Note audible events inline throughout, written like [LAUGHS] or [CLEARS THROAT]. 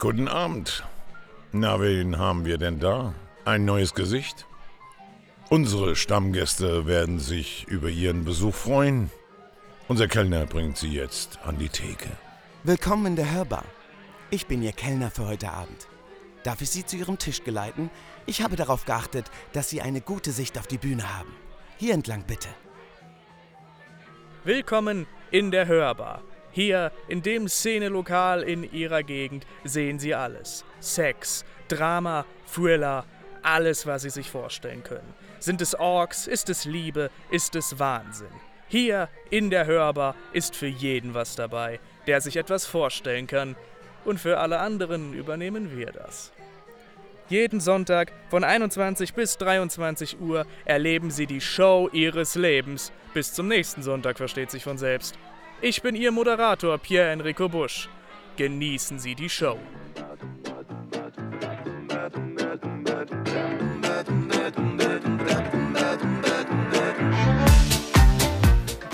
Guten Abend. Na, wen haben wir denn da? Ein neues Gesicht? Unsere Stammgäste werden sich über Ihren Besuch freuen. Unser Kellner bringt Sie jetzt an die Theke. Willkommen in der Hörbar. Ich bin Ihr Kellner für heute Abend. Darf ich Sie zu Ihrem Tisch geleiten? Ich habe darauf geachtet, dass Sie eine gute Sicht auf die Bühne haben. Hier entlang bitte. Willkommen in der Hörbar. Hier in dem Szenelokal in Ihrer Gegend sehen Sie alles. Sex, Drama, Thriller, alles, was Sie sich vorstellen können. Sind es Orks? Ist es Liebe? Ist es Wahnsinn? Hier in der Hörbar ist für jeden was dabei, der sich etwas vorstellen kann. Und für alle anderen übernehmen wir das. Jeden Sonntag von 21 bis 23 Uhr erleben Sie die Show Ihres Lebens. Bis zum nächsten Sonntag versteht sich von selbst. Ich bin Ihr Moderator Pierre Enrico Busch. Genießen Sie die Show.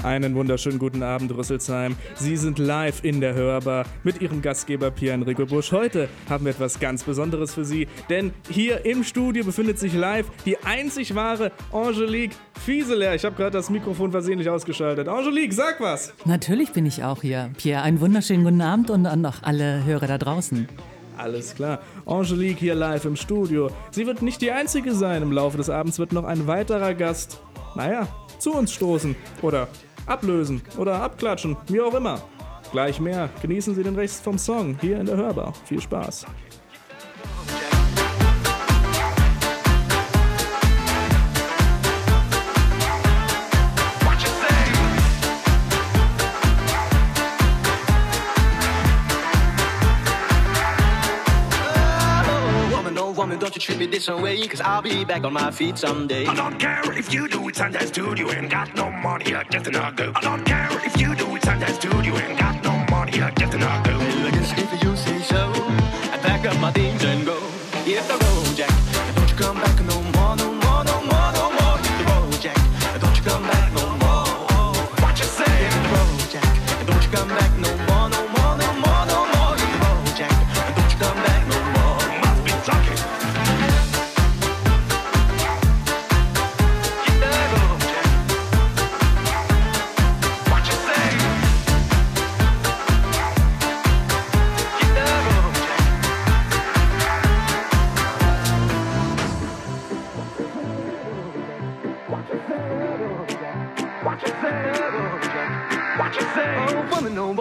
Einen wunderschönen guten Abend, Rüsselsheim. Sie sind live in der Hörbar mit Ihrem Gastgeber Pierre-Enrico Busch. Heute haben wir etwas ganz Besonderes für Sie, denn hier im Studio befindet sich live die einzig wahre Angelique Fieseler. Ich habe gerade das Mikrofon versehentlich ausgeschaltet. Angelique, sag was! Natürlich bin ich auch hier. Pierre, einen wunderschönen guten Abend und an noch alle Hörer da draußen. Alles klar. Angelique hier live im Studio. Sie wird nicht die einzige sein. Im Laufe des Abends wird noch ein weiterer Gast, naja, zu uns stoßen. Oder ablösen oder abklatschen, wie auch immer. Gleich mehr. Genießen Sie den Rest vom Song hier in der Hörbar. Viel Spaß. You treat me this way, cause I'll be back on my feet someday. I don't care if you do it Sunday studio and got no money, you're just another. I don't care if you do it Sunday studio and got no money, you're just another. Well, I guess if you say so, I pack up my things and go.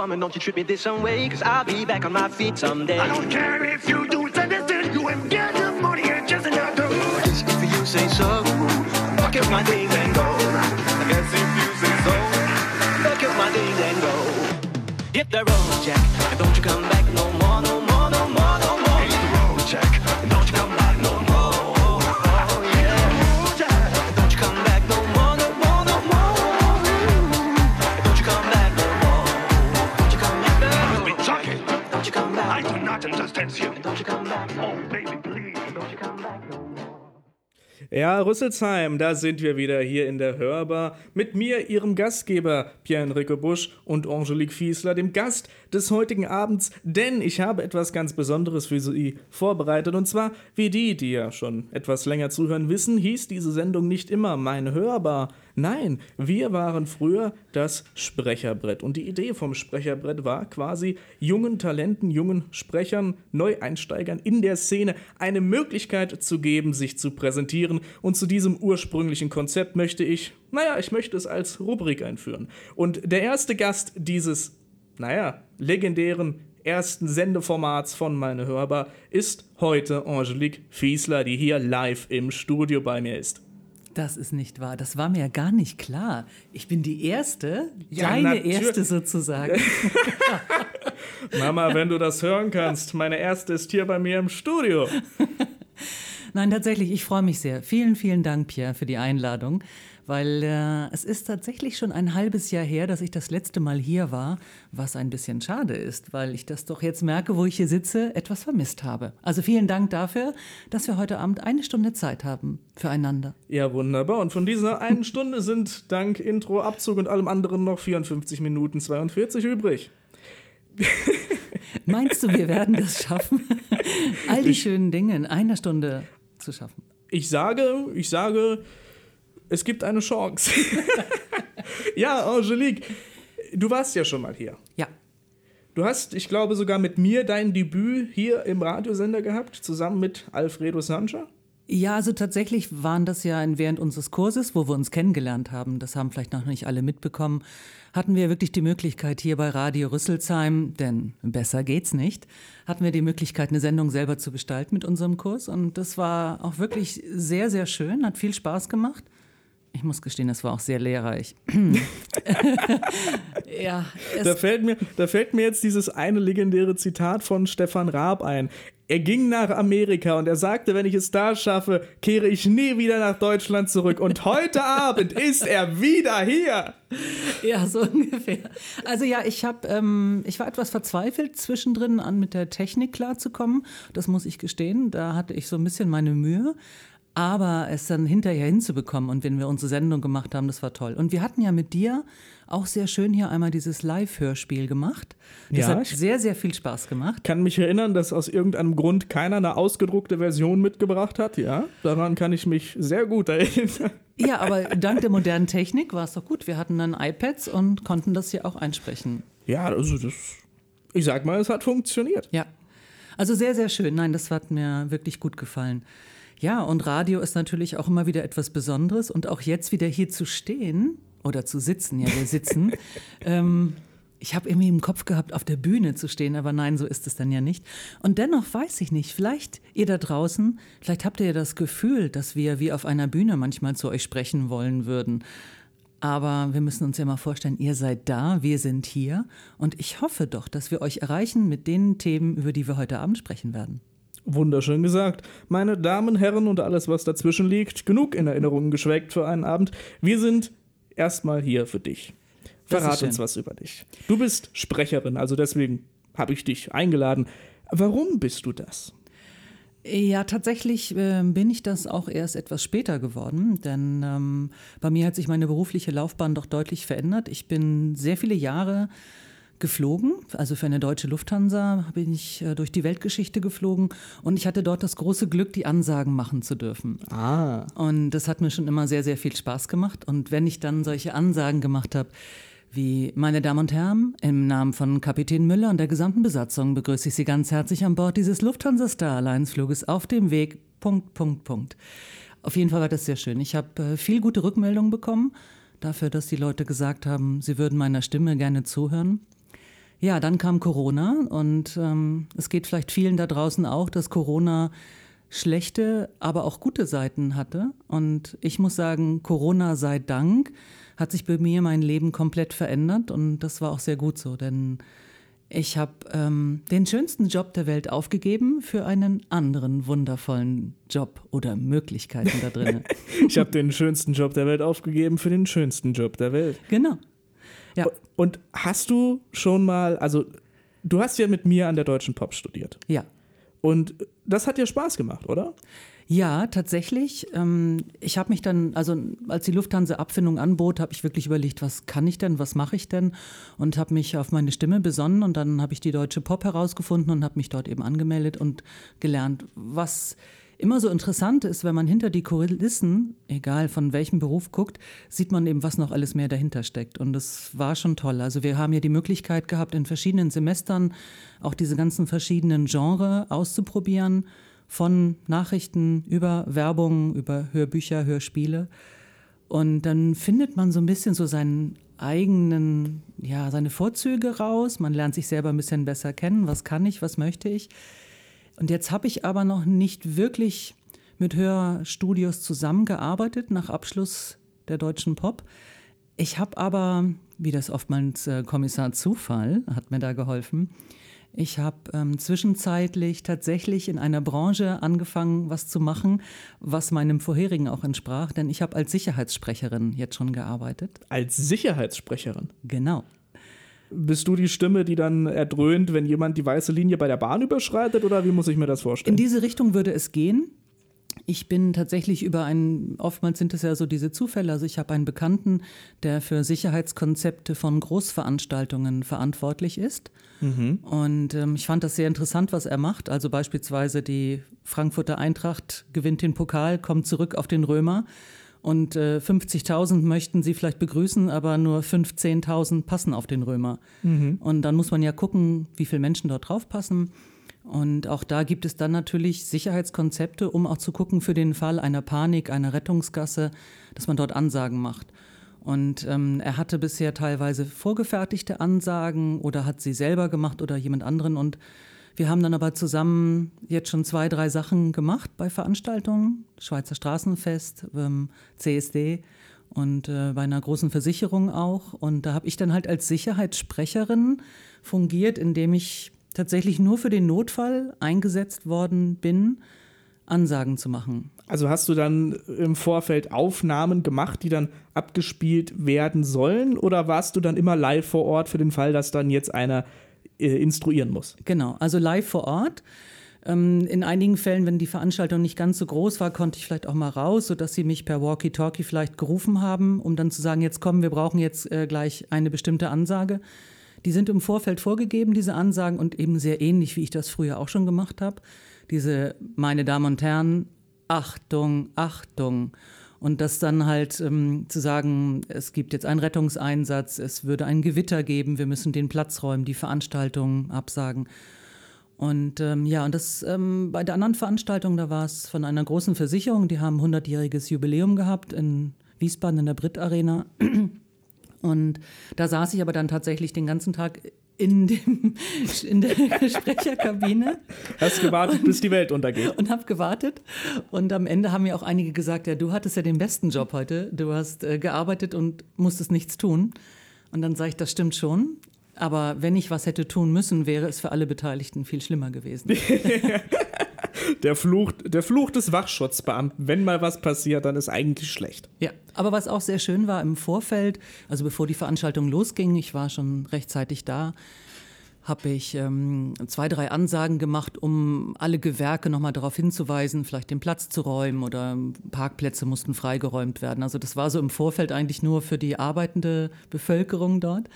Woman, don't you treat me this some way, cause I'll be back on my feet someday. I don't care if you do it Sunday you and get the money, you're just another. Yes, if you say so, fuck up my things and go. I guess if you say so, fuck up my things and go. Hit the road, Jack, and don't you come back Ja, Rüsselsheim, da sind wir wieder hier in der Hörbar. Mit mir, Ihrem Gastgeber Pierre-Enrico Busch und Angelique Fiesler, dem Gast des heutigen Abends, denn ich habe etwas ganz Besonderes für Sie vorbereitet. Und zwar, wie die, die ja schon etwas länger zuhören, wissen, hieß diese Sendung nicht immer meine Hörbar. Nein, wir waren früher das Sprecherbrett und die Idee vom Sprecherbrett war quasi jungen Talenten, jungen Sprechern, Neueinsteigern in der Szene eine Möglichkeit zu geben, sich zu präsentieren und zu diesem ursprünglichen Konzept möchte ich, naja, ich möchte es als Rubrik einführen. Und der erste Gast dieses, naja, legendären ersten Sendeformats von Meine Hörbar ist heute Angelique Fiesler, die hier live im Studio bei mir ist. Das ist nicht wahr. Das war mir ja gar nicht klar. Ich bin die Erste, Ja, deine Erste sozusagen. [LAUGHS] Mama, wenn du das hören kannst, meine erste ist hier bei mir im Studio. [LAUGHS] Nein, tatsächlich, ich freue mich sehr. Vielen, vielen Dank, Pierre, für die Einladung, weil äh, es ist tatsächlich schon ein halbes Jahr her, dass ich das letzte Mal hier war, was ein bisschen schade ist, weil ich das doch jetzt merke, wo ich hier sitze, etwas vermisst habe. Also vielen Dank dafür, dass wir heute Abend eine Stunde Zeit haben füreinander. Ja, wunderbar. Und von dieser einen [LAUGHS] Stunde sind dank Intro, Abzug und allem anderen noch 54 Minuten 42 übrig. [LAUGHS] Meinst du, wir werden das schaffen? [LAUGHS] All die schönen Dinge in einer Stunde zu schaffen. Ich sage, ich sage, es gibt eine Chance. [LAUGHS] ja, Angelique, du warst ja schon mal hier. Ja. Du hast, ich glaube, sogar mit mir dein Debüt hier im Radiosender gehabt, zusammen mit Alfredo Sancha. Ja, also tatsächlich waren das ja während unseres Kurses, wo wir uns kennengelernt haben, das haben vielleicht noch nicht alle mitbekommen, hatten wir wirklich die Möglichkeit hier bei Radio Rüsselsheim, denn besser geht's nicht, hatten wir die Möglichkeit, eine Sendung selber zu gestalten mit unserem Kurs. Und das war auch wirklich sehr, sehr schön, hat viel Spaß gemacht. Ich muss gestehen, das war auch sehr lehrreich. [LAUGHS] ja, Da fällt, mir, da fällt mir jetzt dieses eine legendäre Zitat von Stefan Raab ein. Er ging nach Amerika und er sagte, wenn ich es da schaffe, kehre ich nie wieder nach Deutschland zurück. Und heute [LAUGHS] Abend ist er wieder hier. ja, so ungefähr. Also ja, ich habe, ähm, ich war etwas verzweifelt zwischendrin an mit der Technik klarzukommen. Das muss ich gestehen. Da hatte ich so ein bisschen meine Mühe. Aber es dann hinterher hinzubekommen und wenn wir unsere Sendung gemacht haben, das war toll. Und wir hatten ja mit dir auch sehr schön hier einmal dieses Live-Hörspiel gemacht. Das Ja, hat ich- sehr, sehr viel Spaß gemacht. Kann mich erinnern, dass aus irgendeinem Grund keiner eine ausgedruckte Version mitgebracht hat. Ja, daran kann ich mich sehr gut erinnern. Ja, aber dank der modernen Technik war es doch gut. Wir hatten dann iPads und konnten das hier auch einsprechen. Ja, also das. Ich sag mal, es hat funktioniert. Ja. Also sehr, sehr schön. Nein, das hat mir wirklich gut gefallen. Ja, und Radio ist natürlich auch immer wieder etwas Besonderes. Und auch jetzt wieder hier zu stehen oder zu sitzen, ja, wir sitzen. [LAUGHS] ähm, ich habe irgendwie im Kopf gehabt, auf der Bühne zu stehen, aber nein, so ist es dann ja nicht. Und dennoch weiß ich nicht, vielleicht ihr da draußen, vielleicht habt ihr ja das Gefühl, dass wir wie auf einer Bühne manchmal zu euch sprechen wollen würden. Aber wir müssen uns ja mal vorstellen, ihr seid da, wir sind hier. Und ich hoffe doch, dass wir euch erreichen mit den Themen, über die wir heute Abend sprechen werden. Wunderschön gesagt. Meine Damen, Herren und alles, was dazwischen liegt, genug in Erinnerungen geschwelgt für einen Abend. Wir sind erstmal hier für dich. Verrat uns was über dich. Du bist Sprecherin, also deswegen habe ich dich eingeladen. Warum bist du das? Ja, tatsächlich äh, bin ich das auch erst etwas später geworden, denn ähm, bei mir hat sich meine berufliche Laufbahn doch deutlich verändert. Ich bin sehr viele Jahre geflogen, also für eine deutsche Lufthansa bin ich äh, durch die Weltgeschichte geflogen und ich hatte dort das große Glück, die Ansagen machen zu dürfen. Ah. Und das hat mir schon immer sehr, sehr viel Spaß gemacht. Und wenn ich dann solche Ansagen gemacht habe, wie meine Damen und Herren, im Namen von Kapitän Müller und der gesamten Besatzung begrüße ich Sie ganz herzlich an Bord dieses Lufthansa Star Alliance Fluges auf dem Weg. Punkt, Punkt, Punkt. Auf jeden Fall war das sehr schön. Ich habe äh, viel gute Rückmeldungen bekommen dafür, dass die Leute gesagt haben, sie würden meiner Stimme gerne zuhören. Ja, dann kam Corona und ähm, es geht vielleicht vielen da draußen auch, dass Corona schlechte, aber auch gute Seiten hatte. Und ich muss sagen, Corona sei Dank hat sich bei mir mein Leben komplett verändert und das war auch sehr gut so, denn ich habe ähm, den schönsten Job der Welt aufgegeben für einen anderen wundervollen Job oder Möglichkeiten da drin. [LAUGHS] Ich habe den schönsten Job der Welt aufgegeben für den schönsten Job der Welt. genau. Ja, Und hast du schon mal, also du hast ja mit mir an der Deutschen Pop studiert. ja. Und das hat dir Spaß gemacht, oder? Ja, tatsächlich. Ähm, ich habe mich dann, also als die Lufthansa Abfindung anbot, habe ich wirklich überlegt, was kann ich denn, was mache ich denn? Und habe mich auf meine Stimme besonnen und dann habe ich die deutsche Pop herausgefunden und habe mich dort eben angemeldet und gelernt, was immer so interessant ist, wenn man hinter die Kulissen, egal von welchem Beruf guckt, sieht man eben, was noch alles mehr dahinter steckt. Und das war schon toll. Also wir haben ja die Möglichkeit gehabt, in verschiedenen Semestern auch diese ganzen verschiedenen Genres auszuprobieren von Nachrichten über Werbung, über Hörbücher, Hörspiele. Und dann findet man so ein bisschen so seinen eigenen, ja, seine Vorzüge raus. Man lernt sich selber ein bisschen besser kennen. Was kann ich, was möchte ich? Und jetzt habe ich aber noch nicht wirklich mit Hörstudios zusammengearbeitet nach Abschluss der deutschen Pop. Ich habe aber, wie das oftmals äh, Kommissar Zufall hat mir da geholfen, ich habe ähm, zwischenzeitlich tatsächlich in einer Branche angefangen, was zu machen, was meinem vorherigen auch entsprach, denn ich habe als Sicherheitssprecherin jetzt schon gearbeitet. Als Sicherheitssprecherin. Genau. Bist du die Stimme, die dann erdröhnt, wenn jemand die weiße Linie bei der Bahn überschreitet oder wie muss ich mir das In vorstellen? diese Richtung würde es gehen. Ich bin tatsächlich über einen, oftmals sind es ja so diese Zufälle. Also ich habe einen Bekannten, der für Sicherheitskonzepte von Großveranstaltungen verantwortlich ist. Und ähm, ich fand das sehr interessant, was er macht. Also beispielsweise die Frankfurter Eintracht gewinnt den Pokal, kommt zurück auf den Römer. Und äh, 50.000 möchten sie vielleicht begrüßen, aber nur 15.000 passen auf den Römer. Und dann muss man ja gucken, wie viele Menschen dort drauf passen. Und auch da gibt es dann natürlich Sicherheitskonzepte, um auch zu gucken für den Fall einer Panik, einer Rettungsgasse, dass man dort Ansagen macht. Und ähm, er hatte bisher teilweise vorgefertigte Ansagen oder hat sie selber gemacht oder jemand anderen. Und wir haben dann aber zusammen jetzt schon zwei, drei Sachen gemacht bei Veranstaltungen, Schweizer Straßenfest, ähm, CSD und äh, bei einer großen Versicherung auch. Und da habe ich dann halt als Sicherheitssprecherin fungiert, indem ich tatsächlich nur für den Notfall eingesetzt worden bin, Ansagen zu machen. Also hast du dann im Vorfeld Aufnahmen gemacht, die dann abgespielt werden sollen? Oder warst du dann immer live vor Ort für den Fall, dass dann jetzt einer äh, instruieren muss? Genau, also live vor Ort. Ähm, in einigen Fällen, wenn die Veranstaltung nicht ganz so groß war, konnte ich vielleicht auch mal raus, sodass sie mich per Walkie-Talkie vielleicht gerufen haben, um dann zu sagen, jetzt kommen, wir brauchen jetzt äh, gleich eine bestimmte Ansage. Die sind im Vorfeld vorgegeben, diese Ansagen, und eben sehr ähnlich, wie ich das früher auch schon gemacht habe. Diese, meine Damen und Herren, Achtung, Achtung. Und das dann halt ähm, zu sagen, es gibt jetzt einen Rettungseinsatz, es würde ein Gewitter geben, wir müssen den Platz räumen, die Veranstaltung absagen. Und ähm, ja, und das ähm, bei der anderen Veranstaltung, da war es von einer großen Versicherung, die haben 100-jähriges Jubiläum gehabt in Wiesbaden in der Brit Arena. Und da saß ich aber dann tatsächlich den ganzen Tag in, dem, [LAUGHS] in der [LAUGHS] Sprecherkabine Hast gewartet, bis die Welt untergeht. und habe gewartet. Und am Ende haben mir auch einige gesagt, ja, du hattest ja den besten Job heute. Du hast äh, gearbeitet und musstest nichts tun. Und dann sage ich, das stimmt schon. Aber wenn ich was hätte tun müssen, wäre es für alle Beteiligten viel schlimmer gewesen. [LAUGHS] Der Fluch, der Fluch des Wachschutzbeamten. Wenn mal was passiert, dann ist eigentlich schlecht. Ja, aber was auch sehr schön war im Vorfeld, also bevor die Veranstaltung losging, ich war schon rechtzeitig da, habe ich ähm, zwei, drei Ansagen gemacht, um alle Gewerke nochmal darauf hinzuweisen, vielleicht den Platz zu räumen oder Parkplätze mussten freigeräumt werden. Also das war so im Vorfeld eigentlich nur für die arbeitende Bevölkerung dort.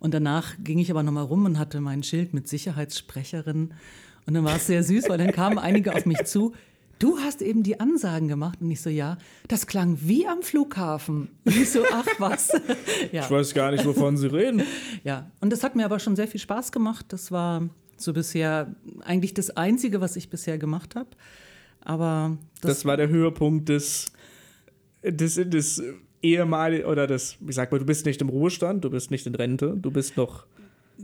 Und danach ging ich aber nochmal rum und hatte mein Schild mit Sicherheitssprecherin. Und dann war es sehr süß, weil dann kamen einige auf mich zu. Du hast eben die Ansagen gemacht. Und ich so, ja, das klang wie am Flughafen. Und ich so, ach was. [LAUGHS] ja. Ich weiß gar nicht, wovon Sie reden. Ja, und das hat mir aber schon sehr viel Spaß gemacht. Das war so bisher eigentlich das Einzige, was ich bisher gemacht habe. Aber das, Das war der Höhepunkt des, des, des ehemaligen, oder des, ich sag mal, du bist nicht im Ruhestand, du bist nicht in Rente, du bist noch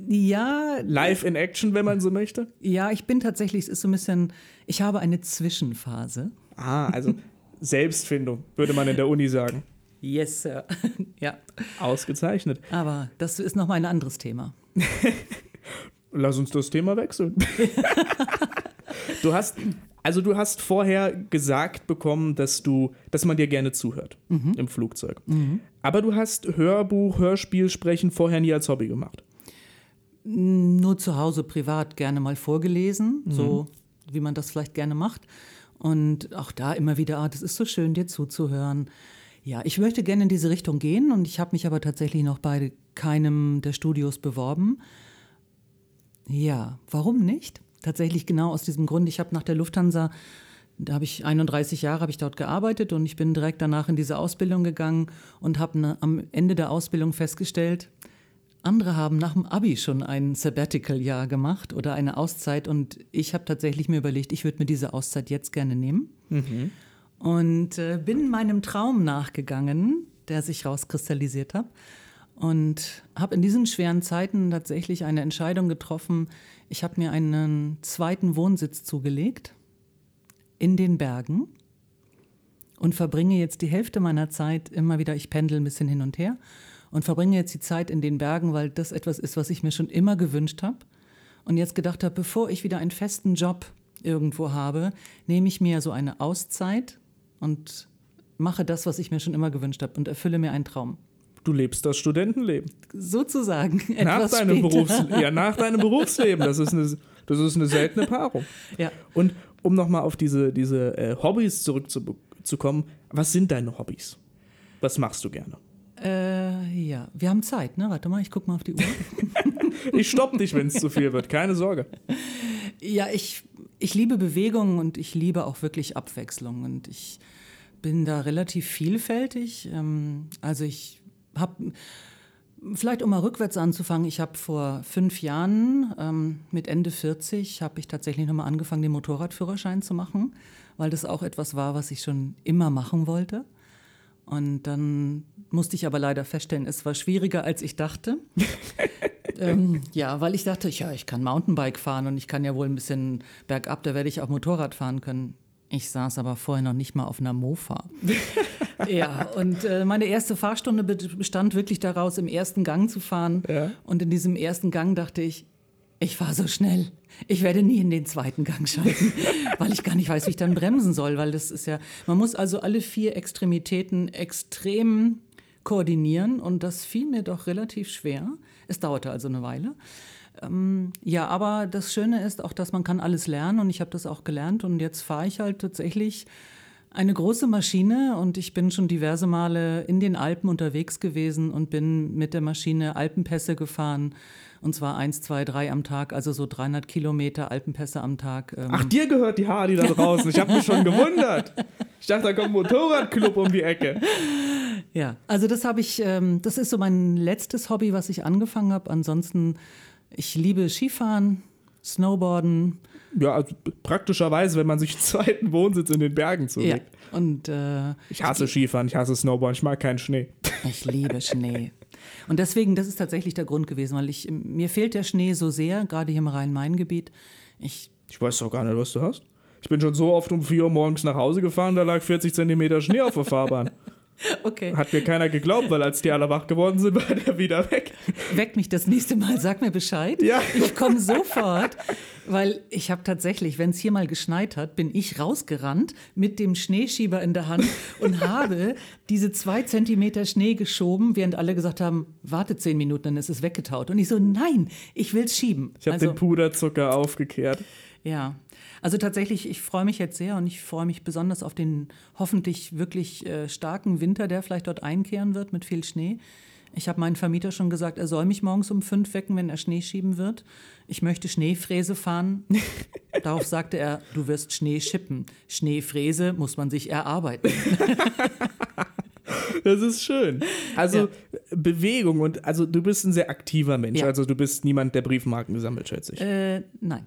ja, live in Action, wenn man so möchte. ja, ich bin tatsächlich, es ist so ein bisschen, ich habe eine Zwischenphase. Ah, also Selbstfindung, würde man in der Uni sagen. Yes, Sir. [LAUGHS] ja, Ausgezeichnet. aber das ist nochmal ein anderes Thema. [LAUGHS] Lass uns das Thema wechseln. [LAUGHS] du hast, also du hast vorher gesagt bekommen, dass du, dass man dir gerne zuhört im Flugzeug. Aber du hast Hörbuch, Hörspiel sprechen vorher nie als Hobby gemacht. Nur zu Hause privat gerne mal vorgelesen, so wie man das vielleicht gerne macht. Und auch da immer wieder, ah, das ist so schön, dir zuzuhören. Ja, ich möchte gerne in diese Richtung gehen und ich habe mich aber tatsächlich noch bei keinem der Studios beworben. Ja, warum nicht? Tatsächlich genau aus diesem Grund. Ich habe nach der Lufthansa, da habe ich 31 Jahre habe ich dort gearbeitet und ich bin direkt danach in diese Ausbildung gegangen und habe ne, am Ende der Ausbildung festgestellt, andere haben nach dem Abi schon ein Sabbatical-Jahr gemacht oder eine Auszeit und ich habe tatsächlich mir überlegt, ich würde mir diese Auszeit jetzt gerne nehmen. Und äh, bin meinem Traum nachgegangen, der sich rauskristallisiert hat. Und habe in diesen schweren Zeiten tatsächlich eine Entscheidung getroffen. Ich habe mir einen zweiten Wohnsitz zugelegt in den Bergen und verbringe jetzt die Hälfte meiner Zeit immer wieder, ich pendel ein bisschen hin und her und verbringe jetzt die Zeit in den Bergen, weil das etwas ist, was ich mir schon immer gewünscht habe. Und jetzt gedacht habe, bevor ich wieder einen festen Job irgendwo habe, nehme ich mir so eine Auszeit und mache das, was ich mir schon immer gewünscht habe und erfülle mir einen Traum. Du lebst das Studentenleben. Sozusagen. Nach deinem, später. Berufs ja, nach [LAUGHS] deinem Berufsleben. Das ist, eine, das ist eine seltene Paarung. Ja. Und um nochmal auf diese, diese äh, Hobbys zurückzukommen, was sind deine Hobbys? Was machst du gerne? Äh, ja, wir haben Zeit, ne? Warte mal, ich guck mal auf die Uhr. [LAUGHS] Ich stopp dich, wenn es zu viel wird, keine Sorge. Ja, ich, ich liebe Bewegung und ich liebe auch wirklich Abwechslung und ich bin da relativ vielfältig. Ähm, also ich habe, vielleicht um mal rückwärts anzufangen, ich habe vor fünf Jahren ähm, mit Ende 40 habe ich tatsächlich nochmal angefangen, den Motorradführerschein zu machen, weil das auch etwas war, was ich schon immer machen wollte. Und dann musste ich aber leider feststellen, es war schwieriger, als ich dachte. [LAUGHS] ähm, ja, weil ich dachte, ja, ich kann Mountainbike fahren und ich kann ja wohl ein bisschen bergab, da werde ich auch Motorrad fahren können. Ich saß aber vorher noch nicht mal auf einer Mofa. [LAUGHS] ja, und äh, meine erste Fahrstunde bestand wirklich daraus, im ersten Gang zu fahren. Ja. Und in diesem ersten Gang dachte ich, ich fahre so schnell. Ich werde nie in den zweiten Gang schalten, [LAUGHS] weil ich gar nicht weiß, wie ich dann bremsen soll, weil das ist ja, man muss also alle vier Extremitäten extrem koordinieren und das fiel mir doch relativ schwer. Es dauerte also eine Weile. Ähm, ja, aber das Schöne ist auch, dass man kann alles lernen und ich habe das auch gelernt und jetzt fahre ich halt tatsächlich eine große Maschine und ich bin schon diverse Male in den Alpen unterwegs gewesen und bin mit der Maschine Alpenpässe gefahren und zwar eins, zwei, drei am Tag, also so 300 Kilometer Alpenpässe am Tag. Ähm. Ach, dir gehört die Hardy da draußen. Ich habe mich schon gewundert. Ich dachte, da kommt ein Motorradclub um die Ecke. Ja, also das habe ich, ähm, das ist so mein letztes Hobby, was ich angefangen habe. Ansonsten, ich liebe Skifahren, Snowboarden. Ja, also praktischerweise, wenn man sich einen zweiten Wohnsitz in den Bergen zulegt. Ja, und äh, ich hasse Skifahren, ich hasse Snowboarden, ich mag keinen Schnee. Ich liebe Schnee. Und deswegen, das ist tatsächlich der Grund gewesen, weil ich, mir fehlt der Schnee so sehr, gerade hier im Rhein-Main-Gebiet. Ich, ich weiß doch gar nicht, was du hast. Ich bin schon so oft um 4 Uhr morgens nach Hause gefahren, da lag 40 Zentimeter Schnee auf der Fahrbahn. Okay. Hat mir keiner geglaubt, weil als die alle wach geworden sind, [LAUGHS] war der wieder weg. Weck mich das nächste Mal, sag mir Bescheid. Ja. Ich komme sofort, weil ich habe tatsächlich, wenn es hier mal geschneit hat, bin ich rausgerannt mit dem Schneeschieber in der Hand und [LAUGHS] habe diese zwei Zentimeter Schnee geschoben, während alle gesagt haben, warte zehn Minuten, dann ist es weggetaut. Und ich so, nein, ich will es schieben. Ich habe also, den Puderzucker aufgekehrt. Ja, also tatsächlich, ich freue mich jetzt sehr und ich freue mich besonders auf den hoffentlich wirklich äh, starken Winter, der vielleicht dort einkehren wird mit viel Schnee. Ich habe meinen Vermieter schon gesagt, er soll mich morgens um fünf wecken, wenn er Schnee schieben wird. Ich möchte Schneefräse fahren. [LAUGHS] Darauf sagte er, du wirst Schnee schippen. Schneefräse muss man sich erarbeiten. [LAUGHS] Das ist schön. Also ja. Bewegung und also du bist ein sehr aktiver Mensch. Ja. Also du bist niemand, der Briefmarken gesammelt, schätze ich. Äh, nein.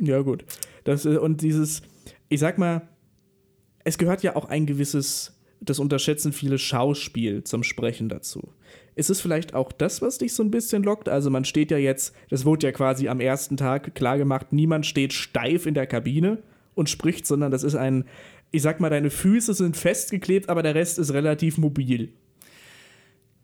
Ja, gut. Das, äh, und dieses, ich sag mal, es gehört ja auch ein gewisses, das unterschätzen viele Schauspiel zum Sprechen dazu. Ist es vielleicht auch das, was dich so ein bisschen lockt? Also man steht ja jetzt, das wurde ja quasi am ersten Tag klar gemacht, niemand steht steif in der Kabine und spricht, sondern das ist ein, ich sag mal, deine Füße sind festgeklebt, aber der Rest ist relativ mobil.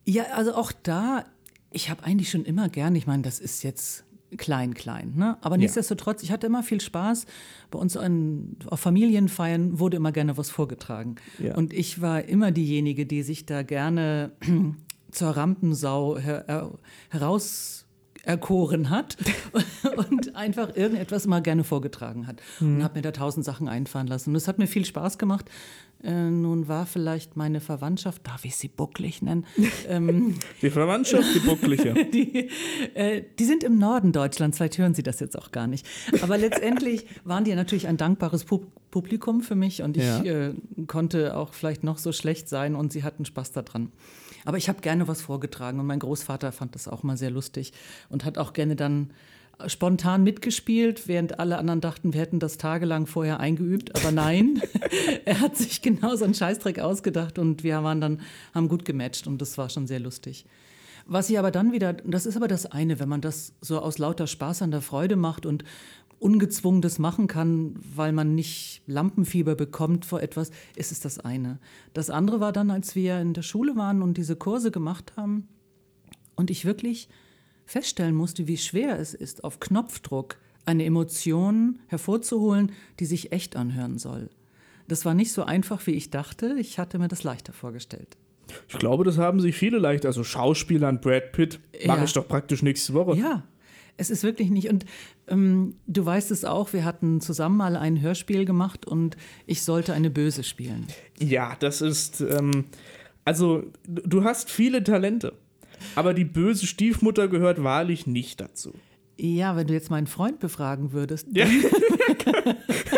Ja, also auch da, ich habe eigentlich schon immer gern, ich meine, das ist jetzt klein, klein. Ne? Aber nichtsdestotrotz, ich hatte immer viel Spaß. Bei uns an, auf Familienfeiern wurde immer gerne was vorgetragen. Ja. Und ich war immer diejenige, die sich da gerne [CLEARS THROAT] zur Rampensau her, heraus erkoren hat [LAUGHS] und einfach irgendetwas immer gerne vorgetragen hat. Und habe mir da tausend Sachen einfahren lassen. Und es hat mir viel Spaß gemacht. Äh, nun war vielleicht meine Verwandtschaft, darf ich sie bucklig nennen? [LAUGHS] ähm, die Verwandtschaft, die buckliche. [LAUGHS] die, äh, die sind im Norden Deutschlands, vielleicht hören Sie das jetzt auch gar nicht. Aber letztendlich waren die natürlich ein dankbares Pub Publikum für mich und ich ja. äh, konnte auch vielleicht noch so schlecht sein und sie hatten Spaß daran. Aber ich habe gerne was vorgetragen und mein Großvater fand das auch mal sehr lustig und hat auch gerne dann spontan mitgespielt, während alle anderen dachten, wir hätten das tagelang vorher eingeübt. Aber nein, [LAUGHS] [LAUGHS] er hat sich genau so einen Scheißdreck ausgedacht und wir waren dann, haben gut gematcht und das war schon sehr lustig. Was ich aber dann wieder, das ist aber das eine, wenn man das so aus lauter Spaß an der Freude macht und ungezwungen das machen kann, weil man nicht Lampenfieber bekommt vor etwas, ist es das eine. Das andere war dann, als wir in der Schule waren und diese Kurse gemacht haben und ich wirklich feststellen musste, wie schwer es ist, auf Knopfdruck eine Emotion hervorzuholen, die sich echt anhören soll. Das war nicht so einfach, wie ich dachte. Ich hatte mir das leichter vorgestellt. Ich glaube, das haben sich viele leicht. Also Schauspielern, Brad Pitt, mache ja. ich doch praktisch nächste Woche. Ja, Es ist wirklich nicht. Und ähm, du weißt es auch, wir hatten zusammen mal ein Hörspiel gemacht und ich sollte eine Böse spielen. Ja, das ist. Ähm, also, du hast viele Talente. Aber die böse Stiefmutter gehört wahrlich nicht dazu. Ja, wenn du jetzt meinen Freund befragen würdest. Ja, [LAUGHS]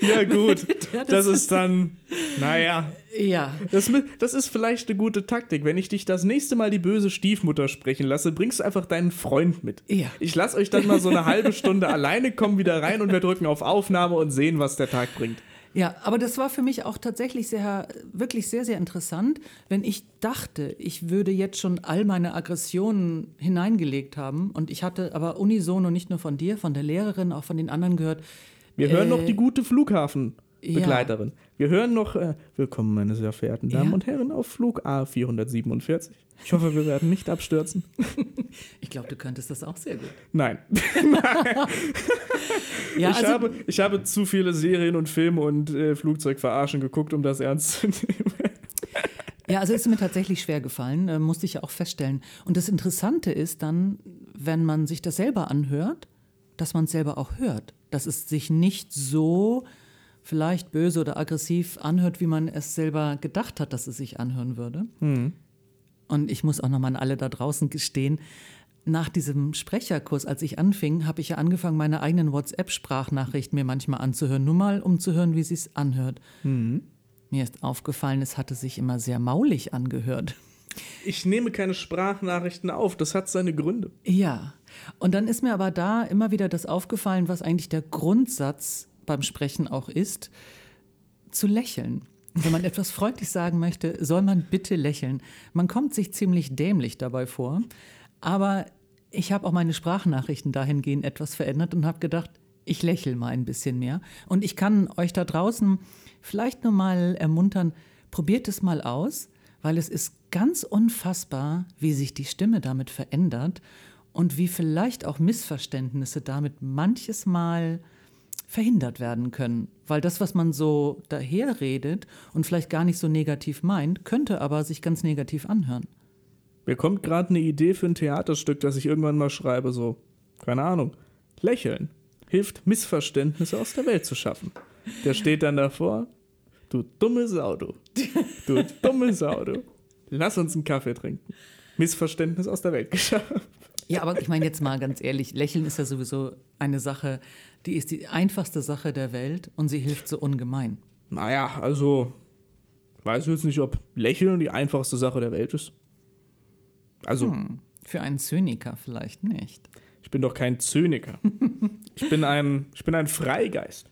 ja [LAUGHS] gut. Das ist dann. Naja. Ja. Das, das ist vielleicht eine gute Taktik. Wenn ich dich das nächste Mal die böse Stiefmutter sprechen lasse, bringst du einfach deinen Freund mit. Ja. Ich lasse euch dann mal so eine halbe Stunde [LAUGHS] alleine, kommen wieder rein und wir drücken auf Aufnahme und sehen, was der Tag bringt. Ja, aber das war für mich auch tatsächlich sehr, wirklich sehr, sehr interessant, wenn ich dachte, ich würde jetzt schon all meine Aggressionen hineingelegt haben und ich hatte aber unisono nicht nur von dir, von der Lehrerin, auch von den anderen gehört, Wir hören noch Äh, die gute Flughafenbegleiterin. Wir hören noch, äh, willkommen meine sehr verehrten Damen Ja. und Herren, auf Flug A447. Ich hoffe, wir werden nicht abstürzen. [LAUGHS] ich glaube, du könntest das auch sehr gut. [LAUGHS] Nein. Ja, ich, also, habe, ich habe zu viele Serien und Filme und äh, Flugzeugverarschen geguckt, um das ernst zu nehmen. Ja, also ist mir tatsächlich schwer gefallen, äh, musste ich ja auch feststellen. Und das Interessante ist dann, wenn man sich das selber anhört, dass man es selber auch hört. Dass es sich nicht so vielleicht böse oder aggressiv anhört, wie man es selber gedacht hat, dass es sich anhören würde. Und ich muss auch nochmal an alle da draußen gestehen, nach diesem Sprecherkurs, als ich anfing, habe ich ja angefangen, meine eigenen WhatsApp-Sprachnachrichten mir manchmal anzuhören, nur mal, um zu hören, wie sie es anhört. Mir ist aufgefallen, es hatte sich immer sehr maulig angehört. Ich nehme keine Sprachnachrichten auf, das hat seine Gründe. Ja. Und dann ist mir aber da immer wieder das aufgefallen, was eigentlich der Grundsatz beim Sprechen auch ist, zu lächeln. Wenn man etwas freundlich sagen möchte, soll man bitte lächeln. Man kommt sich ziemlich dämlich dabei vor, aber ich habe auch meine Sprachnachrichten dahingehend etwas verändert und habe gedacht, ich lächle mal ein bisschen mehr. Und ich kann euch da draußen vielleicht nur mal ermuntern, probiert es mal aus, weil es ist ganz unfassbar, wie sich die Stimme damit verändert und wie vielleicht auch Missverständnisse damit manches Mal verhindert werden können. Weil das, was man so daherredet und vielleicht gar nicht so negativ meint, könnte aber sich ganz negativ anhören. Mir kommt gerade eine Idee für ein Theaterstück, das ich irgendwann mal schreibe, so, keine Ahnung, lächeln hilft, Missverständnisse aus der Welt zu schaffen. Der steht dann davor, du dummes Auto, du dummes Auto, lass uns einen Kaffee trinken. Missverständnis aus der Welt geschaffen. Ja, aber ich meine jetzt mal ganz ehrlich, Lächeln ist ja sowieso eine Sache, die ist die einfachste Sache der Welt und sie hilft so ungemein. Naja, also, ich weiß jetzt nicht, ob Lächeln die einfachste Sache der Welt ist. Also, Für einen Zyniker vielleicht nicht. ich bin doch kein Zyniker. [LAUGHS] Ich bin ein, ich bin ein Freigeist.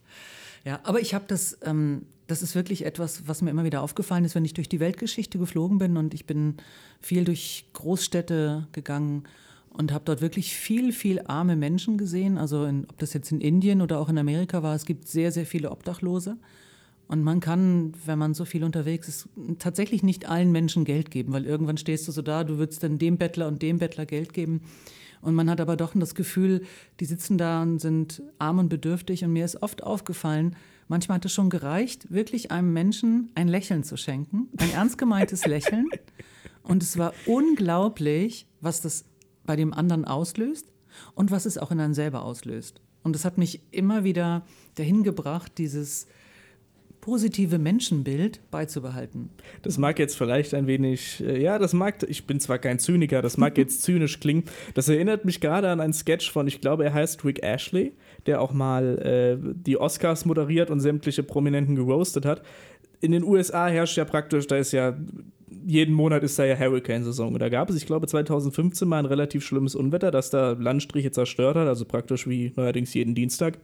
Ja, aber ich habe das, ähm, das ist wirklich etwas, was mir immer wieder aufgefallen ist, wenn ich durch die Weltgeschichte geflogen bin und ich bin viel durch Großstädte gegangen und habe dort wirklich viel, viel arme Menschen gesehen. Also in, ob das jetzt in Indien oder auch in Amerika war, es gibt sehr, sehr viele Obdachlose. Und man kann, wenn man so viel unterwegs ist, tatsächlich nicht allen Menschen Geld geben, weil irgendwann stehst du so da, du würdest dann dem Bettler und dem Bettler Geld geben. Und man hat aber doch das Gefühl, die sitzen da und sind arm und bedürftig. Und mir ist oft aufgefallen, manchmal hat es schon gereicht, wirklich einem Menschen ein Lächeln zu schenken, ein ernst gemeintes Lächeln. Und es war unglaublich, was das bei dem anderen auslöst und was es auch in einem selber auslöst. Und es hat mich immer wieder dahin gebracht, dieses positive Menschenbild beizubehalten. Das mag jetzt vielleicht ein wenig, äh, ja, das mag, ich bin zwar kein Zyniker, das mag [LAUGHS] jetzt zynisch klingen. Das erinnert mich gerade an einen Sketch von, ich glaube, er heißt Rick Ashley, der auch mal äh, die Oscars moderiert und sämtliche Prominenten geroastet hat. In den USA herrscht ja praktisch, da ist ja, jeden Monat ist da ja Hurricane-Saison. Und da gab es, ich glaube, 2015 mal ein relativ schlimmes Unwetter, das da Landstriche zerstört hat, also praktisch wie neuerdings jeden Dienstag.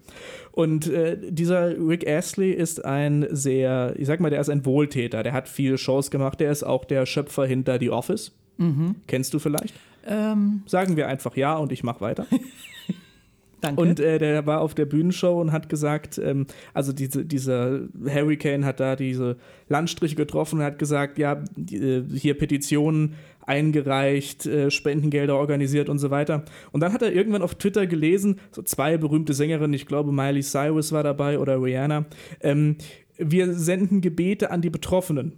Und äh, dieser Rick Astley ist ein sehr, ich sag mal, der ist ein Wohltäter. Der hat viele Shows gemacht. Der ist auch der Schöpfer hinter The Office. Kennst du vielleicht? Ähm, Sagen wir einfach ja und ich mach weiter. [LAUGHS] danke. Und äh, der war auf der Bühnenshow und hat gesagt, ähm, also diese, dieser Hurricane hat da diese Landstriche getroffen und hat gesagt, ja, die, äh, hier Petitionen eingereicht, äh, Spendengelder organisiert und so weiter. Und dann hat er irgendwann auf Twitter gelesen, so zwei berühmte Sängerinnen, ich glaube Miley Cyrus war dabei oder Rihanna, ähm, wir senden Gebete an die Betroffenen.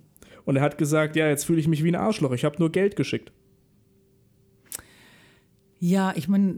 Und er hat gesagt, ja, jetzt fühle ich mich wie ein Arschloch, ich habe nur Geld geschickt. Ja, ich meine,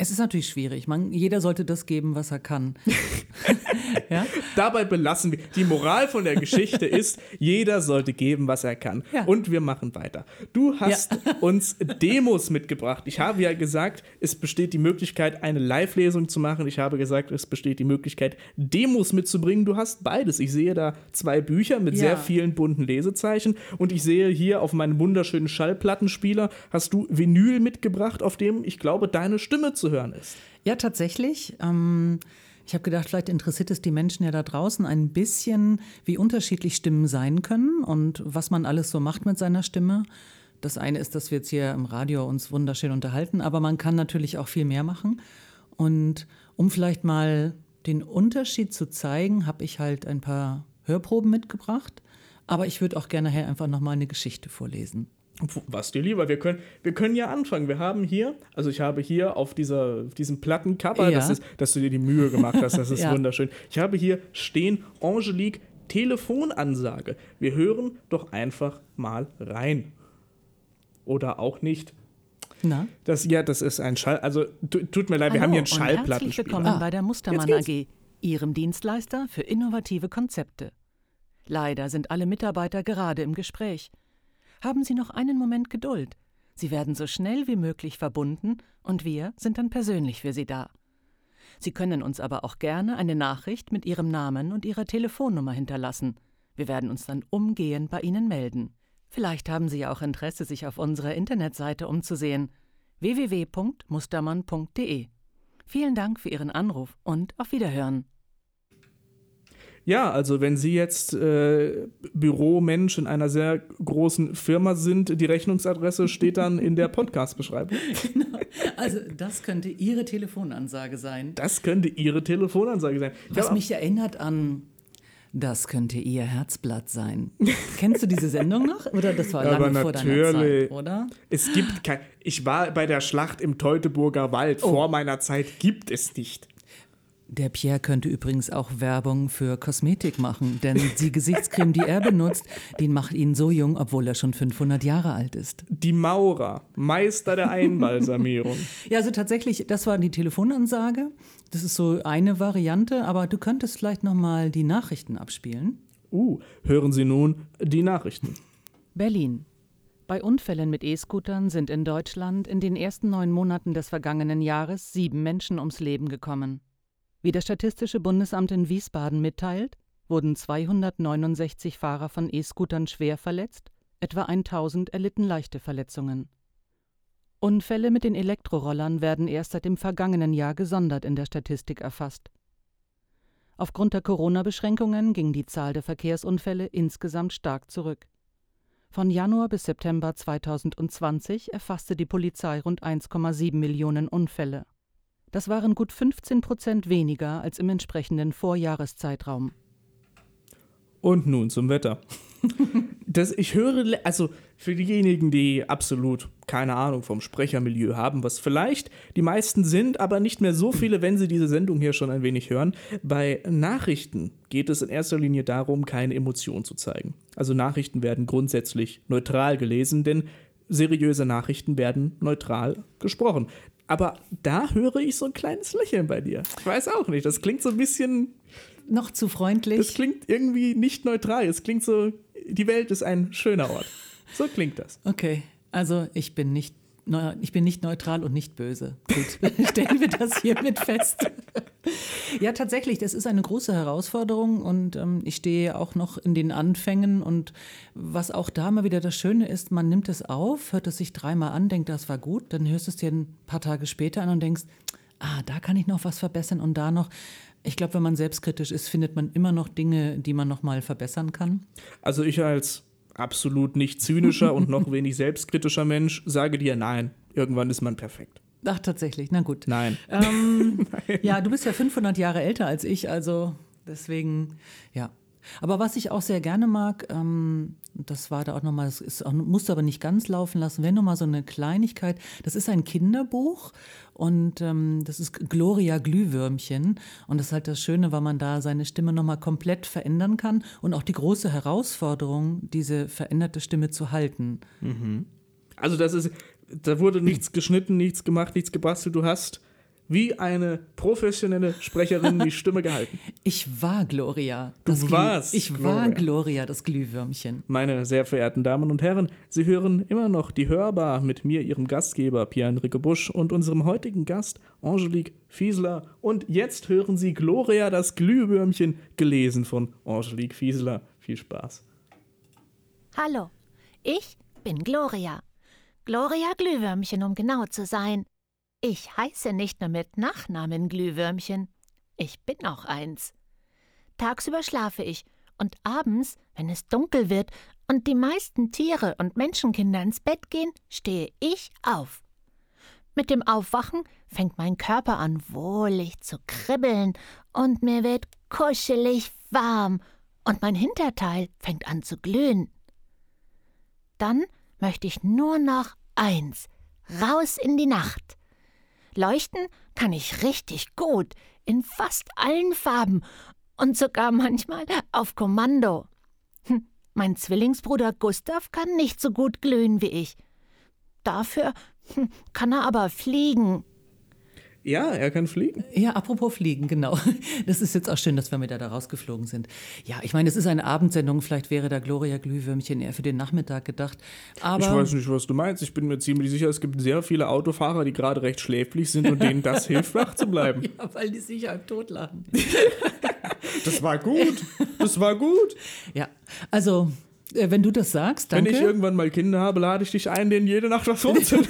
es ist natürlich schwierig. Man, jeder sollte das geben, was er kann. [LAUGHS] [LAUGHS] ja? Dabei belassen wir. Die Moral von der Geschichte [LAUGHS] ist, jeder sollte geben, was er kann. Ja. Und wir machen weiter. Du hast Ja. [LAUGHS] uns Demos mitgebracht. Ich habe ja gesagt, es besteht die Möglichkeit, eine Live-Lesung zu machen. Ich habe gesagt, es besteht die Möglichkeit, Demos mitzubringen. Du hast beides. Ich sehe da zwei Bücher mit sehr vielen bunten Lesezeichen. Und ich sehe hier auf meinem wunderschönen Schallplattenspieler hast du Vinyl mitgebracht, auf dem, ich glaube, deine Stimme zu hören ist. Ja, tatsächlich. Ähm, ich habe gedacht, vielleicht interessiert es die Menschen ja da draußen ein bisschen, wie unterschiedlich Stimmen sein können und was man alles so macht mit seiner Stimme. Das eine ist, dass wir jetzt hier im Radio uns wunderschön unterhalten, aber man kann natürlich auch viel mehr machen. Und um vielleicht mal den Unterschied zu zeigen, habe ich halt ein paar Hörproben mitgebracht. Aber ich würde auch gerne nachher einfach nochmal eine Geschichte vorlesen. Was dir lieber, wir können, wir können ja anfangen. Wir haben hier, also ich habe hier auf, dieser, auf diesem Plattencover, Ja. das ist, dass du dir die Mühe gemacht hast, das [LAUGHS] ist Ja. wunderschön. Ich habe hier stehen Angelique Telefonansage. Wir hören doch einfach mal rein. Oder auch nicht. Na? Das, ja, das ist ein Schall, also tu- tut mir leid, wir haben hier einen Hallo und herzlich willkommen Ah, bei der Mustermann AG, Ihrem Dienstleister für innovative Konzepte. Leider sind alle Mitarbeiter gerade im Gespräch. Haben Sie noch einen Moment Geduld. Sie werden so schnell wie möglich verbunden und wir sind dann persönlich für Sie da. Sie können uns aber auch gerne eine Nachricht mit Ihrem Namen und Ihrer Telefonnummer hinterlassen. Wir werden uns dann umgehend bei Ihnen melden. Vielleicht haben Sie ja auch Interesse, sich auf unserer Internetseite umzusehen www.mustermann.de. Vielen Dank für Ihren Anruf und auf Wiederhören. Ja, also wenn Sie jetzt äh, Büromensch in einer sehr großen Firma sind, die Rechnungsadresse steht dann in der Podcast-Beschreibung. [LAUGHS] Also, das könnte Ihre Telefonansage sein. Das könnte Ihre Telefonansage sein. Ich Was mich erinnert an Das könnte Ihr Herzblatt sein. Kennst du diese Sendung noch? Oder das war lange vor deiner natürlich. Zeit, oder? Es gibt kein. Ich war bei der Schlacht im Teutoburger Wald. Oh. Vor meiner Zeit gibt es nicht. Der Pierre könnte übrigens auch Werbung für Kosmetik machen, denn die Gesichtscreme, die er benutzt, die macht ihn so jung, obwohl er schon 500 Jahre alt ist. Die Maurer, Meister der Einbalsamierung. [LAUGHS] Ja, also tatsächlich, das war die Telefonansage. Das ist so eine Variante, aber du könntest vielleicht noch mal die Nachrichten abspielen. Uh, hören Sie nun die Nachrichten. Berlin. Bei Unfällen mit E-Scootern sind in Deutschland in den ersten neun Monaten des vergangenen Jahres sieben Menschen ums Leben gekommen. Wie das Statistische Bundesamt in Wiesbaden mitteilt, wurden 269 Fahrer von E-Scootern schwer verletzt, etwa 1000 erlitten leichte Verletzungen. Unfälle mit den Elektrorollern werden erst seit dem vergangenen Jahr gesondert in der Statistik erfasst. Aufgrund der Corona-Beschränkungen ging die Zahl der Verkehrsunfälle insgesamt stark zurück. Von Januar bis September 2020 erfasste die Polizei rund 1,7 Millionen Unfälle. Das waren gut 15 Prozent weniger als im entsprechenden Vorjahreszeitraum. Und nun zum Wetter. [LAUGHS] Das, ich höre, also für diejenigen, die absolut keine Ahnung vom Sprechermilieu haben, was vielleicht die meisten sind, aber nicht mehr so viele, wenn sie diese Sendung hier schon ein wenig hören. Bei Nachrichten geht es in erster Linie darum, keine Emotion zu zeigen. Also Nachrichten werden grundsätzlich neutral gelesen, denn seriöse Nachrichten werden neutral gesprochen. Aber da höre ich so ein kleines Lächeln bei dir. Ich weiß auch nicht, das klingt so ein bisschen Noch zu freundlich. das klingt irgendwie nicht neutral. Es klingt so, die Welt ist ein schöner Ort. So klingt das. Okay, also ich bin nicht, ich bin nicht neutral und nicht böse. Gut, [LAUGHS] stellen wir das hiermit fest. ja, tatsächlich, das ist eine große Herausforderung und ähm, ich stehe auch noch in den Anfängen und was auch da mal wieder das Schöne ist, man nimmt es auf, hört es sich dreimal an, denkt, das war gut, dann hörst du es dir ein paar Tage später an und denkst, ah, da kann ich noch was verbessern und da noch. Ich glaube, wenn man selbstkritisch ist, findet man immer noch Dinge, die man noch mal verbessern kann. Also ich als absolut nicht zynischer und noch wenig selbstkritischer Mensch sage dir nein. Irgendwann ist man perfekt. Ach, tatsächlich, na gut. Nein. Ähm, [LAUGHS] ja, du bist ja 500 Jahre älter als ich, also deswegen, ja. Aber was ich auch sehr gerne mag, ähm, das war da auch nochmal, das ist du aber nicht ganz laufen lassen, wenn nochmal so eine Kleinigkeit, das ist ein Kinderbuch und ähm, das ist Gloria Glühwürmchen und das ist halt das Schöne, weil man da seine Stimme nochmal komplett verändern kann und auch die große Herausforderung, diese veränderte Stimme zu halten. Also das ist, Da wurde nichts geschnitten, nichts gemacht, nichts gebastelt. Du hast wie eine professionelle Sprecherin die Stimme gehalten. Ich war Gloria. Du warst Ich Gloria. war Gloria, das Glühwürmchen. Meine sehr verehrten Damen und Herren, Sie hören immer noch die Hörbar mit mir, Ihrem Gastgeber Pierre-Enrique Busch und unserem heutigen Gast Angelique Fiesler. Und jetzt hören Sie Gloria, das Glühwürmchen, gelesen von Angelique Fiesler. Viel Spaß. Hallo, ich bin Gloria. Gloria Glühwürmchen, um genau zu sein. Ich heiße nicht nur mit Nachnamen Glühwürmchen. Ich bin auch eins. Tagsüber schlafe ich und abends, wenn es dunkel wird und die meisten Tiere und Menschenkinder ins Bett gehen, stehe ich auf. Mit dem Aufwachen fängt mein Körper an wohlig zu kribbeln und mir wird kuschelig warm und mein Hinterteil fängt an zu glühen. Dann möchte ich nur noch eins, raus in die Nacht. Leuchten kann ich richtig gut, in fast allen Farben und sogar manchmal auf Kommando. Hm, mein Zwillingsbruder Gustav kann nicht so gut glühen wie ich. Dafür hm, kann er aber fliegen. Ja, er kann fliegen. Ja, apropos Fliegen, genau. [LAUGHS] Das ist jetzt auch schön, dass wir mit da rausgeflogen sind. Ja, ich meine, es ist eine Abendsendung. Vielleicht wäre da Gloria Glühwürmchen eher für den Nachmittag gedacht. Aber Ich weiß nicht, was du meinst. Ich bin mir ziemlich sicher, es gibt sehr viele Autofahrer, die gerade recht schläflich sind und denen das [LAUGHS] hilft, wach zu bleiben. Ja, weil die sich halb tot lachen. [LAUGHS] Das war gut. Das war gut. Ja, also, äh, wenn du das sagst, danke. Wenn ich irgendwann mal Kinder habe, lade ich dich ein, denen jede Nacht was vorzulesen.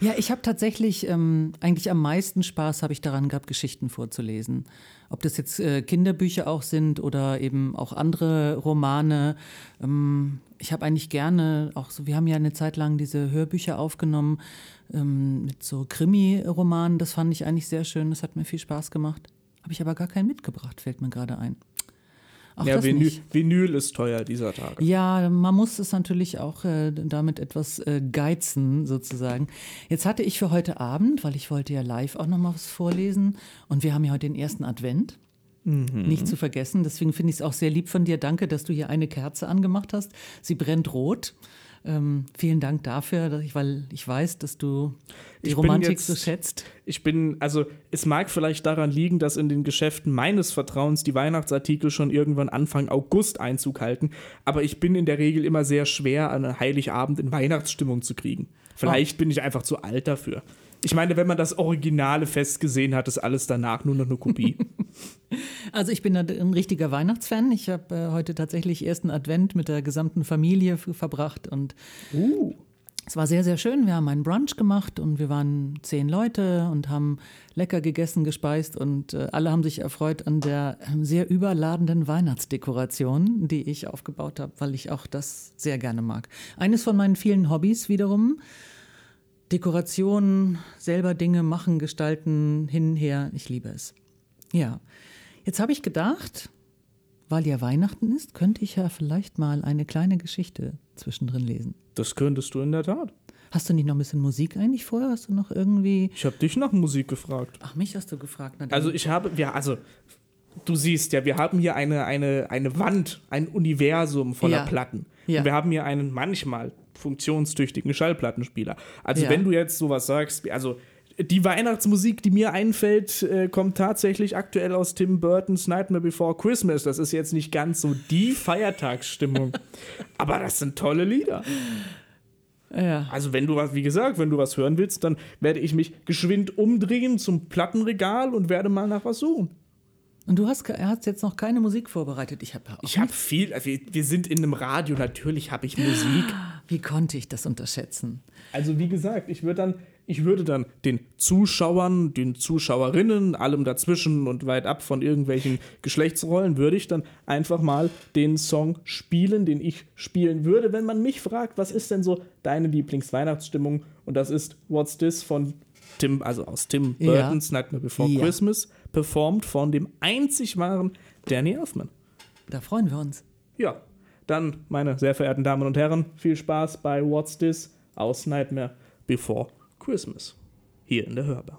Ja, ich habe tatsächlich ähm, eigentlich am meisten Spaß habe ich daran gehabt, Geschichten vorzulesen. Ob das jetzt äh, Kinderbücher auch sind oder eben auch andere Romane. Ähm, ich habe eigentlich gerne auch so, wir haben ja eine Zeit lang diese Hörbücher aufgenommen ähm, mit so Krimi-Romanen. Das fand ich eigentlich sehr schön. Das hat mir viel Spaß gemacht. Habe ich aber gar keinen mitgebracht, fällt mir gerade ein. Auch ja, das Vinyl, nicht. Vinyl ist teuer dieser Tage. Ja, man muss es natürlich auch äh, damit etwas äh, geizen, sozusagen. Jetzt hatte ich für heute Abend, weil ich wollte ja live auch noch mal was vorlesen und wir haben ja heute den ersten Advent. Nicht zu vergessen. Deswegen finde ich es auch sehr lieb von dir. Danke, dass du hier eine Kerze angemacht hast. Sie brennt rot. Ähm, vielen Dank dafür, ich, weil ich weiß, dass du die Ich Romantik jetzt- so schätzt. Ich bin, also es mag vielleicht daran liegen, dass in den Geschäften meines Vertrauens die Weihnachtsartikel schon irgendwann Anfang August Einzug halten, aber ich bin in der Regel immer sehr schwer, an Heiligabend in Weihnachtsstimmung zu kriegen. Vielleicht bin ich einfach zu alt dafür. Ich meine, wenn man das originale Fest gesehen hat, ist alles danach nur noch eine Kopie. [LAUGHS] Also ich bin ein richtiger Weihnachtsfan. Ich habe äh, heute tatsächlich ersten Advent mit der gesamten Familie verbracht und es war sehr, sehr schön. Wir haben einen Brunch gemacht und wir waren zehn Leute und haben lecker gegessen, gespeist und äh, alle haben sich erfreut an der ähm, sehr überladenden Weihnachtsdekoration, die ich aufgebaut habe, weil ich auch das sehr gerne mag. Eines von meinen vielen Hobbys wiederum. Dekoration, selber Dinge machen, gestalten, hin, her. Ich liebe es. Ja, jetzt habe ich gedacht, weil ja Weihnachten ist, könnte ich ja vielleicht mal eine kleine Geschichte zwischendrin lesen. Das könntest du in der Tat. Hast du nicht noch ein bisschen Musik eigentlich vorher? Hast du noch irgendwie. Ich habe dich nach Musik gefragt. Ach, mich hast du gefragt. Also ich habe, ja, also du siehst ja, wir haben hier eine, eine, eine Wand, ein Universum voller Ja. Platten. Ja. Und wir haben hier einen manchmal funktionstüchtigen Schallplattenspieler. Also Ja. wenn du jetzt sowas sagst, also die Weihnachtsmusik, die mir einfällt, äh, kommt tatsächlich aktuell aus Tim Burtons Nightmare Before Christmas. Das ist jetzt nicht ganz so die [LAUGHS] Feiertagsstimmung. Aber das sind tolle Lieder. ja. Also wenn du was, wie gesagt, wenn du was hören willst, dann werde ich mich geschwind umdrehen zum Plattenregal und werde mal nach was suchen. Und du hast, hast jetzt noch keine Musik vorbereitet. Ich habe Ich habe viel, also wir, wir sind in einem Radio, natürlich habe ich Musik. [GASPS] Wie konnte ich das unterschätzen? Also wie gesagt, ich würde dann, ich würde dann den Zuschauern, den Zuschauerinnen, allem dazwischen und weit ab von irgendwelchen Geschlechtsrollen, würde ich dann einfach mal den Song spielen, den ich spielen würde, wenn man mich fragt, was ist denn so deine Lieblingsweihnachtsstimmung? Und das ist What's This von Tim, also aus Tim Ja. Burton's Nightmare Before Ja. Christmas, performt von dem einzig wahren Danny Elfman. Da freuen wir uns. Ja, dann, meine sehr verehrten Damen und Herren, viel Spaß bei What's This aus Nightmare Before Christmas. Hier in der Hörbar.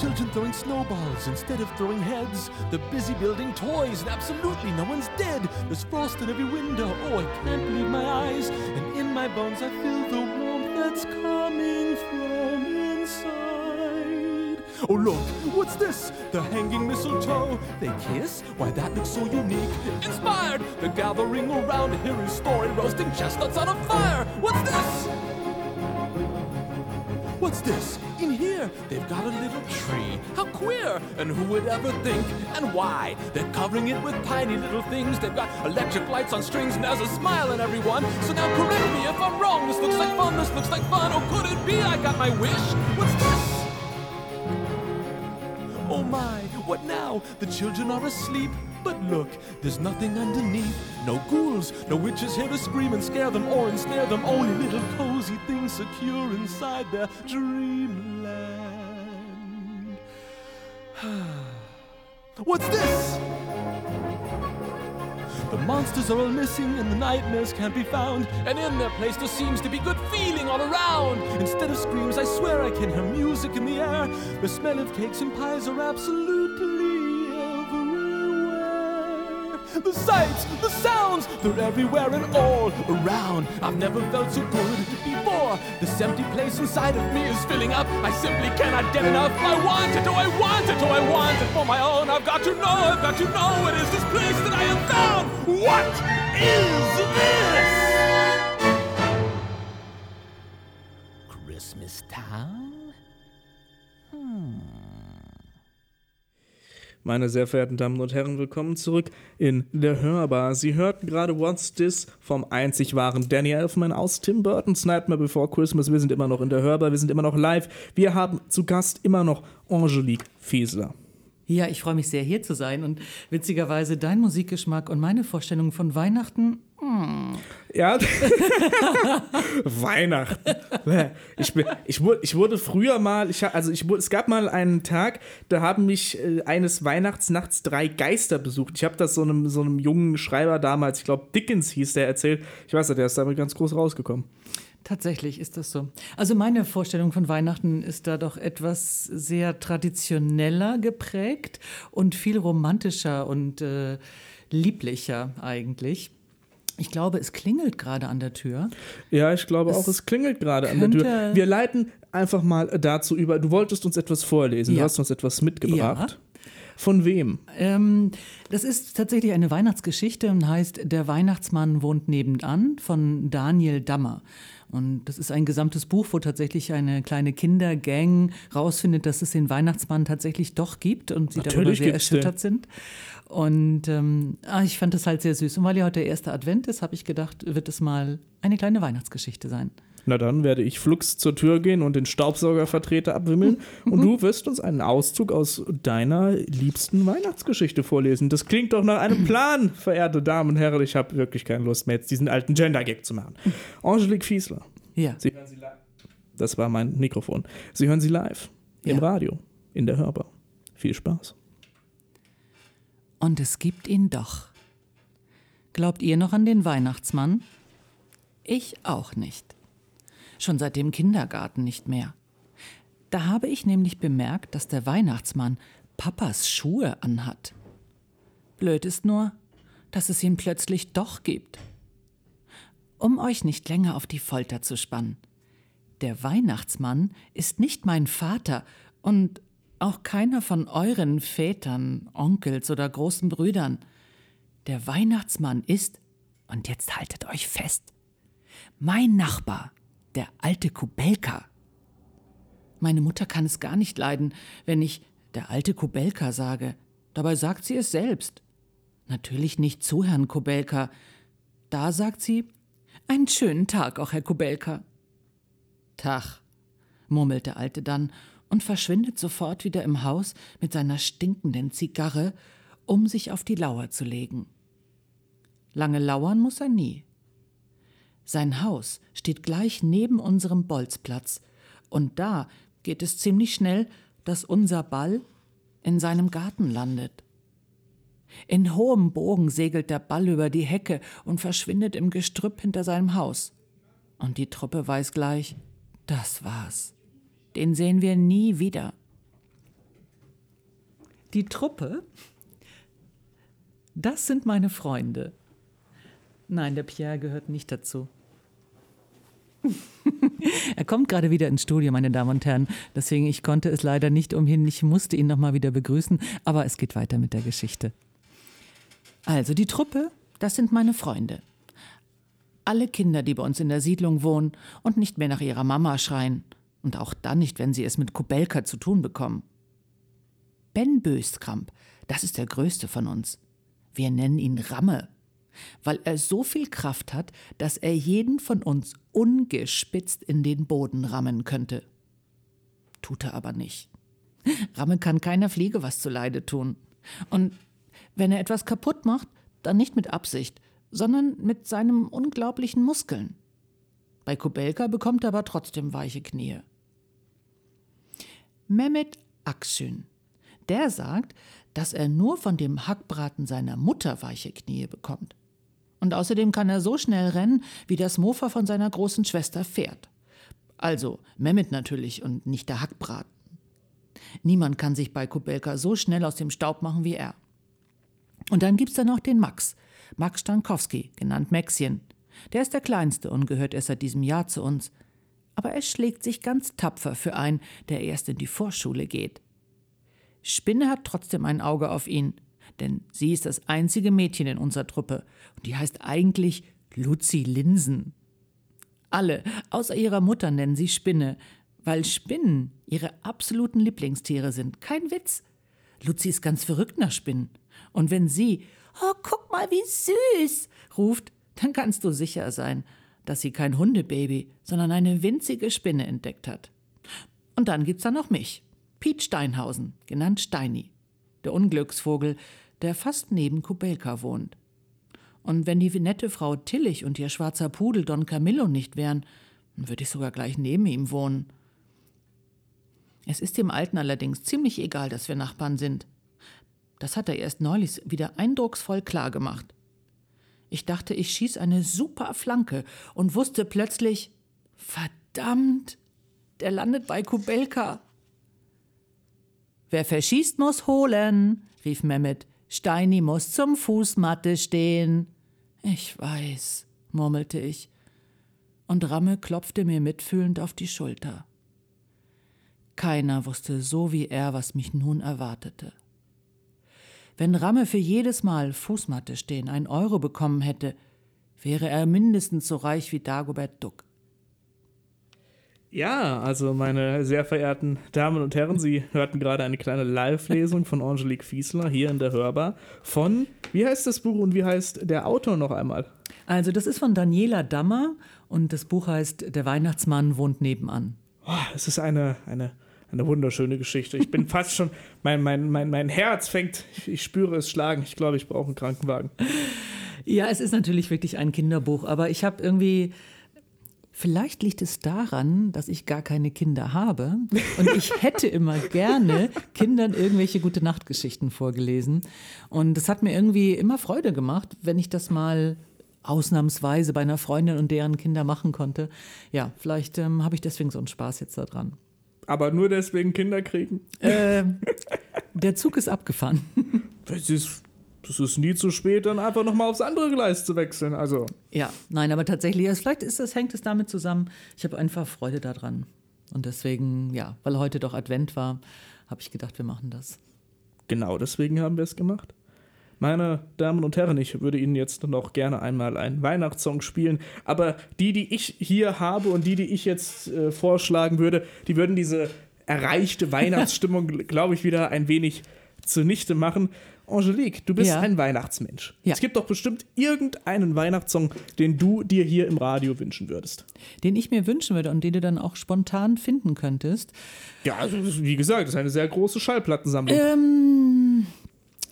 Children throwing snowballs instead of throwing heads. They're busy building toys, and absolutely no one's dead. There's frost in every window. Oh, I can't believe my eyes. And in my bones, I feel the warmth that's coming from inside. Oh, look, what's this? The hanging mistletoe. They kiss? Why, that looks so unique. Inspired! They're gathering around to hear his story, roasting chestnuts on a fire. What's this? What's this? In here, they've got a little tree. How queer! And who would ever think? And why? They're covering it with tiny little things. They've got electric lights on strings, and there's a smile on everyone. So now correct me if I'm wrong. This looks like fun. This looks like fun. Oh, could it be I got my wish? What's this? Oh my, what now? The children are asleep. But look, there's nothing underneath. No ghouls, no witches here to scream and scare them or ensnare them. Only little cozy things secure inside their dreamland. [SIGHS] What's this? The monsters are all missing and the nightmares can't be found. And in their place there seems to be good feeling all around. Instead of screams, I swear I can hear music in the air. The smell of cakes and pies are absolutely The sights, the sounds, they're everywhere and all around. I've never felt so good before. This empty place inside of me is filling up. I simply cannot get enough. I want it, oh I want it, oh I want it for my own. I've got to know, I've got to know it is this place that I have found. What is this? Christmas Town? Meine sehr verehrten Damen und Herren, willkommen zurück in der Hörbar. Sie hörten gerade What's This vom einzig wahren Danny Elfman aus Tim Burton's Nightmare Before Christmas. Wir sind immer noch in der Hörbar, wir sind immer noch live. Wir haben zu Gast immer noch Angelique Fiesler. Ja, ich freue mich sehr, hier zu sein. Und witzigerweise, dein Musikgeschmack und meine Vorstellung von Weihnachten. hm. Ja, [LAUGHS] Weihnachten. Ich, bin, ich, wurde, ich wurde früher mal, ich, also ich, es gab mal einen Tag, da haben mich äh, eines Weihnachtsnachts drei Geister besucht. Ich habe das so einem, so einem jungen Schreiber damals, ich glaube Dickens hieß der, erzählt. Ich weiß nicht, der ist damit ganz groß rausgekommen. Tatsächlich ist das so. Also meine Vorstellung von Weihnachten ist da doch etwas sehr traditioneller geprägt und viel romantischer und äh, lieblicher eigentlich. Ich glaube, es klingelt gerade an der Tür. Ja, ich glaube auch, Es es klingelt gerade an der Tür. Wir leiten einfach mal dazu über. Du wolltest uns etwas vorlesen, du Ja. hast uns etwas mitgebracht. Ja. Von wem? Ähm, das ist tatsächlich eine Weihnachtsgeschichte und heißt Der Weihnachtsmann wohnt nebenan von Daniel Dammer. Und das ist ein gesamtes Buch, wo tatsächlich eine kleine Kindergang rausfindet, dass es den Weihnachtsmann tatsächlich doch gibt und sie darüber Natürlich sehr gibt's den. erschüttert sind. Und ähm, ah, ich fand das halt sehr süß. Und weil ja heute der erste Advent ist, habe ich gedacht, wird es mal eine kleine Weihnachtsgeschichte sein. Na dann werde ich flugs zur Tür gehen und den Staubsaugervertreter abwimmeln und du wirst uns einen Auszug aus deiner liebsten Weihnachtsgeschichte vorlesen. Das klingt doch nach einem Plan, verehrte Damen und Herren. Ich habe wirklich keine Lust mehr, jetzt diesen alten Gender-Gag zu machen. Angelique Fiesler. Ja. Sie hören sie live. Das war mein Mikrofon. Sie hören sie live. Im Ja. Radio. In der Hörbar. Viel Spaß. Und es gibt ihn doch. Glaubt ihr noch an den Weihnachtsmann? Ich auch nicht. Schon seit dem Kindergarten nicht mehr. Da habe ich nämlich bemerkt, dass der Weihnachtsmann Papas Schuhe anhat. Blöd ist nur, dass es ihn plötzlich doch gibt. Um euch nicht länger auf die Folter zu spannen. Der Weihnachtsmann ist nicht mein Vater und auch keiner von euren Vätern, Onkels oder großen Brüdern. Der Weihnachtsmann ist, und jetzt haltet euch fest, mein Nachbar, der alte Kubelka. Meine Mutter kann es gar nicht leiden, wenn ich der alte Kubelka sage. Dabei sagt sie es selbst. Natürlich nicht zu Herrn Kubelka. Da sagt sie, einen schönen Tag auch, Herr Kubelka. Tag, murmelt der Alte dann und verschwindet sofort wieder im Haus mit seiner stinkenden Zigarre, um sich auf die Lauer zu legen. Lange lauern muss er nie. Sein Haus steht gleich neben unserem Bolzplatz, und da geht es ziemlich schnell, dass unser Ball in seinem Garten landet. In hohem Bogen segelt der Ball über die Hecke und verschwindet im Gestrüpp hinter seinem Haus. Und die Truppe weiß gleich, das war's. Den sehen wir nie wieder. Die Truppe, das sind meine Freunde. Nein, der Pierre gehört nicht dazu. [LAUGHS] er kommt gerade wieder ins Studio, meine Damen und Herren. Deswegen, ich konnte es leider nicht umhin. Ich musste ihn nochmal wieder begrüßen. Aber es geht weiter mit der Geschichte. Also, die Truppe, das sind meine Freunde. Alle Kinder, die bei uns in der Siedlung wohnen und nicht mehr nach ihrer Mama schreien. Und auch dann nicht, wenn sie es mit Kubelka zu tun bekommen. Ben Böskramp, das ist der größte von uns. Wir nennen ihn Ramme weil er so viel Kraft hat, dass er jeden von uns ungespitzt in den Boden rammen könnte. Tut er aber nicht. Ramme kann keiner Fliege was zuleide tun. Und wenn er etwas kaputt macht, dann nicht mit Absicht, sondern mit seinem unglaublichen Muskeln. Bei Kubelka bekommt er aber trotzdem weiche Knie. Mehmet Aksün, der sagt, dass er nur von dem Hackbraten seiner Mutter weiche Knie bekommt. Und außerdem kann er so schnell rennen, wie das Mofa von seiner großen Schwester fährt. Also Mehmet natürlich und nicht der Hackbraten. Niemand kann sich bei Kubelka so schnell aus dem Staub machen wie er. Und dann gibt's da noch den Max, Max Stankowski, genannt Maxchen. Der ist der Kleinste und gehört erst seit diesem Jahr zu uns. Aber er schlägt sich ganz tapfer für einen, der erst in die Vorschule geht. Spinne hat trotzdem ein Auge auf ihn denn sie ist das einzige Mädchen in unserer Truppe und die heißt eigentlich Luzi Linsen. Alle, außer ihrer Mutter, nennen sie Spinne, weil Spinnen ihre absoluten Lieblingstiere sind. Kein Witz. Luzi ist ganz verrückt nach Spinnen. Und wenn sie, oh, guck mal, wie süß, ruft, dann kannst du sicher sein, dass sie kein Hundebaby, sondern eine winzige Spinne entdeckt hat. Und dann gibt's da noch mich, Piet Steinhausen, genannt Steini, der Unglücksvogel, der fast neben Kubelka wohnt. Und wenn die nette Frau Tillich und ihr schwarzer Pudel Don Camillo nicht wären, dann würde ich sogar gleich neben ihm wohnen. Es ist dem Alten allerdings ziemlich egal, dass wir Nachbarn sind. Das hat er erst neulich wieder eindrucksvoll klar gemacht. Ich dachte, ich schieß eine super Flanke und wusste plötzlich, verdammt, der landet bei Kubelka. Wer verschießt, muss holen, rief Mehmet. Steini muss zum Fußmatte stehen. Ich weiß, murmelte ich, und Ramme klopfte mir mitfühlend auf die Schulter. Keiner wusste so wie er, was mich nun erwartete. Wenn Ramme für jedes Mal Fußmatte stehen ein Euro bekommen hätte, wäre er mindestens so reich wie Dagobert Duck. Ja, also meine sehr verehrten Damen und Herren, Sie hörten gerade eine kleine Live-Lesung von Angelique Fiesler hier in der Hörbar von, wie heißt das Buch und wie heißt der Autor noch einmal? Also das ist von Daniela Dammer und das Buch heißt Der Weihnachtsmann wohnt nebenan. Oh, es ist eine, eine, eine wunderschöne Geschichte. Ich bin fast schon, mein, mein, mein, mein Herz fängt, ich, ich spüre es schlagen. Ich glaube, ich brauche einen Krankenwagen. Ja, es ist natürlich wirklich ein Kinderbuch, aber ich habe irgendwie Vielleicht liegt es daran, dass ich gar keine Kinder habe und ich hätte immer gerne Kindern irgendwelche gute Nachtgeschichten vorgelesen. Und es hat mir irgendwie immer Freude gemacht, wenn ich das mal ausnahmsweise bei einer Freundin und deren Kinder machen konnte. Ja, vielleicht ähm, habe ich deswegen so einen Spaß jetzt daran. Aber nur deswegen Kinder kriegen? Äh, der Zug ist abgefahren. Das ist das ist nie zu spät, dann einfach nochmal aufs andere Gleis zu wechseln. Also. Ja, nein, aber tatsächlich, vielleicht ist das, hängt es damit zusammen. Ich habe einfach Freude daran. Und deswegen, ja, weil heute doch Advent war, habe ich gedacht, wir machen das. Genau deswegen haben wir es gemacht. Meine Damen und Herren, ich würde Ihnen jetzt noch gerne einmal einen Weihnachtssong spielen, aber die, die ich hier habe und die, die ich jetzt äh, vorschlagen würde, die würden diese erreichte [LAUGHS] Weihnachtsstimmung, glaube ich, wieder ein wenig zunichte machen. Angelique, du bist Ja. ein Weihnachtsmensch. Ja. Es gibt doch bestimmt irgendeinen Weihnachtssong, den du dir hier im Radio wünschen würdest. Den ich mir wünschen würde und den du dann auch spontan finden könntest. Ja, also wie gesagt, das ist eine sehr große Schallplattensammlung. Ähm,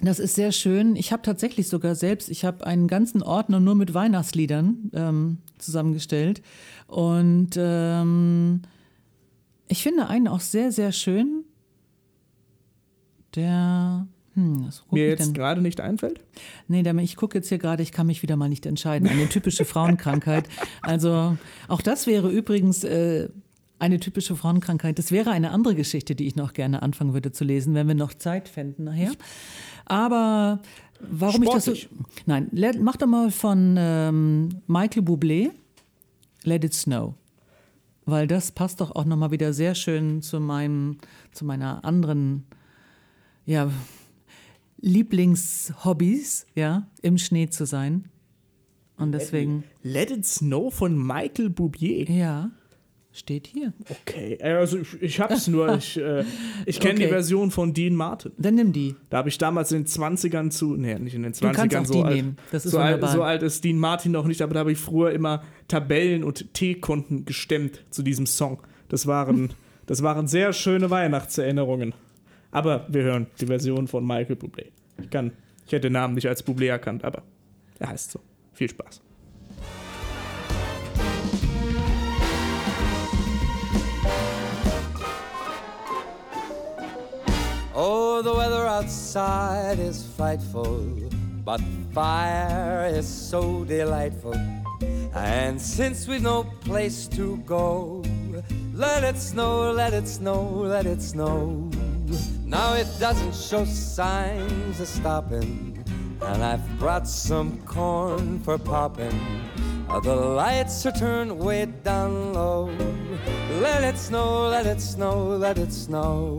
das ist sehr schön. Ich habe tatsächlich sogar selbst, ich habe einen ganzen Ordner nur mit Weihnachtsliedern ähm, zusammengestellt. Und ähm, ich finde einen auch sehr, sehr schön. Der. Hm, Mir jetzt gerade nicht einfällt. Nee, ich gucke jetzt hier gerade, ich kann mich wieder mal nicht entscheiden. Eine typische Frauenkrankheit. Also auch das wäre übrigens äh, eine typische Frauenkrankheit. Das wäre eine andere Geschichte, die ich noch gerne anfangen würde zu lesen, wenn wir noch Zeit fänden nachher. Aber warum ich das so... Sportlich. Nein, mach doch mal von ähm, Michael Bublé Let It Snow. Weil das passt doch auch nochmal wieder sehr schön zu meinem, zu meiner anderen, ja, Lieblingshobbys, ja, im Schnee zu sein. Und deswegen, Let It Snow von Michael Bublé. ja, steht hier. Okay, also ich, ich hab's nur, [LAUGHS] ich, äh, ich kenne die Okay. Version von Dean Martin. Dann nimm die. Da habe ich damals in den 20ern zu, nee, nicht in den 20ern, kannst auch so, die alt, nehmen. Das ist so, alt, so alt ist Dean Martin noch nicht, aber da habe ich früher immer Tabellen und T-Konten gestemmt zu diesem Song. Das waren, [LAUGHS] das waren sehr schöne Weihnachtserinnerungen. Aber wir hören die Version von Michael Bublé. Ich, kann, ich hätte den Namen nicht als Bublé erkannt, aber er heißt so. Viel Spaß. Oh, the weather outside is frightful, but fire is so delightful. And since we've no place to go, let it snow, let it snow, let it snow. Now it doesn't show signs of stopping, and I've brought some corn for popping. The lights are turned way down low. Let it snow, let it snow, let it snow.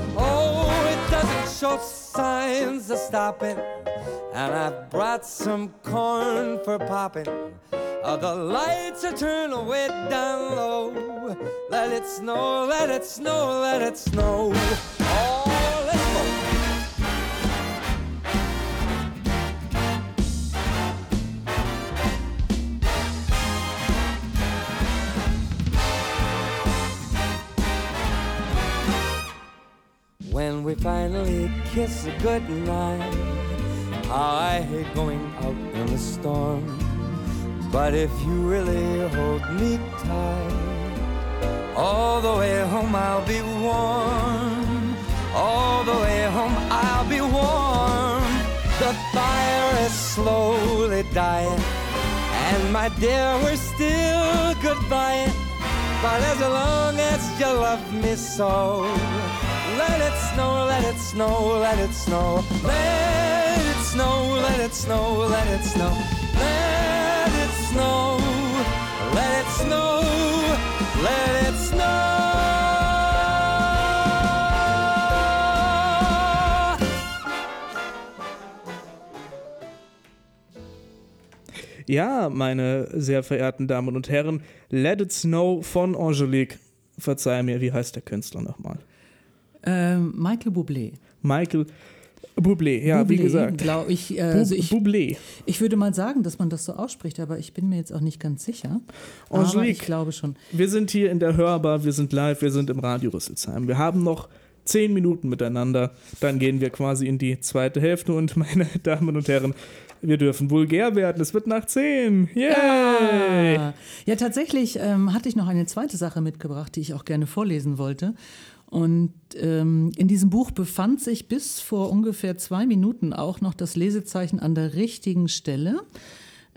Oh, it doesn't show signs of stopping. And I've brought some corn for popping. Uh, the lights are turned way down low. Let it snow, let it snow, let it snow. Oh, When we finally kiss goodnight, How I hate going out in the storm. But if you really hold me tight, all the way home I'll be warm. All the way home I'll be warm. The fire is slowly dying, and my dear, we're still goodbye. But as long as you love me so, Let it snow, let it snow, let it snow. Let it snow, let it snow, let it snow. Let it snow, let it snow, let it snow. Ja, meine sehr verehrten Damen und Herren, Let It Snow von Angelique. Verzeih mir, wie heißt der Künstler nochmal? Ähm, Michael Bublé. Michael Bublé, ja, wie Bublé, gesagt. glaub ich, äh, also ich, Bublé. ich würde mal sagen, dass man das so ausspricht, aber ich bin mir jetzt auch nicht ganz sicher. Aber ich Angelique. glaube schon. Wir sind hier in der Hörbar, wir sind live, wir sind im Radio Rüsselsheim. Wir haben noch zehn Minuten miteinander, dann gehen wir quasi in die zweite Hälfte und [LAUGHS] meine Damen und Herren, wir dürfen vulgär werden. Es wird nach zehn. Yay! Ja, ja tatsächlich ähm, hatte ich noch eine zweite Sache mitgebracht, die ich auch gerne vorlesen wollte. Und ähm, in diesem Buch befand sich bis vor ungefähr zwei Minuten auch noch das Lesezeichen an der richtigen Stelle.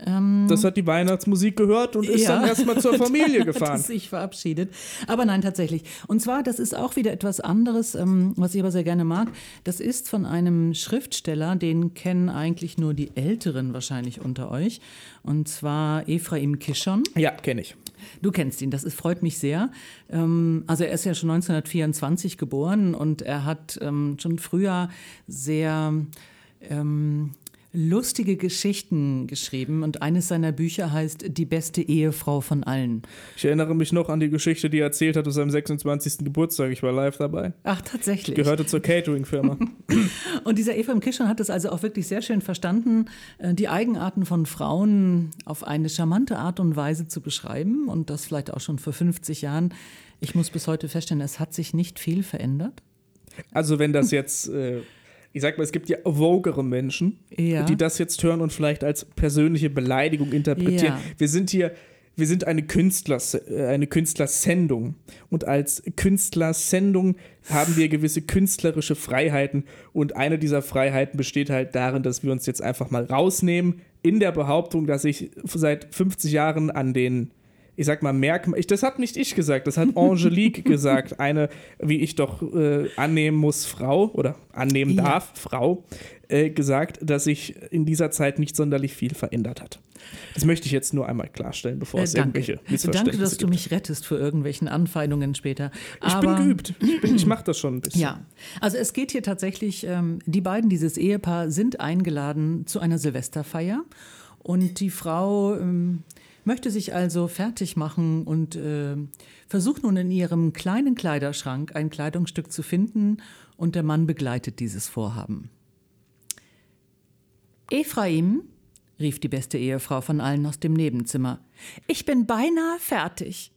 Ähm, Das hat die Weihnachtsmusik gehört und ist Ja. dann erstmal zur [LAUGHS] Familie Hat gefahren. es sich verabschiedet. Aber nein, tatsächlich. Und zwar, das ist auch wieder etwas anderes, ähm, was ich aber sehr gerne mag. Das ist von einem Schriftsteller, den kennen eigentlich nur die Älteren wahrscheinlich unter euch. Und zwar Ephraim Kishon. Ja, kenne ich. Du kennst ihn, das ist, freut mich sehr. Ähm, also er ist ja schon 1924 geboren und er hat ähm, schon früher sehr ähm, lustige Geschichten geschrieben und eines seiner Bücher heißt Die beste Ehefrau von allen. Ich erinnere mich noch an die Geschichte, die er erzählt hat zu seinem 26. Geburtstag. Ich war live dabei. Ach, tatsächlich. Gehörte zur Catering-Firma. [LAUGHS] Und dieser Ephraim Kishon hat es also auch wirklich sehr schön verstanden, äh, die Eigenarten von Frauen auf eine charmante Art und Weise zu beschreiben und das vielleicht auch schon vor 50 Jahren. Ich muss bis heute feststellen, es hat sich nicht viel verändert. Also wenn das jetzt, äh, ich sag mal, es gibt ja vogere Menschen, Ja. die das jetzt hören und vielleicht als persönliche Beleidigung interpretieren. Ja. Wir sind hier, wir sind eine, Künstlers, äh, eine Künstlersendung und als Künstlersendung haben wir gewisse künstlerische Freiheiten und eine dieser Freiheiten besteht halt darin, dass wir uns jetzt einfach mal rausnehmen in der Behauptung, dass ich seit 50 Jahren an den ich sag mal, Merkmal, ich, das hat nicht ich gesagt, das hat [LAUGHS] Angelique gesagt, eine, wie ich doch äh, annehmen muss, Frau oder annehmen Ja. darf, Frau, äh, gesagt, dass sich in dieser Zeit nicht sonderlich viel verändert hat. Das möchte ich jetzt nur einmal klarstellen, bevor Äh, es irgendwelche Missverständnisse danke, dass du mich rettest vor irgendwelchen Anfeindungen später. ich Aber- bin geübt. Ich, bin- ich mache das schon ein [CLEARS THROAT] bisschen. Ja, also es geht hier tatsächlich, ähm, die beiden, dieses Ehepaar, sind eingeladen zu einer Silvesterfeier und die Frau ähm, möchte sich also fertig machen und äh, versucht nun in ihrem kleinen Kleiderschrank ein Kleidungsstück zu finden und der Mann begleitet dieses Vorhaben. Ephraim, rief die beste Ehefrau von allen aus dem Nebenzimmer, ich bin beinahe fertig.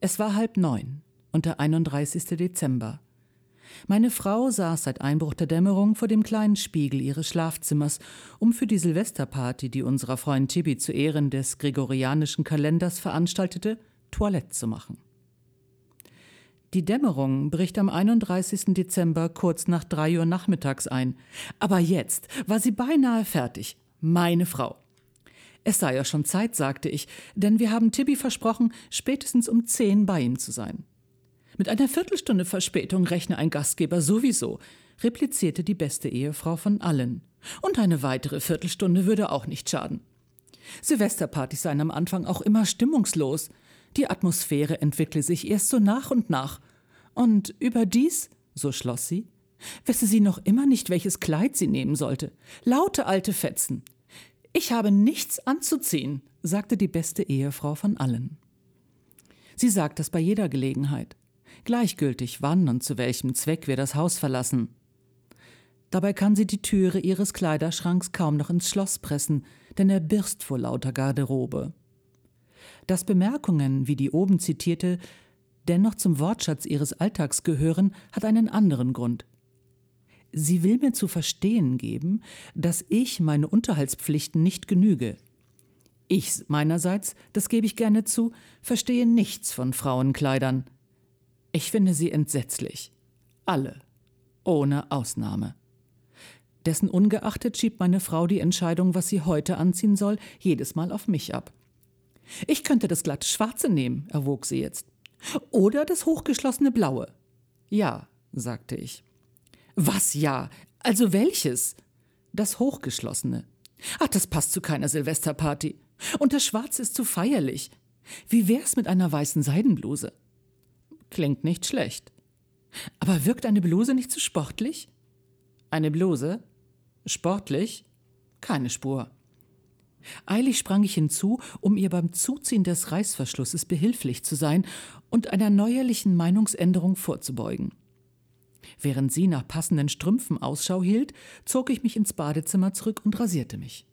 Es war halb neun und der 31. Dezember. Meine Frau saß seit Einbruch der Dämmerung vor dem kleinen Spiegel ihres Schlafzimmers, um für die Silvesterparty, die unserer Freund Tibi zu Ehren des gregorianischen Kalenders veranstaltete, Toilette zu machen. Die Dämmerung bricht am 31. Dezember kurz nach drei Uhr nachmittags ein. Aber jetzt war sie beinahe fertig. Meine Frau. Es sei ja schon Zeit, sagte ich, denn wir haben Tibi versprochen, spätestens um zehn bei ihm zu sein. Mit einer Viertelstunde Verspätung rechne ein Gastgeber sowieso, replizierte die beste Ehefrau von allen. Und eine weitere Viertelstunde würde auch nicht schaden. Silvesterpartys seien am Anfang auch immer stimmungslos. Die Atmosphäre entwickle sich erst so nach und nach. Und überdies, so schloss sie, wisse sie noch immer nicht, welches Kleid sie nehmen sollte. Laute alte Fetzen. Ich habe nichts anzuziehen, sagte die beste Ehefrau von allen. Sie sagt das bei jeder Gelegenheit. Gleichgültig wann und zu welchem Zweck wir das Haus verlassen. Dabei kann sie die Türe ihres Kleiderschranks kaum noch ins Schloss pressen, denn er birst vor lauter Garderobe. Dass Bemerkungen, wie die oben zitierte, dennoch zum Wortschatz ihres Alltags gehören, hat einen anderen Grund. Sie will mir zu verstehen geben, dass ich meine Unterhaltspflichten nicht genüge. Ich meinerseits, das gebe ich gerne zu, verstehe nichts von Frauenkleidern. Ich finde sie entsetzlich. Alle. Ohne Ausnahme. Dessen ungeachtet schiebt meine Frau die Entscheidung, was sie heute anziehen soll, jedes Mal auf mich ab. Ich könnte das glatte Schwarze nehmen, erwog sie jetzt. Oder das hochgeschlossene Blaue. Ja, sagte ich. Was ja? Also welches? Das hochgeschlossene. Ach, das passt zu keiner Silvesterparty. Und das Schwarze ist zu feierlich. Wie wär's mit einer weißen Seidenbluse? Klingt nicht schlecht. Aber wirkt eine Bluse nicht zu sportlich? Eine Bluse? Sportlich? Keine Spur. Eilig sprang ich hinzu, um ihr beim Zuziehen des Reißverschlusses behilflich zu sein und einer neuerlichen Meinungsänderung vorzubeugen. Während sie nach passenden Strümpfen Ausschau hielt, zog ich mich ins Badezimmer zurück und rasierte mich.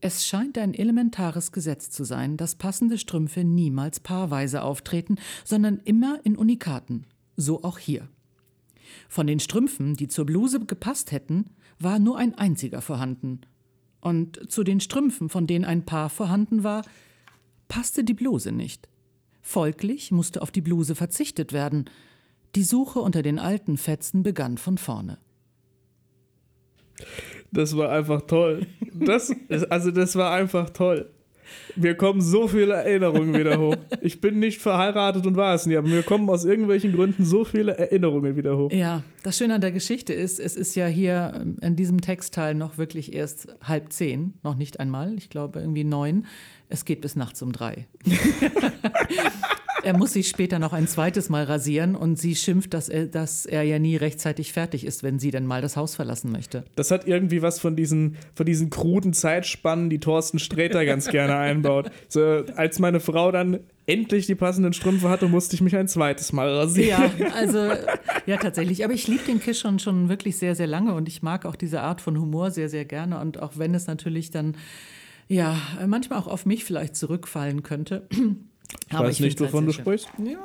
Es scheint ein elementares Gesetz zu sein, dass passende Strümpfe niemals paarweise auftreten, sondern immer in Unikaten. So auch hier. Von den Strümpfen, die zur Bluse gepasst hätten, war nur ein einziger vorhanden. Und zu den Strümpfen, von denen ein Paar vorhanden war, passte die Bluse nicht. Folglich musste auf die Bluse verzichtet werden. Die Suche unter den alten Fetzen begann von vorne. Das war einfach toll. Das, also das war einfach toll. Mir kommen so viele Erinnerungen wieder hoch. Ich bin nicht verheiratet und war es nie, aber mir kommen aus irgendwelchen Gründen so viele Erinnerungen wieder hoch. Ja, das Schöne an der Geschichte ist, es ist ja hier ähm, in diesem Textteil noch wirklich erst halb zehn, noch nicht einmal, ich glaube irgendwie neun. Es geht bis nachts um drei. [LAUGHS] er muss sich später noch ein zweites Mal rasieren und sie schimpft, dass er, dass er ja nie rechtzeitig fertig ist, wenn sie denn mal das Haus verlassen möchte. Das hat irgendwie was von diesen, von diesen kruden Zeitspannen, die Thorsten Sträter ganz gerne [LAUGHS] einbaut. So, als meine Frau dann endlich die passenden Strümpfe hatte, musste ich mich ein zweites Mal rasieren. Ja, also ja tatsächlich. Aber ich liebe den Kiss schon, schon wirklich sehr, sehr lange und ich mag auch diese Art von Humor sehr, sehr gerne. Und auch wenn es natürlich dann ja manchmal auch auf mich vielleicht zurückfallen könnte. [CLEARS THROAT] Ich weiß nicht, halt wovon du sprichst. Ja,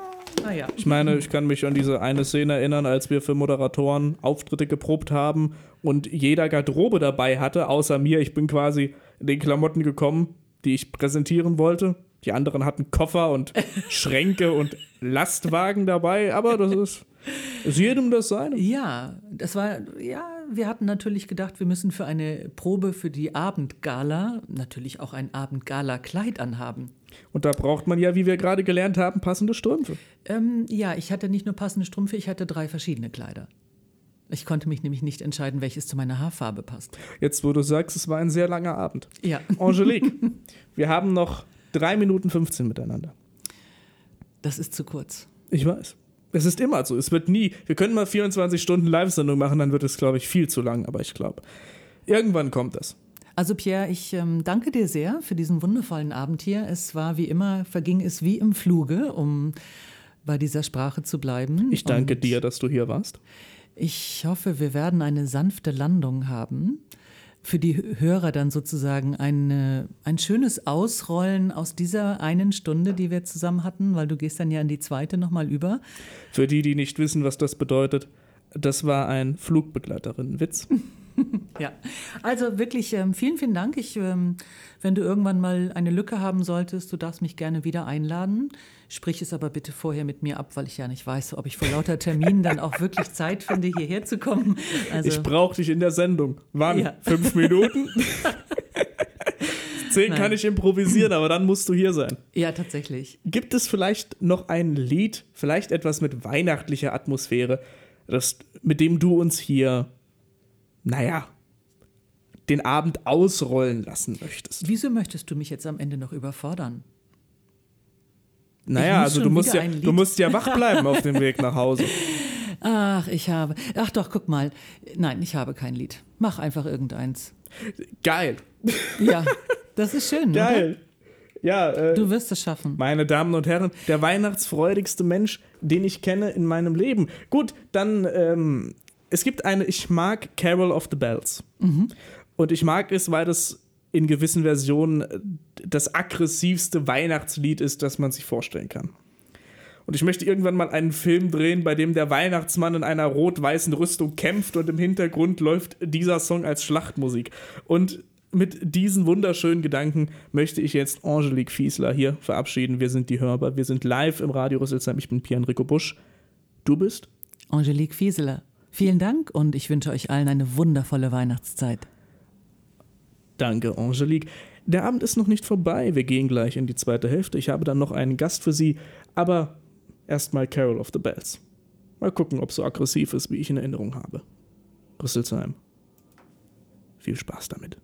naja. Ich meine, ich kann mich an diese eine Szene erinnern, als wir für Moderatoren Auftritte geprobt haben und jeder Garderobe dabei hatte, außer mir. Ich bin quasi in den Klamotten gekommen, die ich präsentieren wollte. Die anderen hatten Koffer und [LAUGHS] Schränke und Lastwagen dabei, aber das ist, ist jedem das seine. Ja, das war, ja, wir hatten natürlich gedacht, wir müssen für eine Probe für die Abendgala natürlich auch ein Abendgala-Kleid anhaben. Und da braucht man ja, wie wir gerade gelernt haben, passende Strümpfe. Ähm, ja, ich hatte nicht nur passende Strümpfe, ich hatte drei verschiedene Kleider. Ich konnte mich nämlich nicht entscheiden, welches zu meiner Haarfarbe passt. Jetzt, wo du sagst, es war ein sehr langer Abend. Ja. Angelique, [LAUGHS] wir haben noch drei Minuten 15 miteinander. Das ist zu kurz. Ich weiß. Es ist immer so. Es wird nie. Wir können mal 24 Stunden Live-Sendung machen, dann wird es, glaube ich, viel zu lang. Aber ich glaube, irgendwann kommt das. Also Pierre, ich ähm, danke dir sehr für diesen wundervollen Abend hier. Es war wie immer, verging es wie im Fluge, um bei dieser Sprache zu bleiben. Ich danke Und dir, dass du hier warst. Ich hoffe, wir werden eine sanfte Landung haben. Für die Hörer dann sozusagen eine, ein schönes Ausrollen aus dieser einen Stunde, die wir zusammen hatten, weil du gehst dann ja in die zweite nochmal über. Für die, die nicht wissen, was das bedeutet, das war ein Flugbegleiterinnenwitz. [LAUGHS] [LAUGHS] Ja, also wirklich ähm, vielen, vielen Dank. Ich, ähm, wenn du irgendwann mal eine Lücke haben solltest, du darfst mich gerne wieder einladen. Sprich es aber bitte vorher mit mir ab, weil ich ja nicht weiß, ob ich vor lauter Terminen dann auch wirklich Zeit finde, hierher zu kommen. Also, Ich brauche dich in der Sendung. Wann? Ja. Fünf Minuten? [LAUGHS] Zehn Nein. kann ich improvisieren, aber dann musst du hier sein. ja, tatsächlich. Gibt es vielleicht noch ein Lied, vielleicht etwas mit weihnachtlicher Atmosphäre, das, mit dem du uns hier, naja, den Abend ausrollen lassen möchtest? Wieso möchtest du mich jetzt am Ende noch überfordern? Naja, also du musst, ja, du musst ja wach bleiben auf dem Weg nach Hause. [LAUGHS] Ach, ich habe. Ach doch, guck mal. Nein, ich habe kein Lied. Mach einfach irgendeins. Geil. Ja, das ist schön. Geil. Ja, äh, Oder? Du wirst es schaffen. Meine Damen und Herren, der weihnachtsfreudigste Mensch, den ich kenne in meinem Leben. Gut, dann, ähm, es gibt eine, ich mag Carol of the Bells. Und ich mag es, weil das in gewissen Versionen äh, das aggressivste Weihnachtslied ist, das man sich vorstellen kann. Und ich möchte irgendwann mal einen Film drehen, bei dem der Weihnachtsmann in einer rot-weißen Rüstung kämpft und im Hintergrund läuft dieser Song als Schlachtmusik. Und mit diesen wunderschönen Gedanken möchte ich jetzt Angelique Fiesler hier verabschieden. Wir sind die Hörbar, wir sind live im Radio Rüsselsheim. Ich bin Pierre-Enrico Busch. Du bist? Angelique Fieseler. Vielen Dank und ich wünsche euch allen eine wundervolle Weihnachtszeit. Danke, Angelique. Der Abend ist noch nicht vorbei. Wir gehen gleich in die zweite Hälfte. Ich habe dann noch einen Gast für Sie, aber erstmal Carol of the Bells. Mal gucken, ob so aggressiv ist, wie ich in Erinnerung habe. Rüsselsheim. Viel Spaß damit.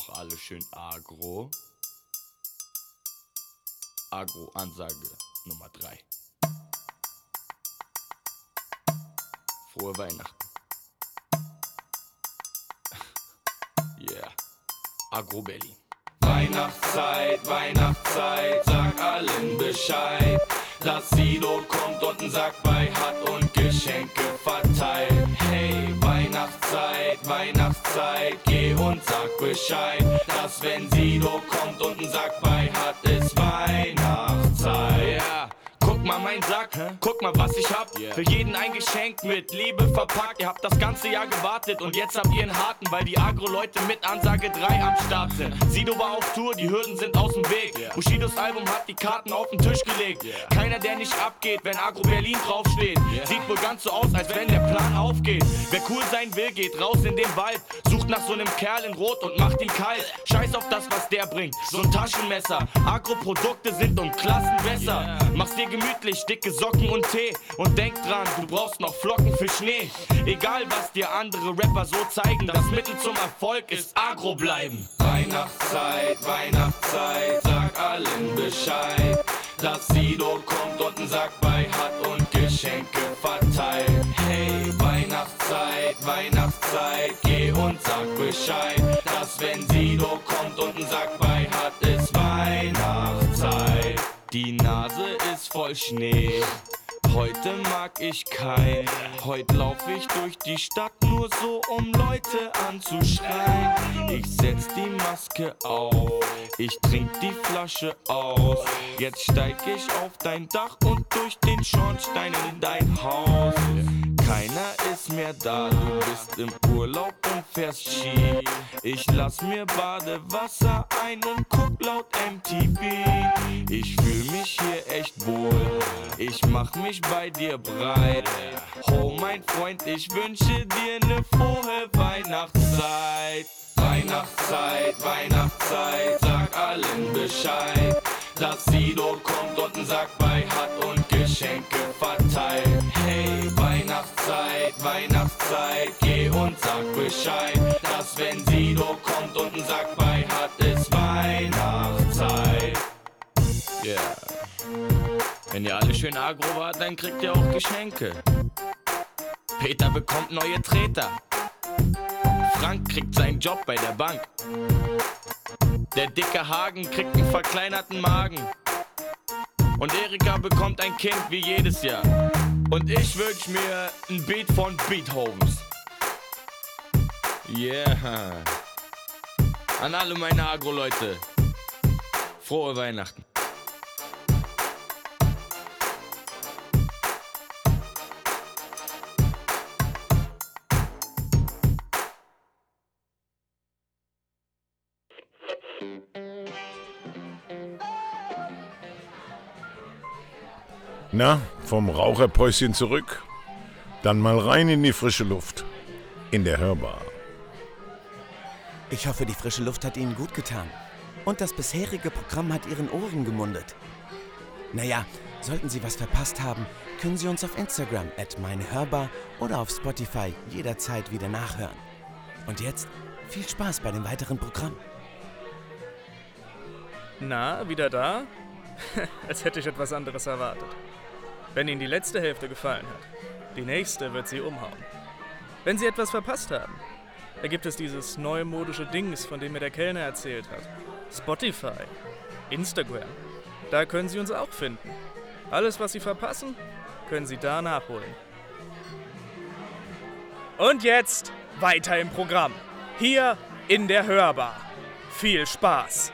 Auch alle schön agro? Agro-Ansage Nummer 3. Frohe Weihnachten. [LAUGHS] Yeah. Agro Berlin. Weihnachtszeit, Weihnachtszeit, sag allen Bescheid. dass Sido kommt und einen Sack bei hat und Geschenke verteilt. Weihnachtszeit, Weihnachtszeit, geh und sag Bescheid, dass wenn Sido kommt und einen Sack bei hat, ist Weihnachtszeit. Yeah. Guck mal mein Sack, guck mal was ich hab. Für jeden ein Geschenk mit Liebe verpackt. Ihr habt das ganze Jahr gewartet und jetzt habt ihr einen harten, weil die Agro-Leute mit Ansage 3 am Start sind. Sido war auf Tour, die Hürden sind aus dem Weg. Bushidos Album hat die Karten auf den Tisch gelegt. Keiner, der nicht abgeht, wenn Agro Berlin draufsteht. Sieht wohl ganz so aus, als wenn der Plan aufgeht. Wer cool sein will, geht raus in den Wald. Sucht nach so einem Kerl in Rot und macht ihn kalt. Scheiß auf das, was der bringt. So ein Taschenmesser. Agro-Produkte sind um Klassen besser. Mach's dir gemütlich, dicke Socken und Tee. Und denk dran, du brauchst noch Flocken für Schnee. Egal was dir andere Rapper so zeigen, das Mittel zum Erfolg ist Agro bleiben. Weihnachtszeit, Weihnachtszeit, sag allen Bescheid. Dass Sido kommt und einen Sack bei hat und Geschenke verteilt. Hey, Weihnachtszeit, Weihnachtszeit, geh und sag Bescheid. Dass wenn Sido kommt und einen Sack bei hat, ist Weihnachtszeit. Die voll Schnee. Heute mag ich kein. Heute lauf ich durch die Stadt nur so, um Leute anzuschreien. Ich setz die Maske auf, ich trink die Flasche aus. Jetzt steig ich auf dein Dach und durch den Schornstein in dein Haus. Keiner ist mehr da, du bist im Urlaub und fährst Ski. Ich lass mir Badewasser ein und guck laut MTV. Ich fühl mich hier echt wohl, ich mach mich bei dir breit. Oh mein Freund, ich wünsche dir ne frohe Weihnachtszeit. Weihnachtszeit, Weihnachtszeit, sag allen Bescheid. Dass Sido kommt und Sack bei hat und Geschenke verteilt. Hey, Weihnachtszeit, Weihnachtszeit, geh und sag Bescheid. Dass wenn Sido kommt und einen Sack bei hat, ist Weihnachtszeit. Yeah. Wenn ihr alle schön agro wart, dann kriegt ihr auch Geschenke. Peter bekommt neue Treter. Frank kriegt seinen Job bei der Bank. Der dicke Hagen kriegt einen verkleinerten Magen. Und Erika bekommt ein Kind wie jedes Jahr. Und ich wünsch mir ein Beat von Beethovens. Yeah. An alle meine Agro-Leute. Frohe Weihnachten. Na, vom Raucherpäuschen zurück? Dann mal rein in die frische Luft. In der Hörbar. Ich hoffe, die frische Luft hat Ihnen gut getan. Und das bisherige Programm hat Ihren Ohren gemundet. Naja, sollten Sie was verpasst haben, können Sie uns auf Instagram at meinehörbar oder auf Spotify jederzeit wieder nachhören. Und jetzt viel Spaß bei dem weiteren Programm. Na, wieder da? [LAUGHS] Als hätte ich etwas anderes erwartet. Wenn Ihnen die letzte Hälfte gefallen hat, die nächste wird Sie umhauen. Wenn Sie etwas verpasst haben, da gibt es dieses neumodische Dings, von dem mir der Kellner erzählt hat. Spotify, Instagram. Da können Sie uns auch finden. Alles, was Sie verpassen, können Sie da nachholen. Und jetzt weiter im Programm. Hier in der Hörbar. Viel Spaß!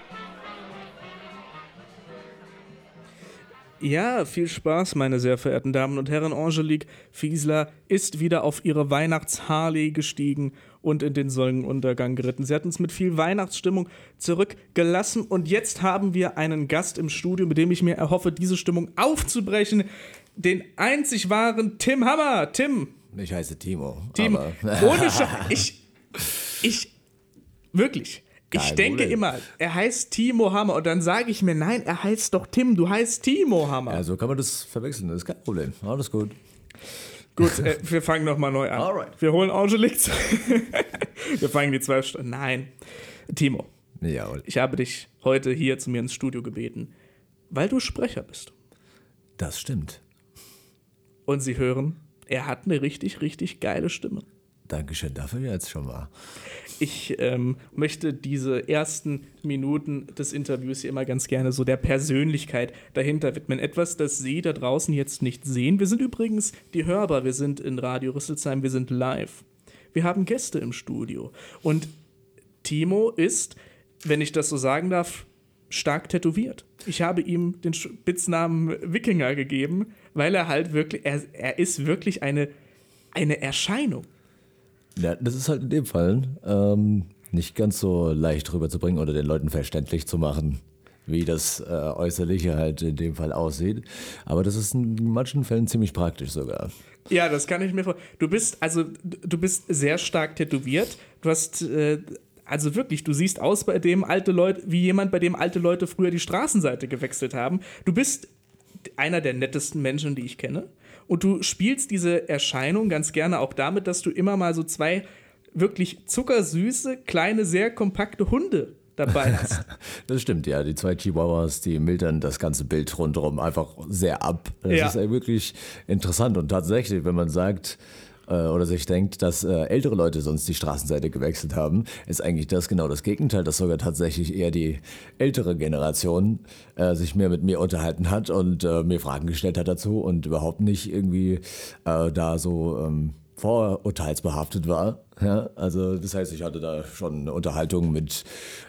Ja, viel Spaß, meine sehr verehrten Damen und Herren. Angelique Fiesler ist wieder auf ihre Weihnachts-Harley gestiegen und in den Sonnenuntergang geritten. Sie hat uns mit viel Weihnachtsstimmung zurückgelassen und jetzt haben wir einen Gast im Studio, mit dem ich mir erhoffe, diese Stimmung aufzubrechen. Den einzig wahren Tim Hammer. Tim. Ich heiße Timo. Tim. Ohne Sch Ich. Ich. Wirklich. Ich Kein denke Problem. immer, er heißt Timo Hammer und dann sage ich mir, nein, er heißt doch Tim, du heißt Timo Hammer. Ja, so kann man das verwechseln, das ist kein Problem. Alles gut. Gut, [LAUGHS] äh, wir fangen nochmal neu an. Alright. Wir holen Angelique. [LAUGHS] wir fangen die zwei Stunden. Nein. Timo, Jawohl. ich habe dich heute hier zu mir ins Studio gebeten, weil du Sprecher bist. Das stimmt. Und sie hören, er hat eine richtig, richtig geile Stimme. Dankeschön dafür jetzt schon mal. Ich ähm, möchte diese ersten Minuten des Interviews hier immer ganz gerne so der Persönlichkeit dahinter widmen. Etwas, das Sie da draußen jetzt nicht sehen. Wir sind übrigens die Hörbar, wir sind in Radio Rüsselsheim, wir sind live. Wir haben Gäste im Studio. Und Timo ist, wenn ich das so sagen darf, stark tätowiert. Ich habe ihm den Spitznamen Wikinger gegeben, weil er halt wirklich, er, er ist wirklich eine, eine Erscheinung. Ja, das ist halt in dem Fall ähm, nicht ganz so leicht rüberzubringen oder den Leuten verständlich zu machen, wie das äh, Äußerliche halt in dem Fall aussieht. Aber das ist in manchen Fällen ziemlich praktisch sogar. Ja, das kann ich mir vorstellen. Du bist, also, du bist sehr stark tätowiert. Du hast, äh, also wirklich, du siehst aus bei dem alte Leute, wie jemand, bei dem alte Leute früher die Straßenseite gewechselt haben. Du bist einer der nettesten Menschen, die ich kenne. Und du spielst diese Erscheinung ganz gerne auch damit, dass du immer mal so zwei wirklich zuckersüße, kleine, sehr kompakte Hunde dabei hast. [LAUGHS] Das stimmt, ja. Die zwei Chihuahuas, die mildern das ganze Bild rundherum einfach sehr ab. Das Ja. ist ja wirklich interessant. Und tatsächlich, wenn man sagt, oder sich denkt, dass äh, ältere Leute sonst die Straßenseite gewechselt haben, ist eigentlich das genau das Gegenteil, dass sogar tatsächlich eher die ältere Generation äh, sich mehr mit mir unterhalten hat und äh, mir Fragen gestellt hat dazu und überhaupt nicht irgendwie äh, da so ähm, vorurteilsbehaftet war. Ja, also das heißt, ich hatte da schon eine Unterhaltung mit,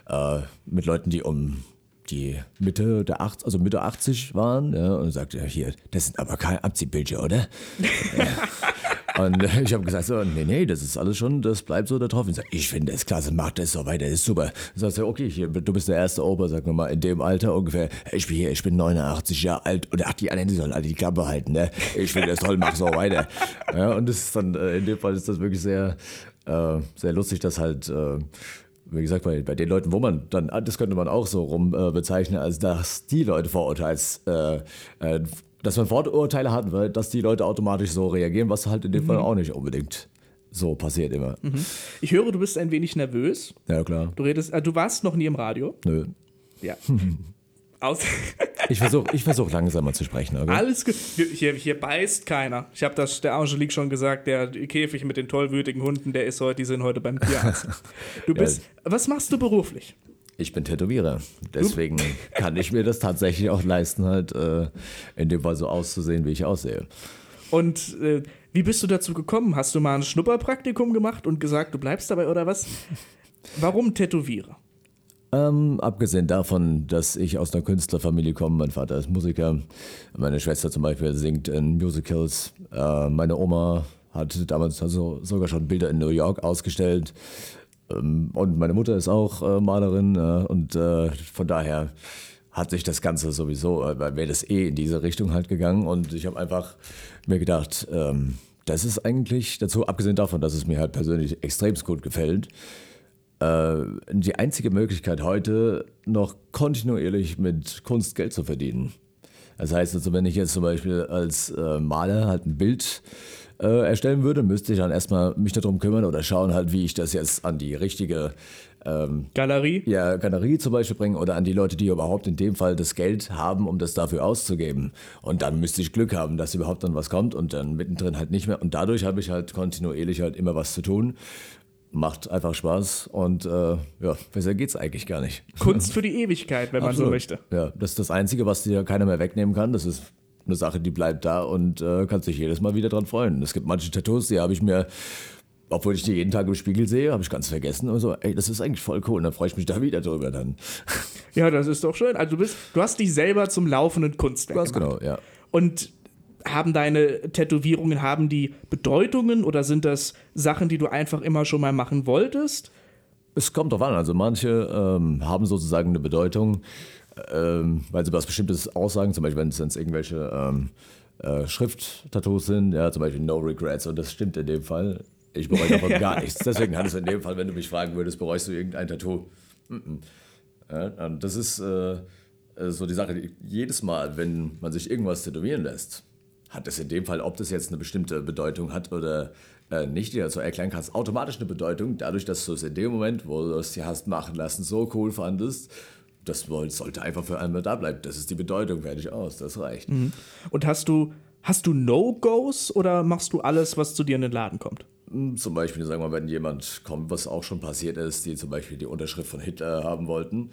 äh, mit Leuten, die um die Mitte der 80, also Mitte 80 waren, ja, und sagte, ja, hier, das sind aber keine Abziehbildchen, oder? [LAUGHS] Und [LAUGHS] ich habe gesagt, so, nee, nee, das ist alles schon, das bleibt so da drauf. Und sagt, ich finde das klasse, mach das so weiter, das ist super. Sagst du, okay, hier, du bist der erste Opa, sag mal, in dem Alter ungefähr, ich bin hier, ich bin 89 Jahre alt und ach, die anderen, die sollen alle die Klappe halten, ne? Ich finde das toll, mach so weiter. [LAUGHS] Ja, und das ist dann, äh, in dem Fall ist das wirklich sehr, äh, sehr lustig, dass halt, äh, wie gesagt, bei, bei den Leuten, wo man dann, das könnte man auch so rum äh, bezeichnen, als dass die Leute Vorurteils, äh, äh, dass man Vorurteile hat, weil dass die Leute automatisch so reagieren, was halt in dem Mhm. Fall auch nicht unbedingt so passiert immer. Mhm. Ich höre, du bist ein wenig nervös. Ja, klar. Du redest, äh, du warst noch nie im Radio. Nö. Ja. [LAUGHS] Aus [LAUGHS] Ich versuche ich versuch langsamer zu sprechen, okay? Alles. Hier, hier beißt keiner. Ich habe das der Angelique schon gesagt, der Käfig mit den tollwütigen Hunden, der ist heute, die sind heute beim Tierarzt. [LAUGHS] Du Ja. bist, was machst du beruflich? Ich bin Tätowierer. Deswegen kann ich mir das tatsächlich auch leisten, halt äh, in dem Fall so auszusehen, wie ich aussehe. Und äh, wie bist du dazu gekommen? Hast du mal ein Schnupperpraktikum gemacht und gesagt, du bleibst dabei oder was? Warum Tätowierer? Ähm, abgesehen davon, dass ich aus einer Künstlerfamilie komme, mein Vater ist Musiker, meine Schwester zum Beispiel singt in Musicals, äh, meine Oma hat damals also sogar schon Bilder in New York ausgestellt und meine Mutter ist auch äh, Malerin äh, und äh, von daher hat sich das Ganze sowieso, wäre das eh in diese Richtung halt gegangen und ich habe einfach mir gedacht, ähm, das ist eigentlich dazu, abgesehen davon, dass es mir halt persönlich extremst gut gefällt, die einzige Möglichkeit heute noch kontinuierlich mit Kunst Geld zu verdienen. Das heißt also, wenn ich jetzt zum Beispiel als Maler halt ein Bild äh, erstellen würde, müsste ich dann erstmal mich darum kümmern oder schauen halt, wie ich das jetzt an die richtige ähm, Galerie? Ja, Galerie zum Beispiel bringen oder an die Leute, die überhaupt in dem Fall das Geld haben, um das dafür auszugeben. Und dann müsste ich Glück haben, dass überhaupt dann was kommt und dann mittendrin halt nicht mehr. Und dadurch habe ich halt kontinuierlich halt immer was zu tun. Macht einfach Spaß und äh, ja, besser geht's eigentlich gar nicht. Kunst [LAUGHS] für die Ewigkeit, wenn man so Absolut. möchte. Ja, das ist das Einzige, was dir keiner mehr wegnehmen kann. Das ist eine Sache, die bleibt da und äh, kannst dich jedes Mal wieder dran freuen. Es gibt manche Tattoos, die habe ich mir, obwohl ich die jeden Tag im Spiegel sehe, habe ich ganz vergessen und so, ey, das ist eigentlich voll cool. Und dann freue ich mich da wieder drüber dann. Ja, das ist doch schön. Also du bist, du hast dich selber zum laufenden Kunstwerk Ganz gemacht. genau, ja. Und haben deine Tätowierungen, haben die Bedeutungen oder sind das Sachen, die du einfach immer schon mal machen wolltest? Es kommt drauf an. Also manche ähm, haben sozusagen eine Bedeutung, ähm, weil sie was Bestimmtes aussagen. Zum Beispiel, wenn es jetzt irgendwelche ähm, äh, Schrift-Tattoos sind, ja, zum Beispiel No Regrets. Und das stimmt in dem Fall. Ich bereue davon [LAUGHS] gar nichts. Deswegen hat es in dem Fall, wenn du mich fragen würdest, bereust du irgendein Tattoo? Mm-mm. Ja, und das ist äh, äh, so die Sache. die- Jedes Mal, wenn man sich irgendwas tätowieren lässt, hat es in dem Fall, ob das jetzt eine bestimmte Bedeutung hat oder äh, nicht dir dazu erklären kannst, automatisch eine Bedeutung, dadurch, dass du es in dem Moment, wo du es dir hast machen lassen, so cool fandest, das sollte einfach für einmal da bleiben. Das ist die Bedeutung, fertig aus, das reicht. Mhm. Und hast du, hast du No-Gos oder machst du alles, was zu dir in den Laden kommt? Hm, Zum Beispiel, sagen wir wenn jemand kommt, was auch schon passiert ist, die zum Beispiel die Unterschrift von Hitler haben wollten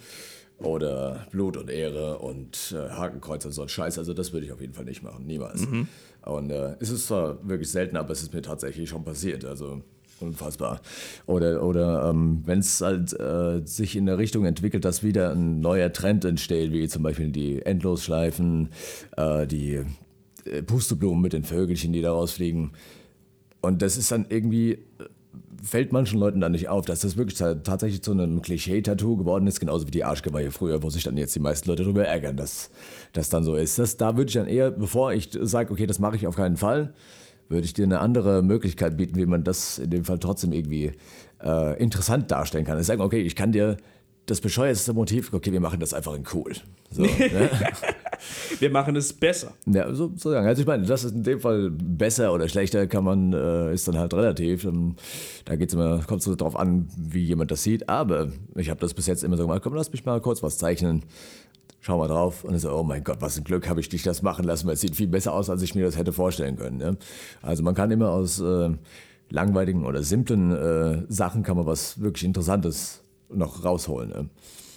oder Blut und Ehre und äh, Hakenkreuz und so ein Scheiß, also das würde ich auf jeden Fall nicht machen, niemals. Mhm. Und äh, es ist zwar wirklich selten, aber es ist mir tatsächlich schon passiert, also unfassbar. Oder, oder ähm, wenn es halt äh, sich in der Richtung entwickelt, dass wieder ein neuer Trend entsteht, wie zum Beispiel die Endlosschleifen, äh, die äh, Pusteblumen mit den Vögelchen, die da rausfliegen. Und das ist dann irgendwie, äh, fällt manchen Leuten dann nicht auf, dass das wirklich ta- tatsächlich zu einem Klischee-Tattoo geworden ist, genauso wie die Arschgeweihe früher, wo sich dann jetzt die meisten Leute darüber ärgern, dass das dann so ist. Das, da würde ich dann eher, bevor ich sage, okay, das mache ich auf keinen Fall, würde ich dir eine andere Möglichkeit bieten, wie man das in dem Fall trotzdem irgendwie äh, interessant darstellen kann. Ich sage, okay, ich kann dir das bescheuertste Motiv, okay, wir machen das einfach in cool. So, [LAUGHS] ne? Wir machen es besser. Ja, so, so sagen. Also ich meine, das ist in dem Fall besser oder schlechter, kann man, äh, ist dann halt relativ. Ähm, Da geht's immer, kommt es so drauf an, wie jemand das sieht. Aber ich habe das bis jetzt immer so gemacht, komm, lass mich mal kurz was zeichnen. Schau mal drauf und dann so, oh mein Gott, was ein Glück habe ich dich das machen lassen, weil es sieht viel besser aus, als ich mir das hätte vorstellen können. Ne? Also man kann immer aus äh, langweiligen oder simplen äh, Sachen kann man was wirklich Interessantes noch rausholen. Ne?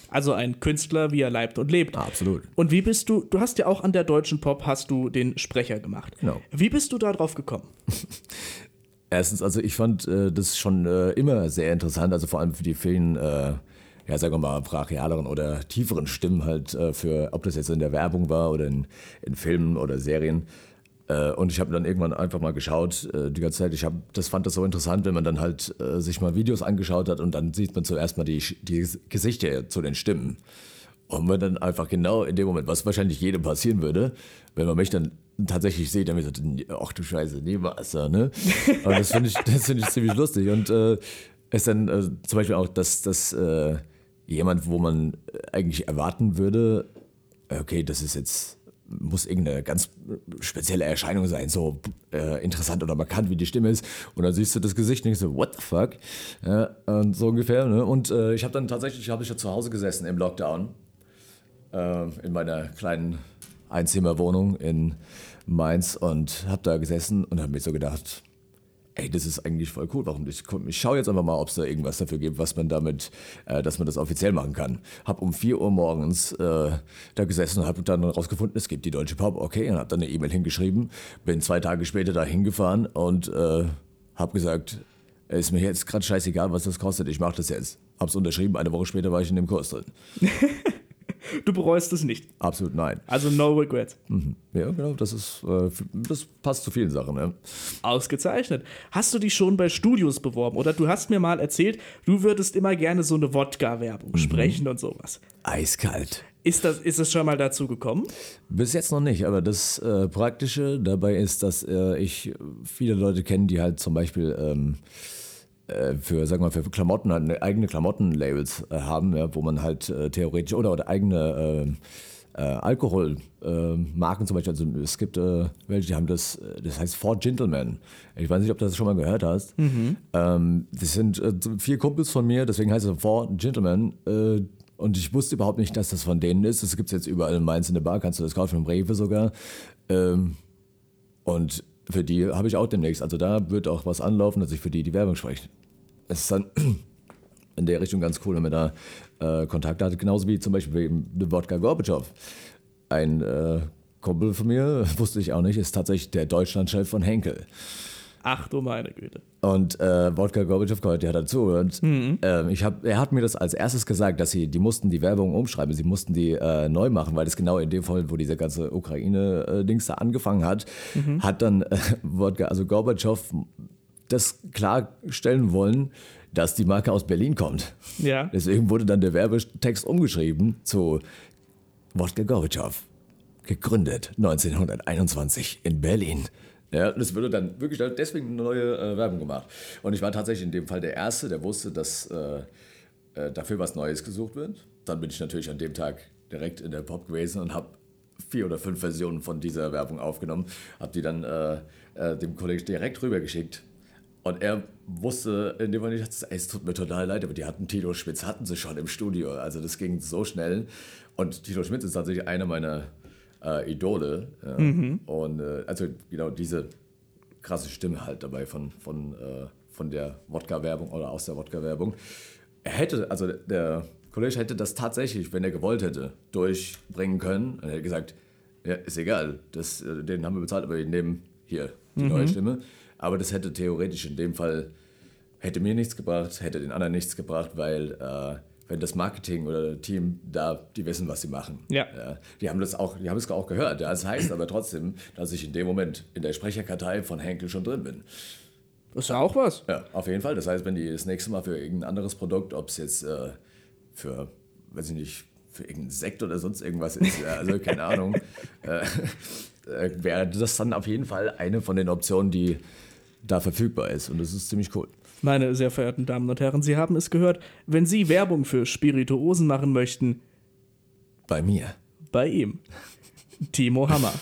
Also ein Künstler, wie er leibt und lebt. Absolut. Und wie bist du, du hast ja auch an der Deutschen Pop, hast du den Sprecher gemacht. Genau. Wie bist du da drauf gekommen? [LAUGHS] Erstens, also ich fand äh, das schon äh, immer sehr interessant, also vor allem für die vielen, äh, ja sagen wir mal, brachialeren oder tieferen Stimmen halt, äh, für, ob das jetzt in der Werbung war oder in, in Filmen oder Serien. Äh, und ich habe dann irgendwann einfach mal geschaut, äh, die ganze Zeit, ich hab, das fand das so interessant, wenn man dann halt sich mal Videos angeschaut hat und dann sieht man zuerst mal die, die Gesichter zu den Stimmen. Und man dann einfach genau in dem Moment, was wahrscheinlich jedem passieren würde, wenn man mich dann tatsächlich sieht, dann wird ach du Scheiße, niemals, ne? [LAUGHS] Aber das finde ich, das finde ich ziemlich lustig. Und äh, ist dann äh, zum Beispiel auch, dass, dass äh, jemand, wo man eigentlich erwarten würde, okay, das ist jetzt, muss irgendeine ganz spezielle Erscheinung sein, so äh, interessant oder markant, wie die Stimme ist. Und dann siehst du das Gesicht und denkst so, what the fuck? Ja, und so ungefähr. Ne? Und äh, ich habe dann tatsächlich, habe ich ja zu Hause gesessen im Lockdown äh, in meiner kleinen Einzimmerwohnung in Mainz und habe da gesessen und habe mir so gedacht, ey, das ist eigentlich voll cool. Warum? Komm, Ich schaue jetzt einfach mal, ob es da irgendwas dafür gibt, was man damit, äh, dass man das offiziell machen kann. Hab um 4 Uhr morgens äh, da gesessen und habe dann rausgefunden, es gibt die Deutsche Pop, okay, und habe dann eine E-Mail hingeschrieben, bin zwei Tage später da hingefahren und äh, habe gesagt, ist mir jetzt gerade scheißegal, was das kostet, ich mache das jetzt. Hab's unterschrieben, eine Woche später war ich in dem Kurs drin. [LAUGHS] Du bereust es nicht. Absolut nein. Also no regrets. Mhm. Ja, genau, das ist, äh, das passt zu vielen Sachen. Ne? Ausgezeichnet. Hast du dich schon bei Studios beworben? Oder du hast mir mal erzählt, du würdest immer gerne so eine Wodka-Werbung Mhm. sprechen und sowas. Eiskalt. Ist das, ist es schon mal dazu gekommen? Bis jetzt noch nicht, aber das äh, Praktische dabei ist, dass äh, ich viele Leute kenne, die halt zum Beispiel ähm, äh, für, sagen wir mal, für Klamotten halt eigene Klamottenlabels äh, haben, ja, wo man halt äh, theoretisch oder, oder eigene äh, äh, Alkoholmarken zum Beispiel, also es gibt äh, welche, die haben das, äh, das heißt Four Gentlemen. Ich weiß nicht, ob du das schon mal gehört hast. Mhm. Ähm, das sind äh, vier Kumpels von mir, deswegen heißt es Four Gentlemen. Äh, und ich wusste überhaupt nicht, dass das von denen ist. Das gibt es jetzt überall in Mainz in der Bar, kannst du das kaufen, im Rewe sogar. Ähm, und für die habe ich auch demnächst, also da wird auch was anlaufen, dass ich für die die Werbung spreche. Es ist dann [CLEARS THROAT] in der Richtung ganz cool, wenn man da äh, Kontakt hat. Genauso wie zum Beispiel eben The Wodka Gorbatschow. Ein äh, Kumpel von mir, [LAUGHS] wusste ich auch nicht, ist tatsächlich der Deutschlandchef von Henkel. Ach du meine Güte. Und äh, Wodka Gorbatschow gehört ja dazu. Und Mhm. ähm, ich hab, er hat mir das als erstes gesagt, dass sie, die mussten die Werbung umschreiben, sie mussten die äh, neu machen, weil das genau in dem Fall, wo diese ganze Ukraine-Dings da angefangen hat, Mhm. hat dann äh, Wodka, also Gorbatschow das klarstellen wollen, dass die Marke aus Berlin kommt. Ja. Deswegen wurde dann der Werbetext umgeschrieben zu Wodka Gorbatschow, gegründet 1921 in Berlin. Ja, das wurde dann wirklich deswegen eine neue äh, Werbung gemacht. Und ich war tatsächlich in dem Fall der Erste, der wusste, dass äh, äh, dafür was Neues gesucht wird. Dann bin ich natürlich an dem Tag direkt in der Pop gewesen und habe vier oder fünf Versionen von dieser Werbung aufgenommen, habe die dann äh, äh, dem Kollegen direkt rübergeschickt. Und er wusste in dem Moment, ey, es tut mir total leid, aber die hatten Tilo Schmitz, hatten sie schon im Studio. Also das ging so schnell. Und Tilo Schmitz ist tatsächlich einer meiner äh, Idole. Ja. Mhm. Und äh, also genau diese krasse Stimme halt dabei von, von, äh, von der Wodka-Werbung oder aus der Wodka-Werbung. Er hätte, also der Kollege hätte das tatsächlich, wenn er gewollt hätte, durchbringen können. Er hätte gesagt, ja, ist egal, das, äh, den haben wir bezahlt, aber wir nehmen hier die Mhm. neue Stimme. Aber das hätte theoretisch in dem Fall, hätte mir nichts gebracht, hätte den anderen nichts gebracht, weil äh, wenn das Marketing oder Team da, die wissen, was sie machen. Ja. die haben das auch, die haben es auch gehört. Ja. Das heißt aber trotzdem, dass ich in dem Moment in der Sprecherkartei von Henkel schon drin bin. Ist ja auch was. Ja, auf jeden Fall. Das heißt, wenn die das nächste Mal für irgendein anderes Produkt, ob es jetzt äh, für, weiß ich nicht, für irgendeinen Sekt oder sonst irgendwas ist, ja, also keine [LAUGHS] Ahnung, äh, äh, wäre das dann auf jeden Fall eine von den Optionen, die da verfügbar ist. Und das ist ziemlich cool. Meine sehr verehrten Damen und Herren, Sie haben es gehört. Wenn Sie Werbung für Spirituosen machen möchten, Bei mir. bei ihm. Timo Hammer.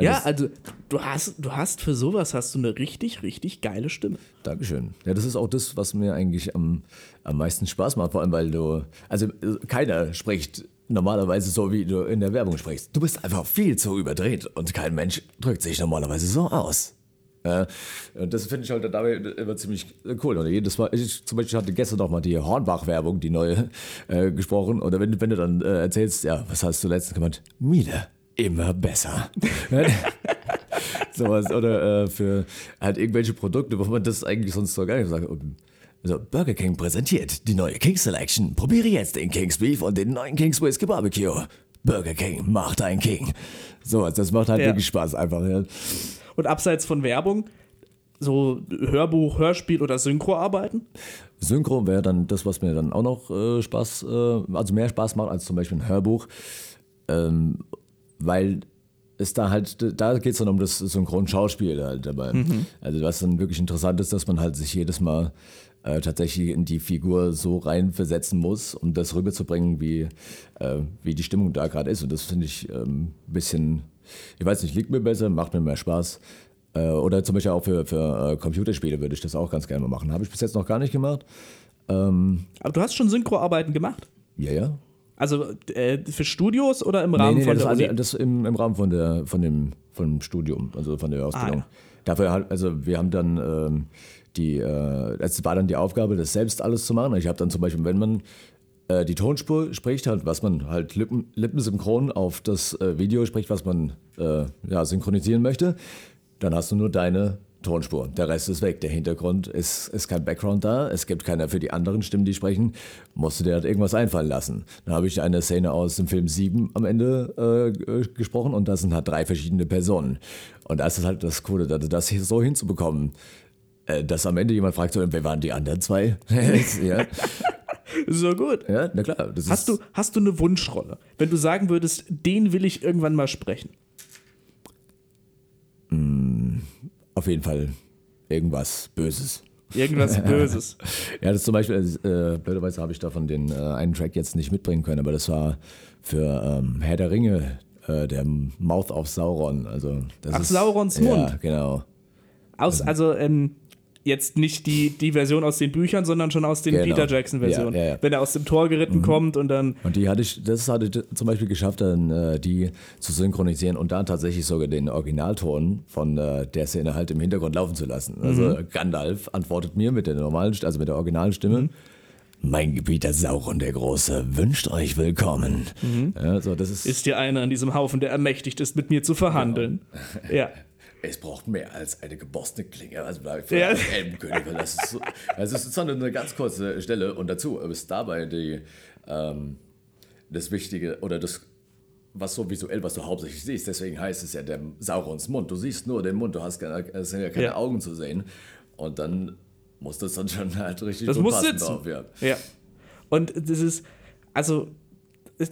Ja, also du hast, du hast für sowas hast du eine richtig, richtig geile Stimme. Dankeschön. Ja, das ist auch das, was mir eigentlich am, am meisten Spaß macht, vor allem weil du, also keiner spricht normalerweise so, wie du in der Werbung sprichst. Du bist einfach viel zu überdreht und kein Mensch drückt sich normalerweise so aus. Ja, und das finde ich halt dabei immer ziemlich cool. Und jedes Mal, ich zum Beispiel hatte gestern noch mal die Hornbach-Werbung, die neue, äh, gesprochen. Oder wenn, wenn du dann äh, erzählst, ja, was hast du letztens gemeint? Miele, immer besser. [LAUGHS] Sowas. Oder äh, für halt irgendwelche Produkte, wo man das eigentlich sonst so gar nicht sagt. Also Burger King präsentiert die neue King Selection. Probiere jetzt den King's Beef und den neuen King's Whiskey Barbecue. Burger King macht ein King. Sowas, das macht halt Ja. wirklich Spaß einfach. Ja. Und abseits von Werbung, so Hörbuch, Hörspiel oder Synchroarbeiten? Synchro wäre dann das, was mir dann auch noch äh, Spaß, äh, also mehr Spaß macht als zum Beispiel ein Hörbuch, ähm, weil es da halt, da geht es dann um das Synchronschauspiel halt dabei. Mhm. Also was dann wirklich interessant ist, dass man halt sich jedes Mal äh, tatsächlich in die Figur so reinversetzen muss, um das rüberzubringen, wie, äh, wie die Stimmung da gerade ist. Und das finde ich ein ähm, bisschen, ich weiß nicht, liegt mir besser, macht mir mehr Spaß. Äh, oder zum Beispiel auch für, für äh, Computerspiele würde ich das auch ganz gerne mal machen. Habe ich bis jetzt noch gar nicht gemacht. Ähm, Aber du hast schon Synchroarbeiten gemacht? ja, ja. Also äh, für Studios oder im Rahmen nee, nee, von das, der also, Uni? das im, im Rahmen von der, von dem, vom Studium, also von der Ausbildung. Ah, Dafür halt, also wir haben dann ähm, die, äh, es war dann die Aufgabe, das selbst alles zu machen. Ich habe dann zum Beispiel, wenn man äh, die Tonspur spricht, halt, was man halt Lippen, lippensynchron auf das äh, Video spricht, was man äh, ja, synchronisieren möchte, dann hast du nur deine Tonspur. Der Rest ist weg. Der Hintergrund ist, ist kein Background da. Es gibt keiner für die anderen Stimmen, die sprechen. Musst du dir halt irgendwas einfallen lassen. Dann habe ich eine Szene aus dem Film 7 am Ende äh, gesprochen und das sind halt drei verschiedene Personen. Und das ist halt das Coole, das, so hinzubekommen, äh, dass am Ende jemand fragt, so, wer waren die anderen zwei? [LAUGHS] ja. So gut. Ja, na klar. Hast du, hast du eine Wunschrolle? Wenn du sagen würdest, den will ich irgendwann mal sprechen. auf jeden Fall irgendwas Böses. Irgendwas [LAUGHS] Böses. ja, das zum Beispiel, äh, blöderweise habe ich davon den äh, einen Track jetzt nicht mitbringen können, aber das war für ähm, Herr der Ringe, äh, der Mouth of Sauron. Also, das Ach, ist, Saurons Ja, Mund. genau. Aus, also ähm, jetzt nicht die, die Version aus den Büchern, sondern schon aus den Genau. Peter Jackson-Versionen. Ja, ja, ja. Wenn er aus dem Tor geritten Mhm. kommt und dann. Und die hatte ich, das hatte ich zum Beispiel geschafft, dann äh, die zu synchronisieren und dann tatsächlich sogar den Originalton von äh, der Szene halt im Hintergrund laufen zu lassen. Also Mhm. Gandalf antwortet mir mit der normalen, also mit der originalen Stimme. Mein Gebieter Sauron der Große wünscht euch willkommen. Mhm. Ja, so, das ist, Ist dir einer an diesem Haufen, der ermächtigt ist, mit mir zu verhandeln. Ja. [LAUGHS] Es braucht mehr als eine gebossene Klinge. Also bei für Ja. Elbenkönig. Das ist, so, also es ist so eine ganz kurze Stelle und dazu ist dabei die, ähm, das Wichtige oder das, was so visuell, was du hauptsächlich siehst. Deswegen heißt es ja der Saurons Mund. Du siehst nur den Mund, du hast keine, es sind ja keine Ja. Augen zu sehen. Und dann muss das dann schon halt richtig Das gut muss sitzen. drauf. Ja. Ja. Und das ist, also,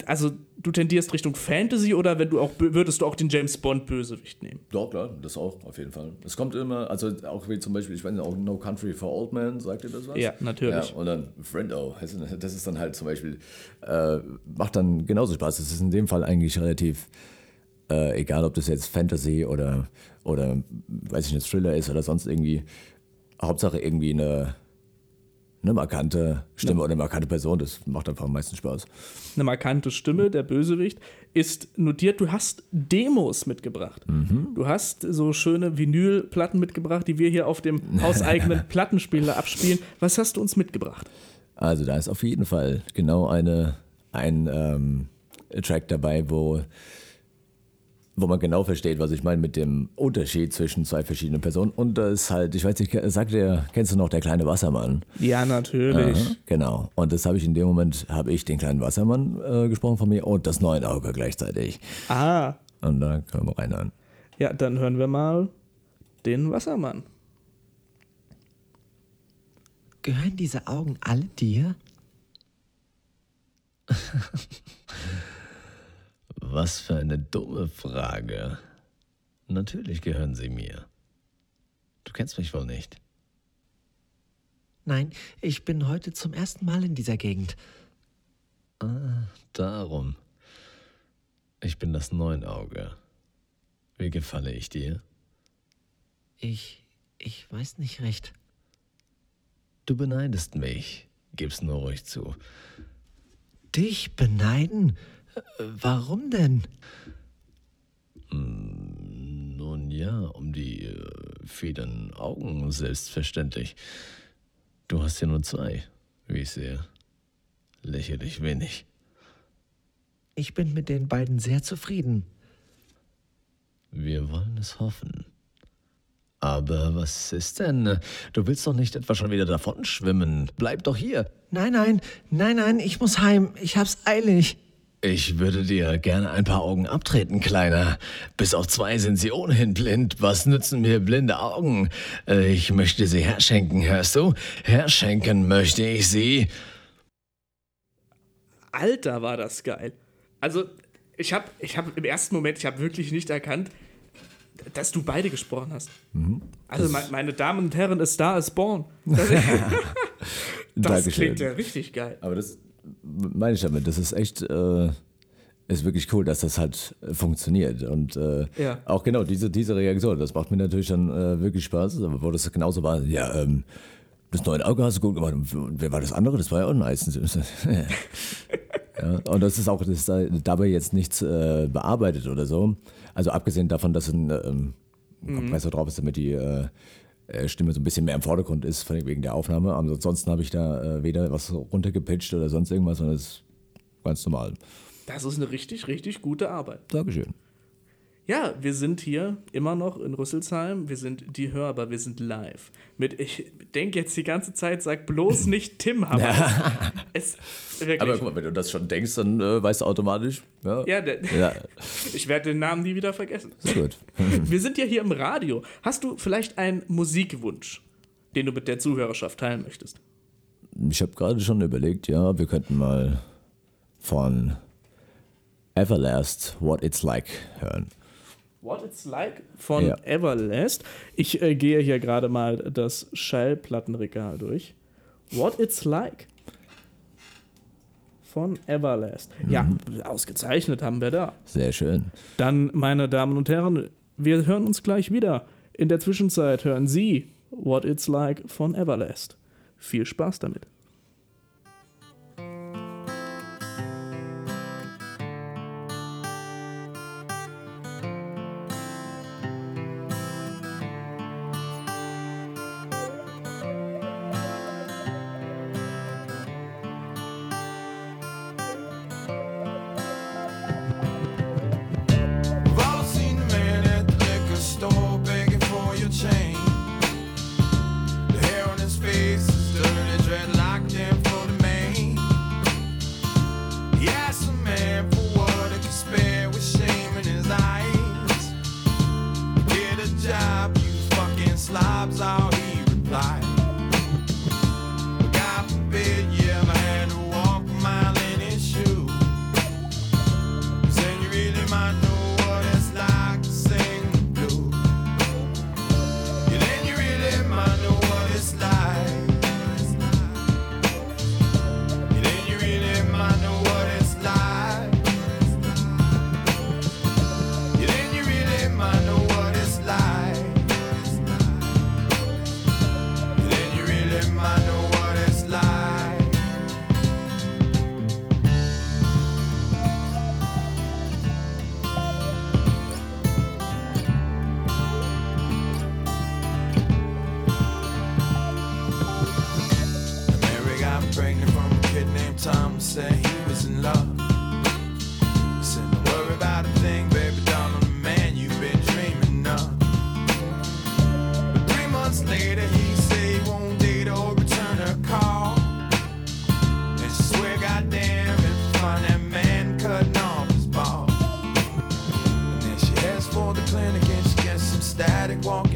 also du tendierst Richtung Fantasy oder wenn du auch würdest du auch den James Bond Bösewicht nehmen? Doch, klar, das auch, auf jeden Fall. Es kommt immer, also auch wie zum Beispiel, ich weiß nicht, auch No Country for Old Men, sagt ihr das was? Ja, natürlich. Ja, und dann Friendo, das ist dann halt zum Beispiel, äh, macht dann genauso Spaß. Das ist in dem Fall eigentlich relativ, äh, egal ob das jetzt Fantasy oder, oder, weiß ich nicht, Thriller ist oder sonst irgendwie, Hauptsache irgendwie eine, eine markante Stimme oder eine markante Person. Das macht einfach am meisten Spaß. Eine markante Stimme, der Bösewicht, ist notiert. Du hast Demos mitgebracht. Du hast so schöne Vinylplatten mitgebracht, die wir hier auf dem [LAUGHS] hauseigenen Plattenspieler abspielen. Was hast du uns mitgebracht? Also da ist auf jeden Fall genau eine, ein ähm, Track dabei, wo, wo man genau versteht, was ich meine mit dem Unterschied zwischen zwei verschiedenen Personen. Und das ist halt, ich weiß nicht, sagt der, kennst du noch der kleine Wassermann? Ja, natürlich. Aha, genau. Und das habe ich in dem Moment, habe ich den kleinen Wassermann äh, gesprochen von mir und das neue Auge gleichzeitig. Ah, Und da können wir reinhören. ja, dann hören wir mal den Wassermann. Gehören diese Augen alle dir? [LAUGHS] Was für eine dumme Frage. Natürlich gehören sie mir. Du kennst mich wohl nicht. Nein, ich bin heute zum ersten Mal in dieser Gegend. Ah, darum. Ich bin das Neunauge. Wie gefalle ich dir? Ich. ich weiß nicht recht. Du beneidest mich. Gib's nur ruhig zu. Dich beneiden? Warum denn? Hm, Nun ja, um die äh, federn Augen, selbstverständlich. Du hast ja nur zwei, wie ich sehe. Lächerlich wenig. Ich bin mit den beiden sehr zufrieden. Wir wollen es hoffen. Aber was ist denn? Du willst doch nicht etwa schon wieder davon schwimmen. Bleib doch hier. Nein, nein, nein, nein, ich muss heim. Ich hab's eilig. Ich würde dir gerne ein paar Augen abtreten, Kleiner. Bis auf zwei sind sie ohnehin blind. Was nützen mir blinde Augen? Äh, Ich möchte sie herschenken, hörst du? Herschenken möchte ich sie. Alter, war das geil. Also, ich habe ich hab im ersten Moment, ich habe wirklich nicht erkannt, dass du beide gesprochen hast. Also, Das- me meine Damen und Herren, A Star is Born. Das, [LAUGHS] das klingt ja richtig geil. Aber das meine ich damit. Das ist echt, äh, ist wirklich cool, dass das halt funktioniert. Und äh, Ja. auch genau diese, diese Reaktion, das macht mir natürlich dann äh, wirklich Spaß. Aber wo das genauso war, ja, ähm, das neue Auge hast du gut gemacht. Und wer war das andere? Das war ja auch nice. [LAUGHS] ja, und das ist auch das ist da- dabei jetzt nichts äh, bearbeitet oder so. Also abgesehen davon, dass ein ähm, Mhm. Kompressor drauf ist, damit die äh, Stimme so ein bisschen mehr im Vordergrund ist, wegen der Aufnahme. Aber ansonsten habe ich da äh, weder was runtergepitcht oder sonst irgendwas, sondern es ist ganz normal. Das ist eine richtig, richtig gute Arbeit. Dankeschön. Ja, wir sind hier immer noch in Rüsselsheim. Wir sind die Hörbar, wir sind live. Mit, ich denke jetzt die ganze Zeit, sag bloß nicht Tim [LAUGHS] Hammer. es, wirklich. Aber guck mal, wenn du das schon denkst, dann äh, weißt du automatisch. Ja, Ja, der, Ja. [LAUGHS] ich werde den Namen nie wieder vergessen. Sehr gut. [LAUGHS] Wir sind ja hier im Radio. Hast du vielleicht einen Musikwunsch, den du mit der Zuhörerschaft teilen möchtest? Ich habe gerade schon überlegt, ja, wir könnten mal von Everlast What It's Like hören. What It's Like von Ja. Everlast. Ich äh, gehe hier gerade mal das Schallplattenregal durch. What It's Like von Everlast. Ja, ausgezeichnet haben wir da. Sehr schön. Dann, meine Damen und Herren, wir hören uns gleich wieder. In der Zwischenzeit hören Sie What It's Like von Everlast. Viel Spaß damit. Static walking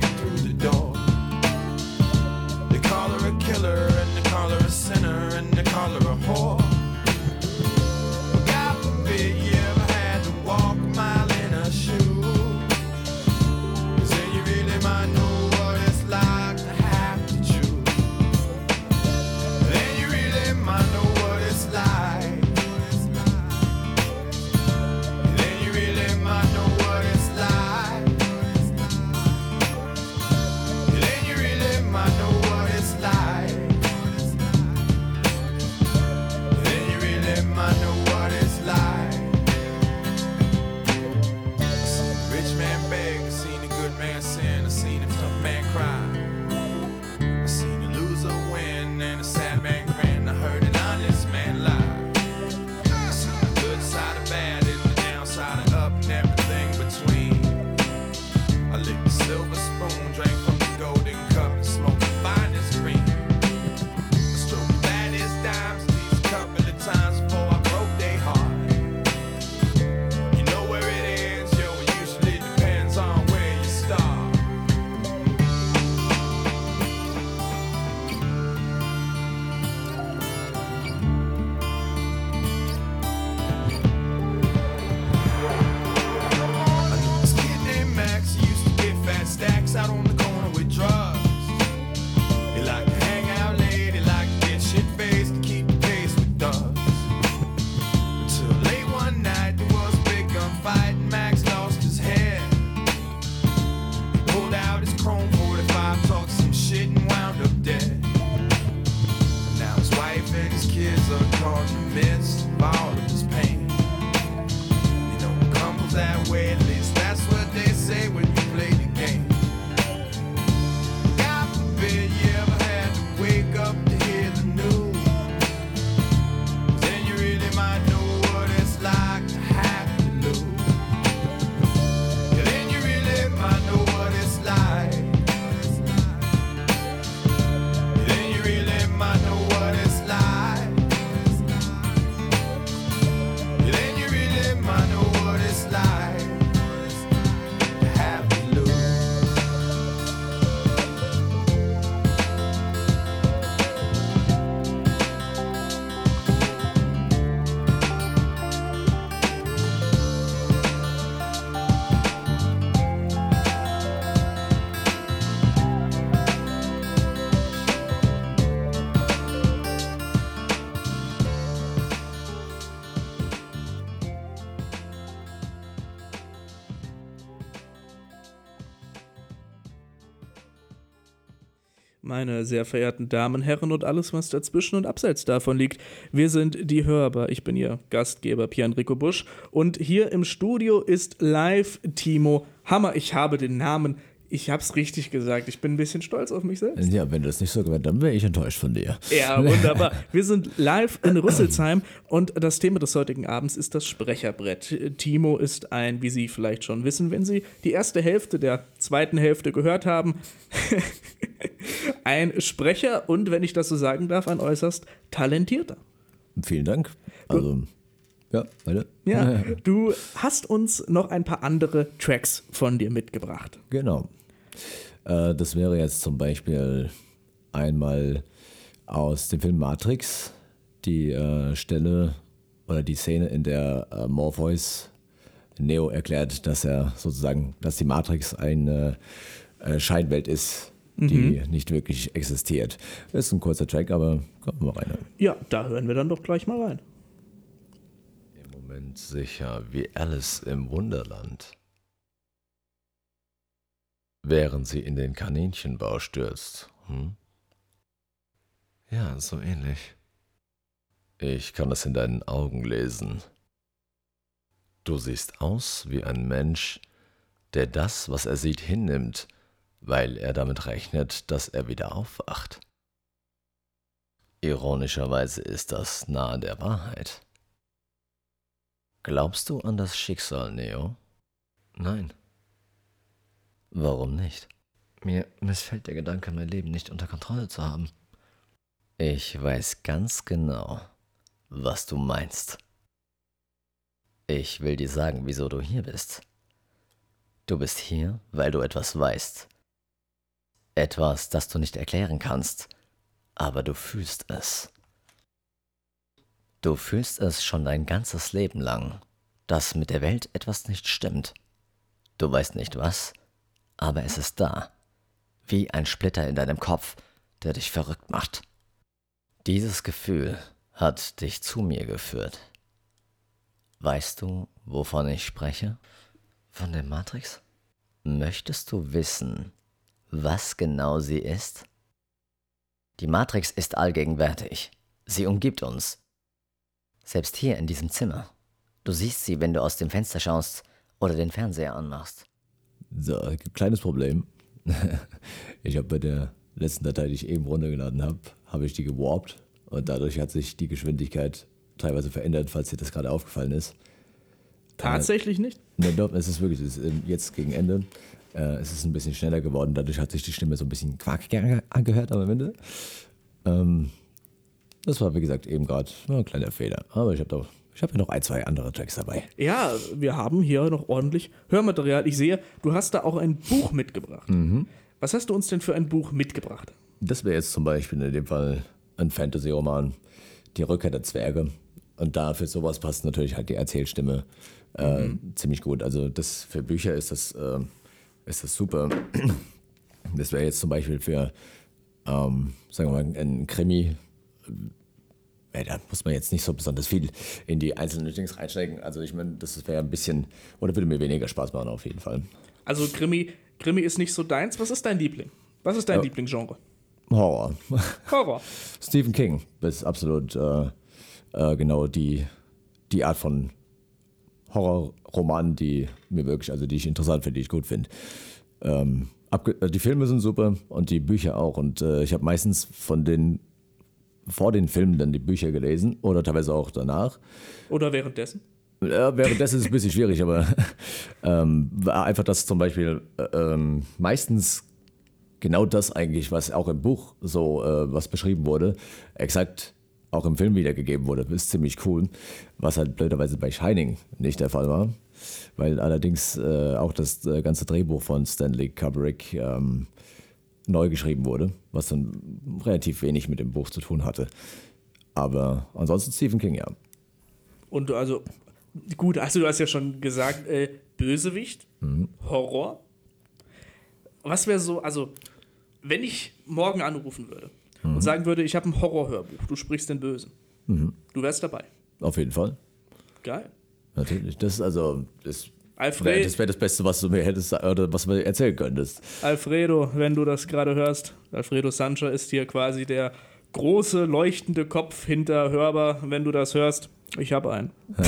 Meine sehr verehrten Damen, Herren und alles, was dazwischen und abseits davon liegt. Wir sind die Hörbar. Ich bin Ihr Gastgeber Pian-Rico Busch. Und hier im Studio ist live Timo Hammer. Ich habe den Namen. Ich habe es richtig gesagt. Ich bin ein bisschen stolz auf mich selbst. Ja, wenn du das nicht so gewährt, dann wäre ich enttäuscht von dir. Ja, [LAUGHS] wunderbar. Wir sind live in Rüsselsheim und das Thema des heutigen Abends ist das Sprecherbrett. Timo ist ein, wie Sie vielleicht schon wissen, wenn Sie die erste Hälfte der zweiten Hälfte gehört haben, [LAUGHS] ein Sprecher und, wenn ich das so sagen darf, ein äußerst talentierter. Vielen Dank. Also, ja, weiter. Ja, [LAUGHS] du hast uns noch ein paar andere Tracks von dir mitgebracht. Genau. Äh, das wäre jetzt zum Beispiel einmal aus dem Film Matrix die äh, Stelle oder die Szene, in der äh, Morpheus Neo erklärt, dass er sozusagen, dass die Matrix eine Scheinwelt ist, die Mhm. nicht wirklich existiert. Das ist ein kurzer Track, aber kommen wir mal rein. Ja, da hören wir dann doch gleich mal rein. Moment sicher wie Alice im Wunderland. Während sie in den Kaninchenbau stürzt. Hm? Ja, so ähnlich. Ich kann es in deinen Augen lesen. Du siehst aus wie ein Mensch, der das, was er sieht, hinnimmt, weil er damit rechnet, dass er wieder aufwacht. Ironischerweise ist das nahe der Wahrheit. Glaubst du an das Schicksal, Neo? Nein. Warum nicht? Mir missfällt der Gedanke, mein Leben nicht unter Kontrolle zu haben. Ich weiß ganz genau, was du meinst. Ich will dir sagen, wieso du hier bist. Du bist hier, weil du etwas weißt. Etwas, das du nicht erklären kannst, aber du fühlst es. Du fühlst es schon dein ganzes Leben lang, dass mit der Welt etwas nicht stimmt. Du weißt nicht was, aber es ist da, wie ein Splitter in deinem Kopf, der dich verrückt macht. Dieses Gefühl hat dich zu mir geführt. Weißt du, wovon ich spreche? Von der Matrix? Möchtest du wissen, was genau sie ist? Die Matrix ist allgegenwärtig. Sie umgibt uns. Selbst hier in diesem Zimmer. Du siehst sie, wenn du aus dem Fenster schaust oder den Fernseher anmachst. So, kleines Problem. [LAUGHS] ich habe bei der letzten Datei, die ich eben runtergeladen habe, habe ich die gewarpt und dadurch hat sich die Geschwindigkeit teilweise verändert, falls dir das gerade aufgefallen ist. Tatsächlich nicht? Ne, doch, es ist wirklich, es ist jetzt gegen Ende. Äh, es ist ein bisschen schneller geworden, dadurch hat sich die Stimme so ein bisschen quakiger angehört am Ende. Ähm, das war, wie gesagt, eben gerade ein kleiner Fehler. Aber ich habe doch ich habe ja noch ein, zwei andere Tracks dabei. Ja, wir haben hier noch ordentlich Hörmaterial. Ich sehe, du hast da auch ein Buch mitgebracht. Mhm. Was hast du uns denn für ein Buch mitgebracht? Das wäre jetzt zum Beispiel in dem Fall ein Fantasy-Roman, Die Rückkehr der Zwerge. Und da für sowas passt natürlich halt die Erzählstimme äh, Mhm. ziemlich gut. Also das für Bücher ist das, äh, ist das super. Das wäre jetzt zum Beispiel für, ähm, sagen wir mal, ein Krimi. Ja, da muss man jetzt nicht so besonders viel in die einzelnen Dings reinstecken. Also ich meine, das wäre ein bisschen, oder würde mir weniger Spaß machen auf jeden Fall. Also Krimi, Krimi ist nicht so deins. Was ist dein Liebling? Was ist dein Ja. Lieblingsgenre? Horror. Horror. [LAUGHS] Stephen King ist absolut äh, äh, genau die, die Art von Horrorroman, die mir wirklich, also die ich interessant finde, die ich gut finde. Ähm, äh, die Filme sind super und die Bücher auch. Und äh, ich habe meistens von den vor den Filmen dann die Bücher gelesen oder teilweise auch danach. Oder währenddessen? Ja, währenddessen ist es ein bisschen schwierig, aber [LAUGHS] ähm, war einfach das zum Beispiel äh, ähm, meistens genau das eigentlich, was auch im Buch so äh, was beschrieben wurde, exakt auch im Film wiedergegeben wurde, ist ziemlich cool, was halt blöderweise bei Shining nicht der Fall war, weil allerdings äh, auch das äh, ganze Drehbuch von Stanley Kubrick ähm, neu geschrieben wurde, was dann relativ wenig mit dem Buch zu tun hatte. Aber ansonsten Stephen King, ja. Und du also, gut, also du hast ja schon gesagt, äh, Bösewicht, Mhm. Horror. Was wäre so, also, wenn ich morgen anrufen würde Mhm. und sagen würde, ich habe ein Horrorhörbuch, du sprichst den Bösen. Mhm. Du wärst dabei. Auf jeden Fall. Geil. Natürlich. Das ist also. Das Alfred. wär- das wäre das Beste, was du mir hättest oder was mir erzählen könntest. Alfredo, wenn du das gerade hörst, Alfredo Sancha ist hier quasi der große leuchtende Kopf hinter Hörbar. Wenn du das hörst, ich habe einen. [LAUGHS]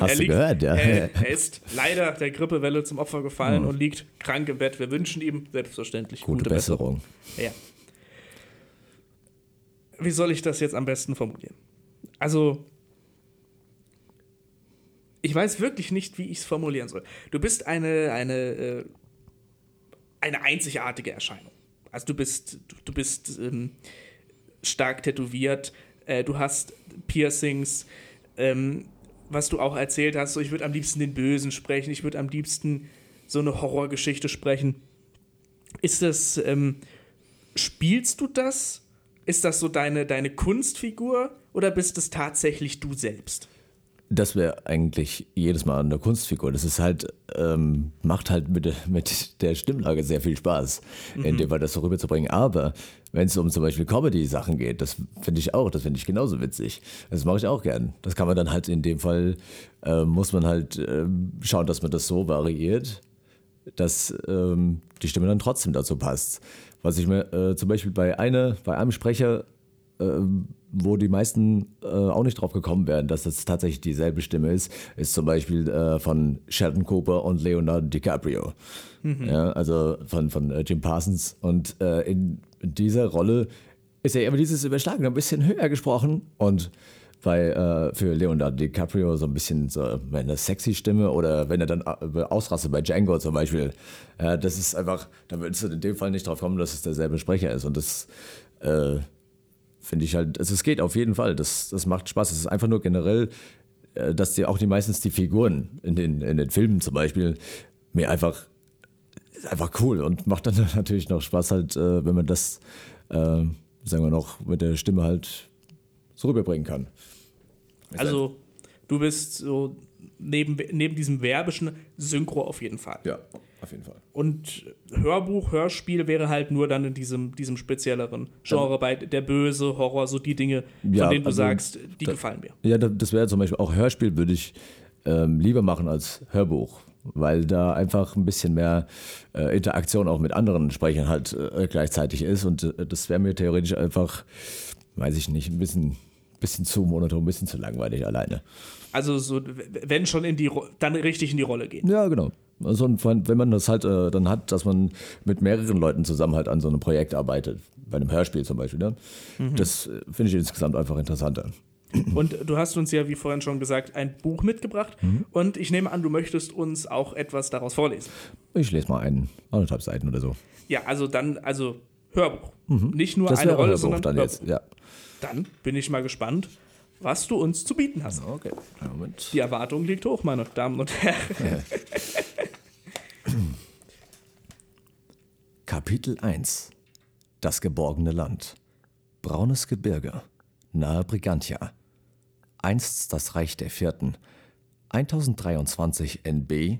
Hast Er du liegt- gehört, ja? Er, er ist leider der Grippewelle zum Opfer gefallen Hm. und liegt krank im Bett. Wir wünschen ihm selbstverständlich Gute, gute, Besserung. Ja. Wie soll ich das jetzt am besten formulieren? Also, ich weiß wirklich nicht, wie ich es formulieren soll. Du bist eine, eine, äh, eine einzigartige Erscheinung. Also du bist, du, bist ähm, stark tätowiert, äh, du hast Piercings, ähm, was du auch erzählt hast, so ich würde am liebsten den Bösen sprechen, ich würde am liebsten so eine Horrorgeschichte sprechen. Ist das, ähm, spielst du das? Ist das so deine, deine Kunstfigur oder bist es tatsächlich du selbst? Das wäre eigentlich jedes Mal eine Kunstfigur. Das ist halt, ähm, macht halt mit, der- mit der Stimmlage sehr viel Spaß, in Mhm. dem Fall das so rüberzubringen. Aber wenn es um zum Beispiel Comedy-Sachen geht, das finde ich auch, das finde ich genauso witzig. Das mache ich auch gern. Das kann man dann halt in dem Fall, äh, muss man halt ähm, schauen, dass man das so variiert, dass ähm, die Stimme dann trotzdem dazu passt. Was ich mir äh, zum Beispiel bei, einer, bei einem Sprecher, äh, wo die meisten äh, auch nicht drauf gekommen wären, dass das tatsächlich dieselbe Stimme ist, ist zum Beispiel äh, von Sheldon Cooper und Leonardo DiCaprio. Mhm. Ja, also von, von äh, Jim Parsons. Und äh, in dieser Rolle ist ja immer dieses Überschlagen ein bisschen höher gesprochen und bei, äh, für Leonardo DiCaprio so ein bisschen so eine sexy Stimme oder wenn er dann äh, ausrastet bei Django zum Beispiel. Ja, das ist einfach, da würdest du in dem Fall nicht drauf kommen, dass es derselbe Sprecher ist und das äh, finde ich halt, also es geht auf jeden Fall, das, das macht Spaß. Es ist einfach nur generell, äh, dass die auch die meistens die Figuren in den, in den Filmen zum Beispiel mir einfach ist einfach cool und macht dann [LAUGHS] natürlich noch Spaß halt, äh, wenn man das, äh, sagen wir noch, mit der Stimme halt so rüberbringen kann. Also, du bist so neben, neben diesem werbischen Synchro auf jeden Fall. Ja, auf jeden Fall. Und Hörbuch, Hörspiel wäre halt nur dann in diesem, diesem spezielleren Genre bei der Böse, Horror, so die Dinge, Ja, von denen du also, sagst, die da- gefallen mir. Ja, da- das wäre zum Beispiel auch Hörspiel würde ich ähm, lieber machen als Hörbuch, weil da einfach ein bisschen mehr äh, Interaktion auch mit anderen Sprechern halt äh, gleichzeitig ist und äh, das wäre mir theoretisch einfach, weiß ich nicht, ein bisschen, bisschen zu monoton, ein bisschen zu langweilig alleine. Also so, wenn schon in die Ro dann richtig in die Rolle gehen. Ja, genau. Also wenn man das halt äh, dann hat, dass man mit mehreren Leuten zusammen halt an so einem Projekt arbeitet, bei einem Hörspiel zum Beispiel, ne? Mhm. das äh, finde ich insgesamt einfach interessanter. Und du hast uns ja, wie vorhin schon gesagt, ein Buch mitgebracht. Mhm. Und ich nehme an, du möchtest uns auch etwas daraus vorlesen. Ich lese mal einen, anderthalb Seiten oder so. Ja, also dann, also Hörbuch. Mhm. Nicht nur Das eine Rolle, Hörbuch sondern dann Hörbuch. jetzt, ja. Dann bin ich mal gespannt, was du uns zu bieten hast. Okay, Moment. Die Erwartung liegt hoch, meine Damen und Herren. [LAUGHS] [CLEARS THROAT] Kapitel 1 Das geborgene Land. Braunes Gebirge. Nahe Brigantia. Einst das Reich der Vierten. 1023 NB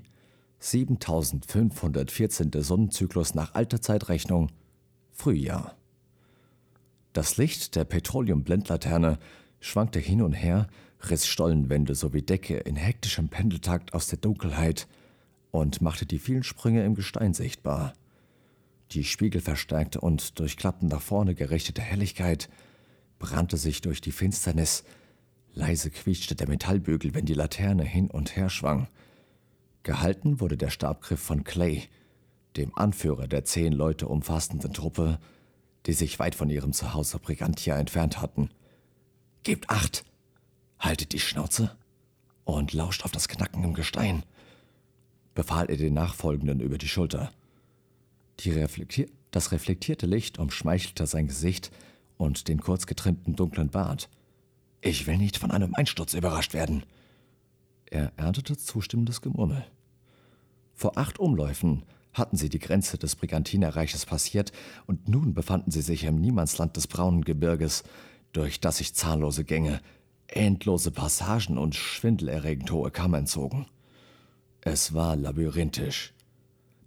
7514. Sonnenzyklus nach alter Zeitrechnung. Frühjahr. Das Licht der Petroleum-Blendlaterne schwankte hin und her, riss Stollenwände sowie Decke in hektischem Pendeltakt aus der Dunkelheit und machte die vielen Sprünge im Gestein sichtbar. Die spiegelverstärkte und durch Klappen nach vorne gerichtete Helligkeit brannte sich durch die Finsternis. Leise quietschte der Metallbügel, wenn die Laterne hin und her schwang. Gehalten wurde der Stabgriff von Clay, dem Anführer der zehn Leute umfassenden Truppe, die sich weit von ihrem Zuhause Brigantia entfernt hatten. Gebt acht! Haltet die Schnauze und lauscht auf das Knacken im Gestein, befahl er den Nachfolgenden über die Schulter. Die reflektier das reflektierte Licht umschmeichelte sein Gesicht und den kurz getrimmten dunklen Bart. Ich will nicht von einem Einsturz überrascht werden. Er erntete zustimmendes Gemurmel. Vor acht Umläufen hatten sie die Grenze des Brigantinerreiches passiert und nun befanden sie sich im Niemandsland des braunen Gebirges, durch das sich zahllose Gänge, endlose Passagen und schwindelerregend hohe Kammern zogen. Es war labyrinthisch.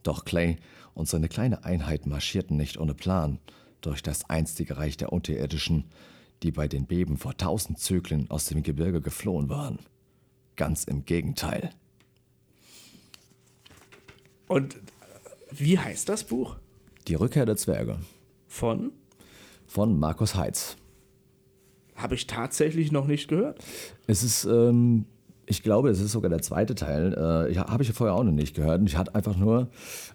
Doch Clay und seine kleine Einheit marschierten nicht ohne Plan durch das einstige Reich der Unterirdischen, die bei den Beben vor tausend Zyklen aus dem Gebirge geflohen waren. Ganz im Gegenteil. Und wie heißt das Buch? Die Rückkehr der Zwerge. Von? Von Markus Heitz. Habe ich tatsächlich noch nicht gehört. Es ist, ähm, ich glaube, es ist sogar der zweite Teil. Äh, ich, Habe ich vorher auch noch nicht gehört. Und ich hatte einfach nur,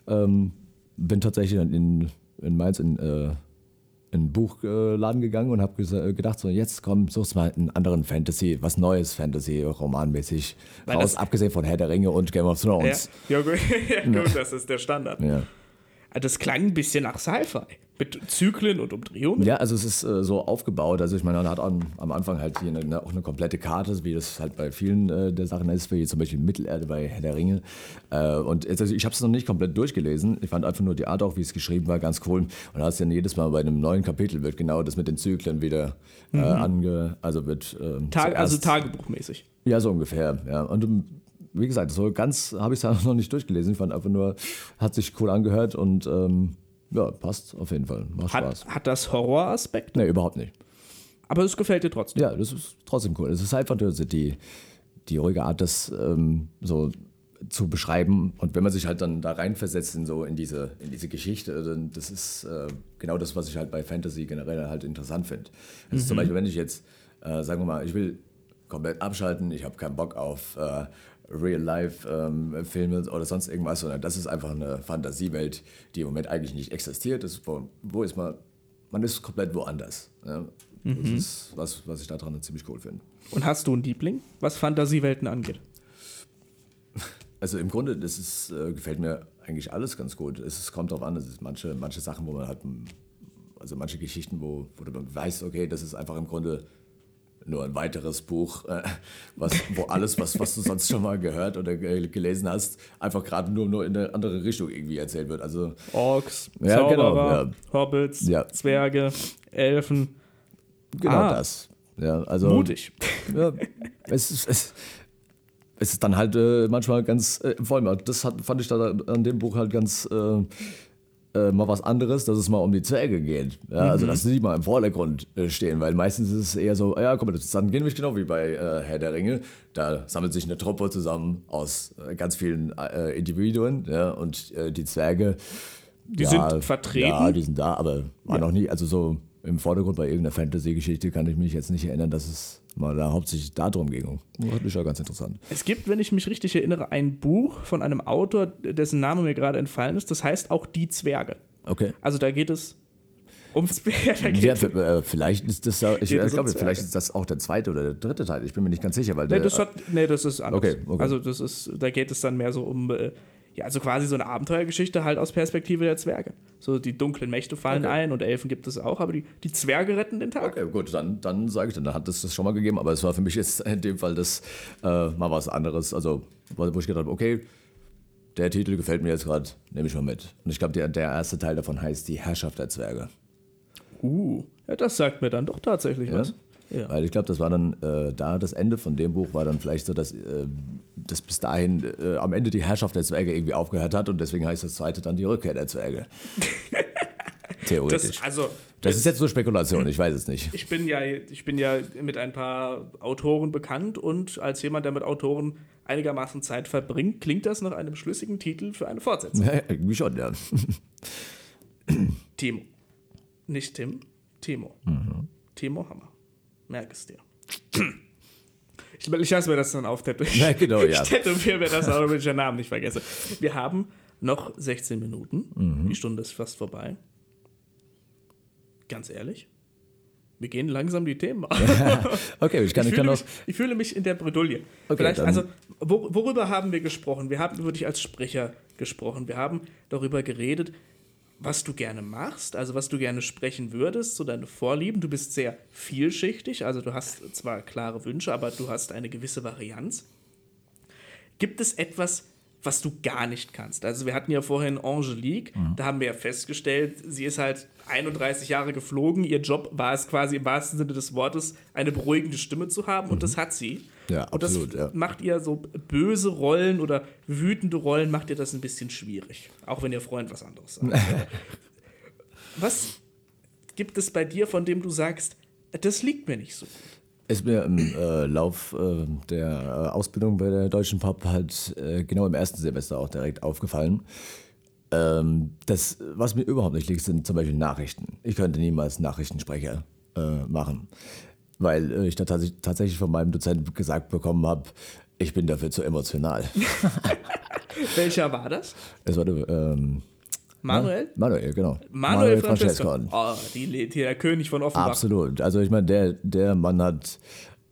ähm, bin tatsächlich in, in Mainz in, äh, in einen Buchladen gegangen und habe gedacht, so jetzt komm, suchst mal einen anderen Fantasy, was Neues Fantasy, romanmäßig raus, abgesehen von Herr der Ringe und Game of Thrones. Ja, ja, gut, ja, [LAUGHS] Ja. gut, das ist der Standard. Ja. Das klang ein bisschen nach Sci-Fi. Mit Zyklen und Umdrehungen. Ja, also es ist äh, so aufgebaut. Also ich meine, man hat am, am Anfang halt hier eine, auch eine komplette Karte, wie das halt bei vielen äh, der Sachen ist, wie zum Beispiel Mittelerde bei Herr der Ringe. Äh, und jetzt, also ich habe es noch nicht komplett durchgelesen. Ich fand einfach nur die Art auch, wie es geschrieben war, ganz cool. Und da hast du dann jedes Mal bei einem neuen Kapitel wird genau das mit den Zyklen wieder äh, Mhm. ange... Also wird... Ähm, Tag, also Tagebuchmäßig. Ja, so ungefähr. Ja. Und um, wie gesagt, so ganz habe ich es [LAUGHS] noch nicht durchgelesen. Ich fand einfach nur, hat sich cool angehört und ähm, ja, passt auf jeden Fall. Macht Spaß. Hat, hat das Horroraspekt? Nee, überhaupt nicht. Aber es gefällt dir trotzdem. Ja, das ist trotzdem cool. Es ist einfach nur so die, die ruhige Art, das ähm, so zu beschreiben. Und wenn man sich halt dann da reinversetzt in so in diese, in diese Geschichte, dann das ist äh, genau das, was ich halt bei Fantasy generell halt interessant finde. Also Mhm. Zum Beispiel, wenn ich jetzt, äh, sagen wir mal, ich will komplett abschalten, ich habe keinen Bock auf äh, Real-Life-Filme oder sonst irgendwas, sondern das ist einfach eine Fantasiewelt, die im Moment eigentlich nicht existiert. Das, wo, wo ist mal man ist komplett woanders. Das Mhm. ist was, was ich daran ziemlich cool finde. Und hast du einen Liebling, was Fantasiewelten angeht? Also im Grunde, das ist, äh, gefällt mir eigentlich alles ganz gut. Es, es kommt darauf an, es ist manche, manche Sachen, wo man halt, also manche Geschichten, wo, wo man weiß, okay, das ist einfach im Grunde nur ein weiteres Buch, äh, was, wo alles, was, was du sonst schon mal gehört oder ge gelesen hast, einfach gerade nur, nur in eine andere Richtung irgendwie erzählt wird. Also Orks, ja, Zauberer, genau, ja. Hobbits, Ja. Zwerge, Elfen. Genau Ah. das. Ja, also, Mutig. Ja, es ist, es, es ist dann halt äh, manchmal ganz, äh, vor allem, das hat, fand ich da an dem Buch halt ganz äh, mal was anderes, dass es mal um die Zwerge geht. Ja, Also, Mhm. dass sie mal im Vordergrund äh, stehen, weil meistens ist es eher so, ja, guck mal, das ist dann nämlich genau wie bei äh, Herr der Ringe. Da sammelt sich eine Truppe zusammen aus äh, ganz vielen äh, Individuen, ja, und äh, die Zwerge. Die ja, sind vertreten? Ja, die sind da, aber war noch nie, also so im Vordergrund bei irgendeiner Fantasy-Geschichte kann ich mich jetzt nicht erinnern, dass es mal da hauptsächlich darum ging. Fand ich ja ganz interessant. Es gibt, wenn ich mich richtig erinnere, ein Buch von einem Autor, dessen Name mir gerade entfallen ist. Das heißt auch Die Zwerge. Okay. Also da geht es um geht Ja, äh, vielleicht ist das ja, ich Geht äh, glaube, vielleicht ist das auch der zweite oder der dritte Teil. Ich bin mir nicht ganz sicher, weil Nee, der, das, hat, nee, das ist anders. Okay, okay. Also das ist, da geht es dann mehr so um, äh, ja, also quasi so eine Abenteuergeschichte halt aus Perspektive der Zwerge. So die dunklen Mächte fallen Okay. ein und Elfen gibt es auch, aber die, die Zwerge retten den Tag. Okay, gut, dann, dann sage ich, dann hat es das schon mal gegeben, aber es war für mich jetzt in dem Fall das äh, mal was anderes. Also, wo wo ich gedacht habe, okay, der Titel gefällt mir jetzt gerade, nehme ich mal mit. Und ich glaube, der, der erste Teil davon heißt Die Herrschaft der Zwerge. Uh, ja, das sagt mir dann doch tatsächlich Ja? was. Ja. Weil ich glaube, das war dann äh, da, das Ende von dem Buch war dann vielleicht so, dass, äh, dass bis dahin äh, am Ende die Herrschaft der Zwerge irgendwie aufgehört hat und deswegen heißt das zweite dann die Rückkehr der Zwerge. [LAUGHS] Theoretisch. Das, also, Das ist jetzt nur Spekulation, ich weiß es nicht. Ich bin ja, ich bin ja mit ein paar Autoren bekannt und als jemand, der mit Autoren einigermaßen Zeit verbringt, klingt das nach einem schlüssigen Titel für eine Fortsetzung. Ja, irgendwie schon, ja. Timo. Nicht Tim, Timo. Mhm. Timo Hammer. Merk es dir. Ich, ich lasse mir das dann auftätowieren. Ja, genau, ja. Ich tätowiere mir das auch, damit ich den Namen nicht vergesse. Wir haben noch 16 Minuten. Mhm. Die Stunde ist fast vorbei. Ganz ehrlich, wir gehen langsam die Themen an. [LAUGHS] Okay, ich kann- ich fühle kann mich, ich fühle mich in der Bredouille. Okay, Vielleicht, also, wor worüber haben wir gesprochen? Wir haben über dich als Sprecher gesprochen. Wir haben darüber geredet, was du gerne machst, also was du gerne sprechen würdest, so deine Vorlieben. Du bist sehr vielschichtig, also du hast zwar klare Wünsche, aber du hast eine gewisse Varianz. Gibt es etwas, was du gar nicht kannst? Also wir hatten ja vorhin Angelique, Mhm. da haben wir ja festgestellt, sie ist halt 31 Jahre geflogen, ihr Job war es quasi im wahrsten Sinne des Wortes, eine beruhigende Stimme zu haben und das hat sie. Ja, und das absolut, macht ihr so böse Rollen oder wütende Rollen, macht ihr das ein bisschen schwierig. Auch wenn ihr Freund was anderes sagt. [LAUGHS] was gibt es bei dir, von dem du sagst, das liegt mir nicht so? Ist mir im äh, Lauf äh, der äh, Ausbildung bei der Deutschen Pop halt äh, genau im ersten Semester auch direkt aufgefallen. Ähm, das, was mir überhaupt nicht liegt, sind zum Beispiel Nachrichten. Ich könnte niemals Nachrichtensprecher äh, machen, weil äh, ich tatsächlich von meinem Dozenten gesagt bekommen habe, ich bin dafür zu emotional. [LAUGHS] Welcher war das? Es war der, ähm, Manuel? Ja? Manuel, genau. Manuel, Francesco. Oh, die, die, der König von Offenbach. Absolut. Also ich meine, der, der Mann hat.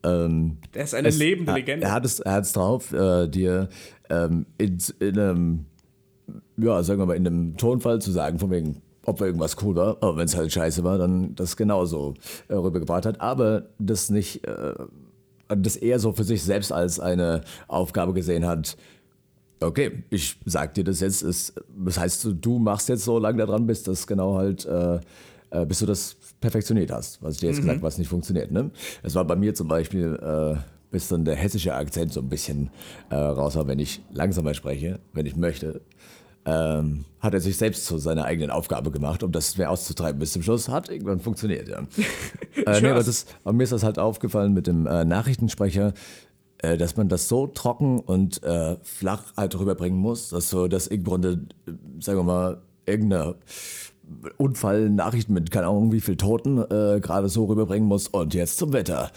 Ähm, Der ist eine lebende er, Legende. Er hat es, er hat es drauf, äh, dir ähm, in, in einem, ja, sagen wir mal, in einem Tonfall zu sagen, von wegen, ob irgendwas cool war, aber wenn es halt scheiße war, dann das genauso äh, rübergebracht hat. Aber das nicht, äh, das eher so für sich selbst als eine Aufgabe gesehen hat. Okay, ich sag dir das jetzt, ist, das heißt, du machst jetzt so lange da dran, bis das genau halt, äh, äh, bis du das perfektioniert hast, was ich dir jetzt Mhm. gesagt was nicht funktioniert. Ne? Es war bei mir zum Beispiel, äh, bis dann der hessische Akzent so ein bisschen äh, raus war, wenn ich langsamer spreche, wenn ich möchte. Ähm, hat er sich selbst zu seiner eigenen Aufgabe gemacht, um das mehr auszutreiben bis zum Schluss. Hat irgendwann funktioniert, ja. [LAUGHS] äh, nee, aber, das, aber mir ist das halt aufgefallen mit dem äh, Nachrichtensprecher, äh, dass man das so trocken und äh, flach halt rüberbringen muss, dass so das im Grunde, äh, sagen wir mal, irgendeine Unfall, Nachrichten mit keine Ahnung wie viel Toten äh, gerade so rüberbringen muss und jetzt zum Wetter.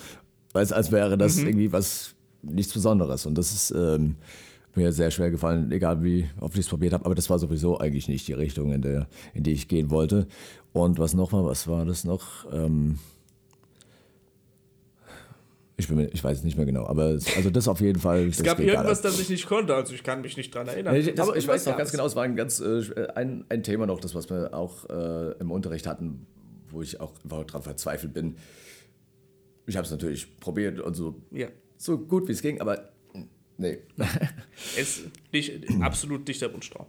Weißt als wäre das Mhm. irgendwie was nichts Besonderes. Und das ist, ähm, mir sehr schwer gefallen, egal wie oft ich es probiert habe. Aber das war sowieso eigentlich nicht die Richtung, in, der, in die ich gehen wollte. Und was noch war, was war das noch? Ähm ich, bin ich weiß es nicht mehr genau, aber es, also das auf jeden Fall. [LAUGHS] Es gab irgendwas, das ich nicht konnte, also ich kann mich nicht dran erinnern. Ich, das, Aber ich weiß noch ganz genau, es war ein, ganz, äh, ein, ein Thema noch, das was wir auch äh, im Unterricht hatten, wo ich auch einfach dran verzweifelt bin. Ich habe es natürlich probiert und so, Ja. so gut wie es ging, aber nee. [LAUGHS] Es nicht, absolut dichter Wunschtraum.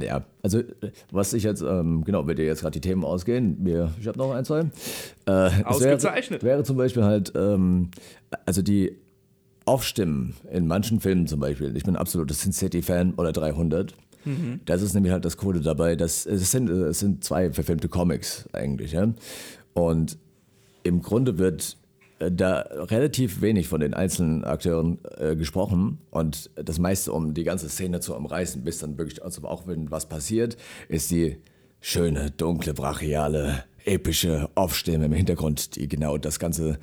Ja, also was ich jetzt, ähm, genau, wenn dir jetzt gerade die Themen ausgehen, mir, ich habe noch ein, zwei. Äh, Ausgezeichnet. Wäre, wäre zum Beispiel halt, ähm, also die Aufstimmen in manchen Filmen zum Beispiel. Ich bin ein absoluter Sin City-Fan oder 300. Mhm. Das ist nämlich halt das Coole dabei. Dass, es, sind, es sind zwei verfilmte Comics eigentlich. Ja? Und im Grunde wird da relativ wenig von den einzelnen Akteuren äh, gesprochen und das meiste, um die ganze Szene zu umreißen, bis dann wirklich, also auch wenn was passiert, ist die schöne, dunkle, brachiale, epische Off-Stimme im Hintergrund, die genau das Ganze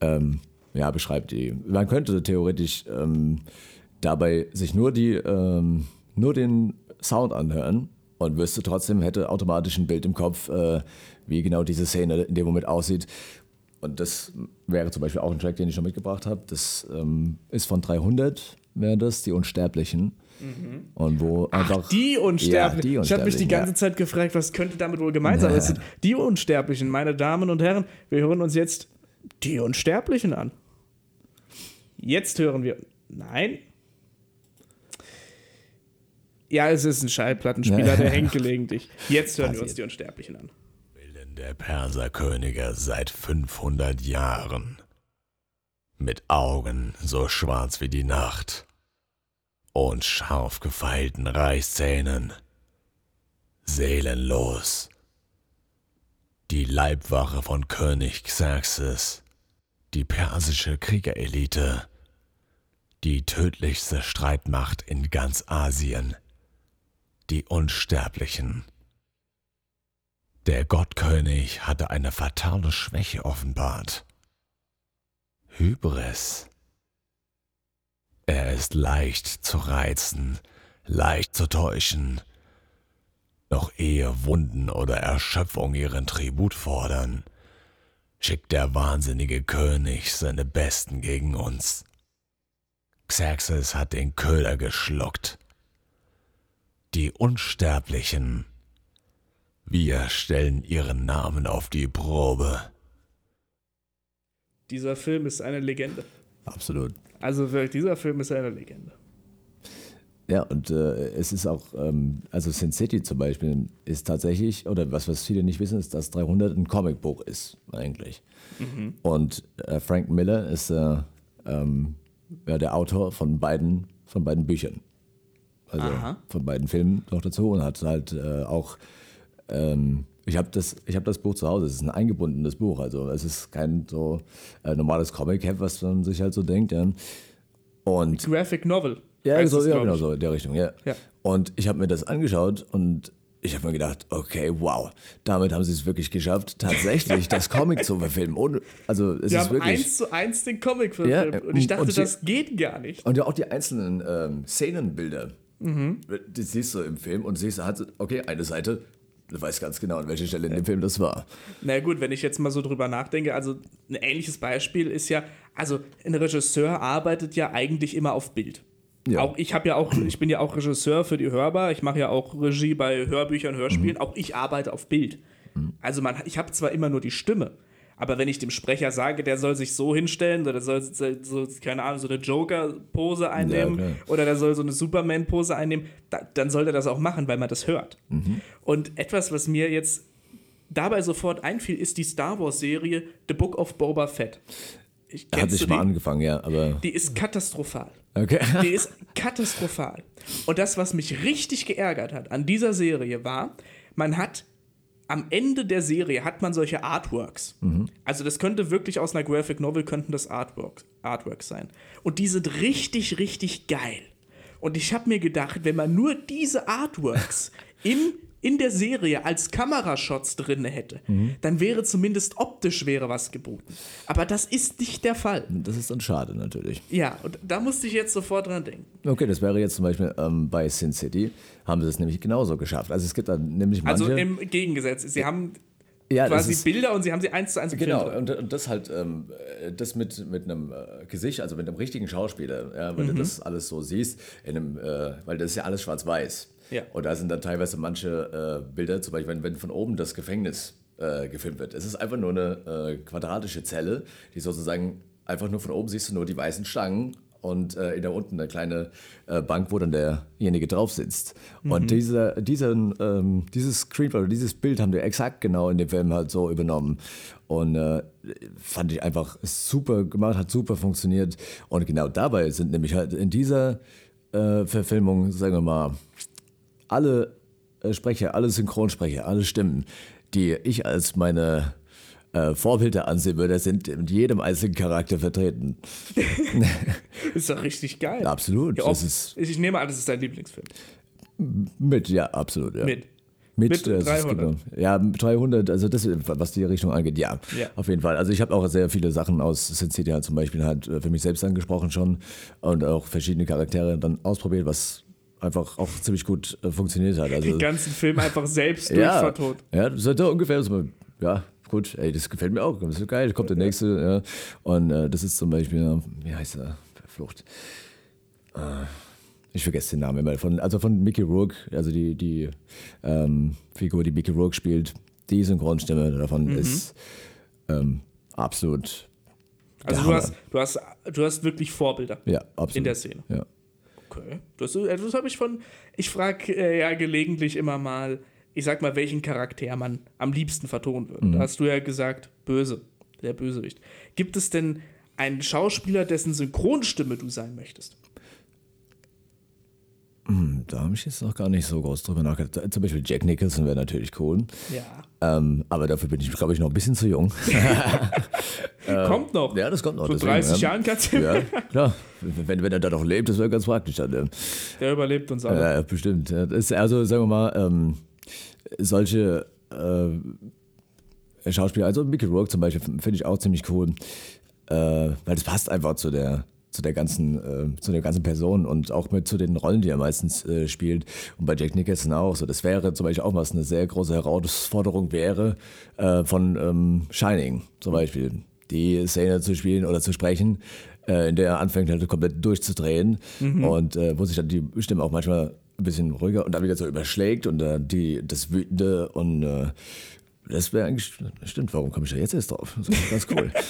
ähm, ja, beschreibt. Die, man könnte theoretisch ähm, dabei sich nur, die, ähm, nur den Sound anhören und wüsste trotzdem, hätte automatisch ein Bild im Kopf, äh, wie genau diese Szene in dem Moment aussieht. Und das wäre zum Beispiel auch ein Track, den ich noch mitgebracht habe. Das ähm, ist von 300, wäre das, die Unsterblichen. Mhm. Und wo einfach. Ach, die Unsterblichen. Ja, die ich habe mich die ganze ja. Zeit gefragt, was könnte damit wohl gemeint sein? Es sind die Unsterblichen, meine Damen und Herren. Wir hören uns jetzt die Unsterblichen an. Jetzt hören wir. Nein. Ja, es ist ein Schallplattenspieler, der hängt gelegentlich. Jetzt hören wir uns die Unsterblichen an. Der Perserkönige seit 500 Jahren. Mit Augen so schwarz wie die Nacht und scharf gefeilten Reißzähnen. Seelenlos. Die Leibwache von König Xerxes, die persische Kriegerelite, die tödlichste Streitmacht in ganz Asien, die Unsterblichen. Der Gottkönig hatte eine fatale Schwäche offenbart. Hybris. Er ist leicht zu reizen, leicht zu täuschen. Noch ehe Wunden oder Erschöpfung ihren Tribut fordern, schickt der wahnsinnige König seine Besten gegen uns. Xerxes hat den Köder geschluckt. Die Unsterblichen wir stellen ihren Namen auf die Probe. Dieser Film ist eine Legende. Absolut. Also wirklich, dieser Film ist eine Legende. Ja, und äh, es ist auch, ähm, also Sin City zum Beispiel ist tatsächlich, oder was, was viele nicht wissen, ist, dass 300 ein Comicbuch ist, eigentlich. Mhm. Und äh, Frank Miller ist äh, ähm, ja, der Autor von beiden, von beiden Büchern. Also Aha. von beiden Filmen noch dazu und hat halt äh, auch, ähm, ich habe das, ich hab das Buch zu Hause, es ist ein eingebundenes Buch, also es ist kein so äh, normales Comic-Heft, was man sich halt so denkt. Ja. Und Graphic Novel. ja, so, ja genau so in der Richtung, ja. Ja. Und ich habe mir das angeschaut und ich habe mir gedacht, okay, wow, damit haben sie es wirklich geschafft, tatsächlich das [LAUGHS] Comic zu verfilmen. Ohne, also es Die ist haben wirklich. eins zu eins den Comic Ja, verfilmt. und ich dachte, und sie- das geht gar nicht. Und ja auch die einzelnen ähm, Szenenbilder, Mhm. die siehst du im Film und siehst, okay, eine Seite, du weißt ganz genau, an welcher Stelle in dem Film das war. Na gut, wenn ich jetzt mal so drüber nachdenke, also ein ähnliches Beispiel ist ja, also ein Regisseur arbeitet ja eigentlich immer auf Bild. Ja. Auch ich habe ja auch, ich bin ja auch Regisseur für die Hörbar, ich mache ja auch Regie bei Hörbüchern, Hörspielen, Mhm. auch ich arbeite auf Bild. Also man, ich habe zwar immer nur die Stimme, aber wenn ich dem Sprecher sage, der soll sich so hinstellen, oder der soll so, keine Ahnung, so eine Joker-Pose einnehmen, klar. oder der soll so eine Superman-Pose einnehmen, da, dann soll er das auch machen, weil man das hört. Mhm. Und etwas, was mir jetzt dabei sofort einfiel, ist die Star Wars-Serie The Book of Boba Fett. Ich, Hat sich mal die? angefangen, ja, aber. Die ist katastrophal. Okay. [LAUGHS] Die ist katastrophal. Und das, was mich richtig geärgert hat an dieser Serie, war, man hat am Ende der Serie hat man solche Artworks. Mhm. Also das könnte wirklich aus einer Graphic Novel könnten das Artworks, Artworks sein. Und die sind richtig, richtig geil. Und ich habe mir gedacht, wenn man nur diese Artworks [LAUGHS] im, in der Serie als Kamerashots drin hätte, Mhm. dann wäre zumindest optisch wäre was geboten. Aber das ist nicht der Fall. Das ist dann schade natürlich. Ja, und da musste ich jetzt sofort dran denken. Okay, das wäre jetzt zum Beispiel ähm, bei Sin City, haben sie es nämlich genauso geschafft. Also es gibt da nämlich manche... Also im Gegensatz, sie haben Ja, quasi ist- Bilder und sie haben sie eins zu eins Genau, und, und das halt, ähm, äh, das mit, mit einem äh, Gesicht, also mit einem richtigen Schauspieler, ja, wenn Mhm. du das alles so siehst, in einem, äh, weil das ist ja alles schwarz-weiß. Ja. Und da sind dann teilweise manche äh, Bilder, zum Beispiel, wenn, wenn von oben das Gefängnis äh, gefilmt wird. Es ist einfach nur eine äh, quadratische Zelle, die sozusagen einfach nur von oben siehst du nur die weißen Stangen und äh, in der unten eine kleine äh, Bank, wo dann derjenige drauf sitzt. Mhm. Und dieser, diesen, ähm, dieses Screenplay oder dieses Bild haben wir exakt genau in dem Film halt so übernommen. Und äh, fand ich einfach super gemacht, hat super funktioniert. Und genau dabei sind nämlich halt in dieser äh, Verfilmung, sagen wir mal, alle äh, Sprecher, alle Synchronsprecher, alle Stimmen, die ich als meine äh, Vorbilder ansehen würde, sind in jedem einzelnen Charakter vertreten. [LAUGHS] ist doch richtig geil. Absolut. Ja, das ist ich nehme an, das ist dein Lieblingsfilm. mit, ja, absolut. Ja. Mit. Mit, Mit äh, es 300. gibt- Ja, 300, also das, was die Richtung angeht, ja, Ja. auf jeden Fall. Also ich habe auch sehr viele Sachen aus Sin City halt zum Beispiel halt äh, für mich selbst angesprochen schon und auch verschiedene Charaktere dann ausprobiert, was einfach auch ziemlich gut äh, funktioniert hat. [LAUGHS] Also, Den ganzen Film einfach selbst [LAUGHS] ja, durchvertont. ja, das ist ja ungefähr so, ja, gut, ey, das gefällt mir auch, das ist geil, kommt der nächste, ja. Und äh, das ist zum Beispiel, wie heißt er, Flucht. Äh, ich vergesse den Namen immer. Von, also von Mickey Rourke, also die, die ähm, Figur, die Mickey Rourke spielt, die Synchronstimme davon Mhm. ist ähm, absolut. Also du hast, du, hast, du hast wirklich Vorbilder Ja, absolut. in der Szene. Ja. Okay. Das, ist- das habe ich von. Ich frage äh, ja gelegentlich immer mal, ich sag mal, welchen Charakter man am liebsten vertonen würde. Mhm. Da hast du ja gesagt, böse, der Bösewicht. Gibt es denn einen Schauspieler, dessen Synchronstimme du sein möchtest? Hm, Da habe ich jetzt noch gar nicht so groß drüber nachgedacht. Zum Beispiel Jack Nicholson wäre natürlich cool. Ja. Ähm, aber dafür bin ich, glaube ich, noch ein bisschen zu jung. [LAUGHS] Äh, Kommt noch. Ja, das kommt noch. Deswegen, 30 ja. Jahren kannst du- Ja, klar. Wenn, wenn er da noch lebt, das wäre ganz praktisch. Dann. Der überlebt uns alle. Ja, bestimmt. Ist, also sagen wir mal, ähm, solche äh, Schauspieler, also Mickey Rourke zum Beispiel, finde ich auch ziemlich cool, äh, weil das passt einfach zu der zu der ganzen äh, zu der ganzen Person und auch mit zu den Rollen, die er meistens äh, spielt und bei Jack Nicholson auch so. Das wäre zum Beispiel auch was eine sehr große Herausforderung wäre äh, von ähm, Shining zum Beispiel die Szene zu spielen oder zu sprechen, äh, in der er anfängt halt komplett durchzudrehen Mhm. und äh, wo sich dann die Stimme auch manchmal ein bisschen ruhiger und dann wieder so überschlägt und äh, die, das Wütende und das wäre eigentlich, stimmt, warum komme ich da jetzt erst drauf? Das ist ganz cool. [LAUGHS]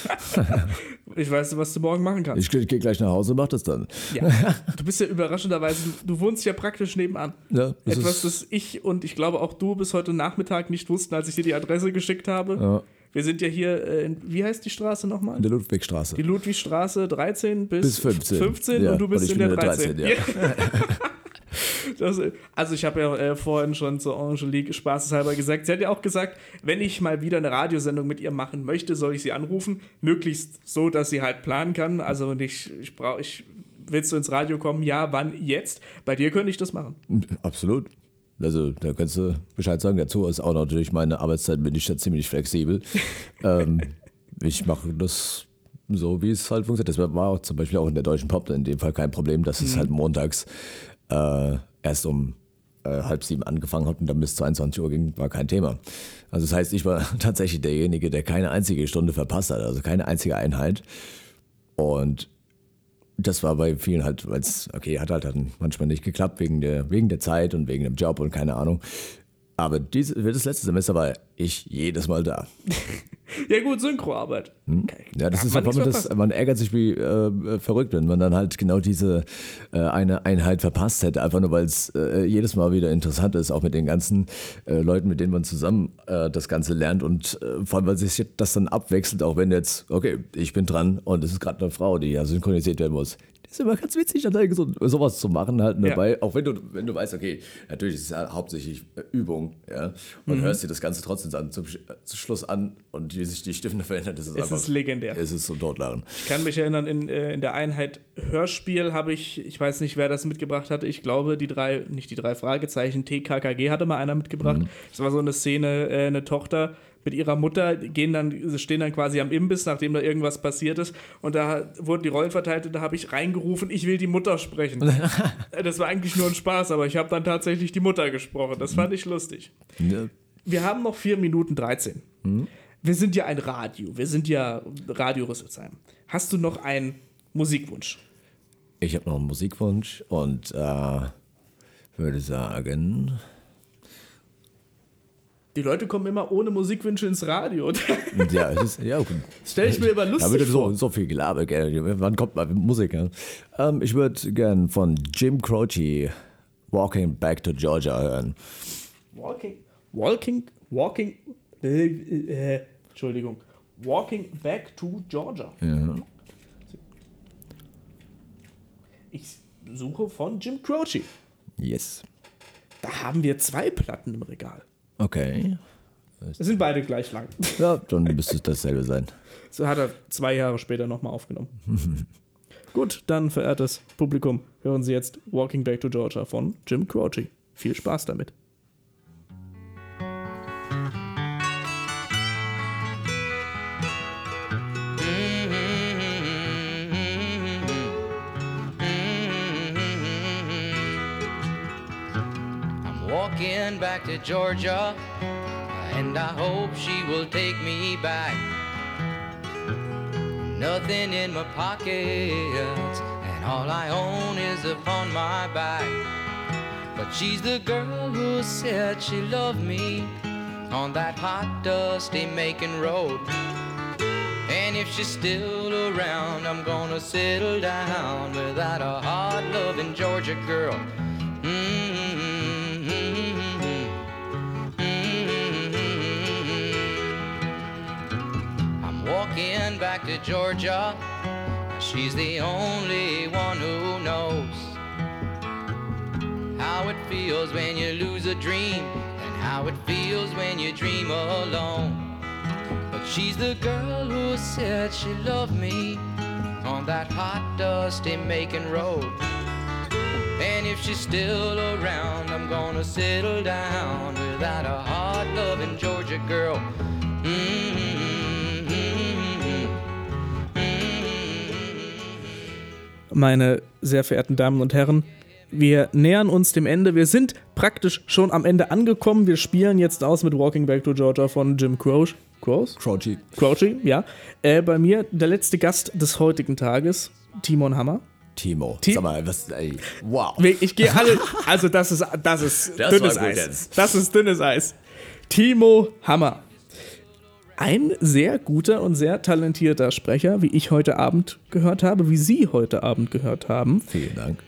Ich weiß, was du morgen machen kannst. ich gehe gleich nach Hause und mach das dann. Ja, du bist ja überraschenderweise, du, du wohnst ja praktisch nebenan. Ja, das Etwas, das ich und ich glaube auch du bis heute Nachmittag nicht wussten, als ich dir die Adresse geschickt habe. Ja. Wir sind ja hier, äh, in, wie heißt die Straße nochmal? In der Ludwigstraße. Die Ludwigstraße 13 bis, Bis 15. 15 Ja, und du bist in der 13. 13, ja. [LAUGHS] Das, also ich habe ja äh, vorhin schon zu Angelique spaßeshalber gesagt, sie hat ja auch gesagt, wenn ich mal wieder eine Radiosendung mit ihr machen möchte, soll ich sie anrufen, möglichst so, dass sie halt planen kann. Also nicht, ich brauche, ich willst du ins Radio kommen? Ja, wann? Jetzt? Bei dir könnte ich das machen. Absolut. Also da kannst du Bescheid sagen. Dazu ist auch natürlich meine Arbeitszeit, bin ich da ziemlich flexibel. [LAUGHS] ähm, ich mache das so, wie es halt funktioniert. Das war auch zum Beispiel auch in der deutschen Pop in dem Fall kein Problem, dass es Mhm. halt montags äh, erst um äh, halb sieben angefangen hat und dann bis 22 Uhr ging, war kein Thema. Also das heißt, ich war [LAUGHS] tatsächlich derjenige, der keine einzige Stunde verpasst hat, also keine einzige Einheit. Und das war bei vielen halt, weil es, okay, hat halt dann manchmal nicht geklappt wegen der, wegen der Zeit und wegen dem Job und keine Ahnung. Aber diese, für das letzte Semester war ich jedes Mal da. Ja gut, Synchroarbeit. Hm? Ja, das Darf ist man man, das, man ärgert sich wie äh, verrückt, wenn man dann halt genau diese äh, eine Einheit verpasst hätte, einfach nur weil es äh, jedes Mal wieder interessant ist, auch mit den ganzen äh, Leuten, mit denen man zusammen äh, das Ganze lernt und äh, vor allem, weil sich das dann abwechselt, auch wenn jetzt, okay, ich bin dran und es ist gerade eine Frau, die ja synchronisiert werden muss. Ist immer ganz witzig, dann so, sowas zu machen halt Ja. dabei. Auch wenn du, wenn du weißt, okay, natürlich ist es ja hauptsächlich äh, Übung, ja. Und Mhm. hörst dir das Ganze trotzdem dann zum, äh, zum Schluss an und wie sich die Stimme [LAUGHS] verändert, das ist Es einfach. ist legendär. Es ist so totlachen. Ich kann mich erinnern, in, äh, in der Einheit Hörspiel habe ich, ich weiß nicht, wer das mitgebracht hatte, ich glaube, die drei, nicht die drei Fragezeichen, TKKG hatte mal einer mitgebracht. Mhm. Das war so eine Szene, eine Tochter mit ihrer Mutter gehen dann, stehen dann quasi am Imbiss, nachdem da irgendwas passiert ist. Und da wurden die Rollen verteilt und da habe ich reingerufen, ich will die Mutter sprechen. [LAUGHS] Das war eigentlich nur ein Spaß, aber ich habe dann tatsächlich die Mutter gesprochen. Das fand ich lustig. Ja. Wir haben noch 4 Minuten 13. Hm? Wir sind ja ein Radio. Wir sind ja Radio Rüsselsheim. Hast du noch einen Musikwunsch? Ich habe noch einen Musikwunsch und äh, würde sagen, Die Leute kommen immer ohne Musikwünsche ins Radio. [LAUGHS] ja, es ist, ja, Stell ich mir immer lustig da wird so, so viel Gelaber, gell. Wann kommt mal Musik? Ja? Ähm, ich würde gern von Jim Croce Walking Back to Georgia hören. Walking, walking, walking, äh, äh, Entschuldigung. Walking back to Georgia. Ja. Ich suche von Jim Croce. Yes. Da haben wir zwei Platten im Regal. Okay. Das sind beide gleich lang. Ja, dann müsste es dasselbe sein. [LAUGHS] So hat er zwei Jahre später nochmal aufgenommen. [LAUGHS] Gut, dann, verehrtes Publikum, hören Sie jetzt Walking Back to Georgia von Jim Croce. Viel Spaß damit. Back to Georgia, and I hope she will take me back. Nothing in my pockets, and all I own is upon my back. But she's the girl who said she loved me on that hot, dusty Macon road. And if she's still around, I'm gonna settle down without a hard loving Georgia girl. I'm walking back to Georgia. She's the only one who knows how it feels when you lose a dream and how it feels when you dream alone. But she's the girl who said she loved me on that hot, dusty Macon road. And if she's still around, I'm gonna settle down without a hard loving Georgia girl. Mm-hmm. Meine sehr verehrten Damen und Herren, wir nähern uns dem Ende. Wir sind praktisch schon am Ende angekommen. Wir spielen jetzt aus mit Walking Back to Georgia von Jim Croce. Croce? Croce. Croce, ja. Äh, bei mir der letzte Gast des heutigen Tages, Timon Hammer. Timo, Ti- sag mal, was, ey, wow. Ich gehe alle, also das ist, das ist Das dünnes Eis. jetzt. Das ist dünnes Eis. Timo Hammer. Ein sehr guter und sehr talentierter Sprecher, wie ich heute Abend gehört habe, wie Sie heute Abend gehört haben. Vielen Dank.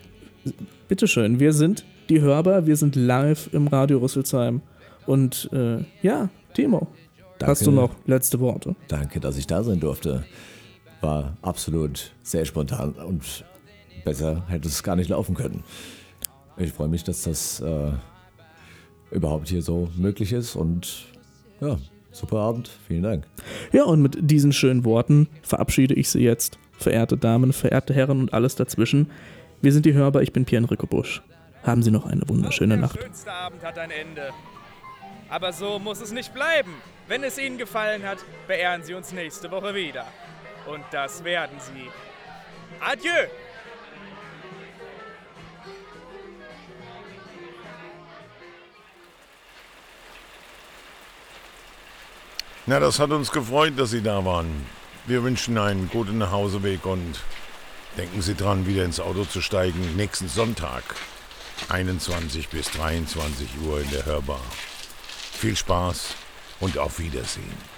Bitteschön, wir sind die Hörbar, wir sind live im Radio Rüsselsheim. Und äh, ja, Timo, hast du noch letzte Worte? Danke, dass ich da sein durfte. War absolut sehr spontan und besser hätte es gar nicht laufen können. Ich freue mich, dass das äh, überhaupt hier so möglich ist und ja, super Abend. Vielen Dank. Ja, und mit diesen schönen Worten verabschiede ich Sie jetzt, verehrte Damen, verehrte Herren und alles dazwischen. Wir sind die Hörbar, ich bin Pierre-Enrico Busch. Haben Sie noch eine wunderschöne Nacht. Der schönste Abend hat ein Ende. Aber so muss es nicht bleiben. Wenn es Ihnen gefallen hat, beehren Sie uns nächste Woche wieder. Und das werden Sie. Adieu! Na, das hat uns gefreut, dass Sie da waren. Wir wünschen einen guten Nachhauseweg und denken Sie dran, wieder ins Auto zu steigen. Nächsten Sonntag, 21 bis 23 Uhr in der Hörbar. Viel Spaß und auf Wiedersehen.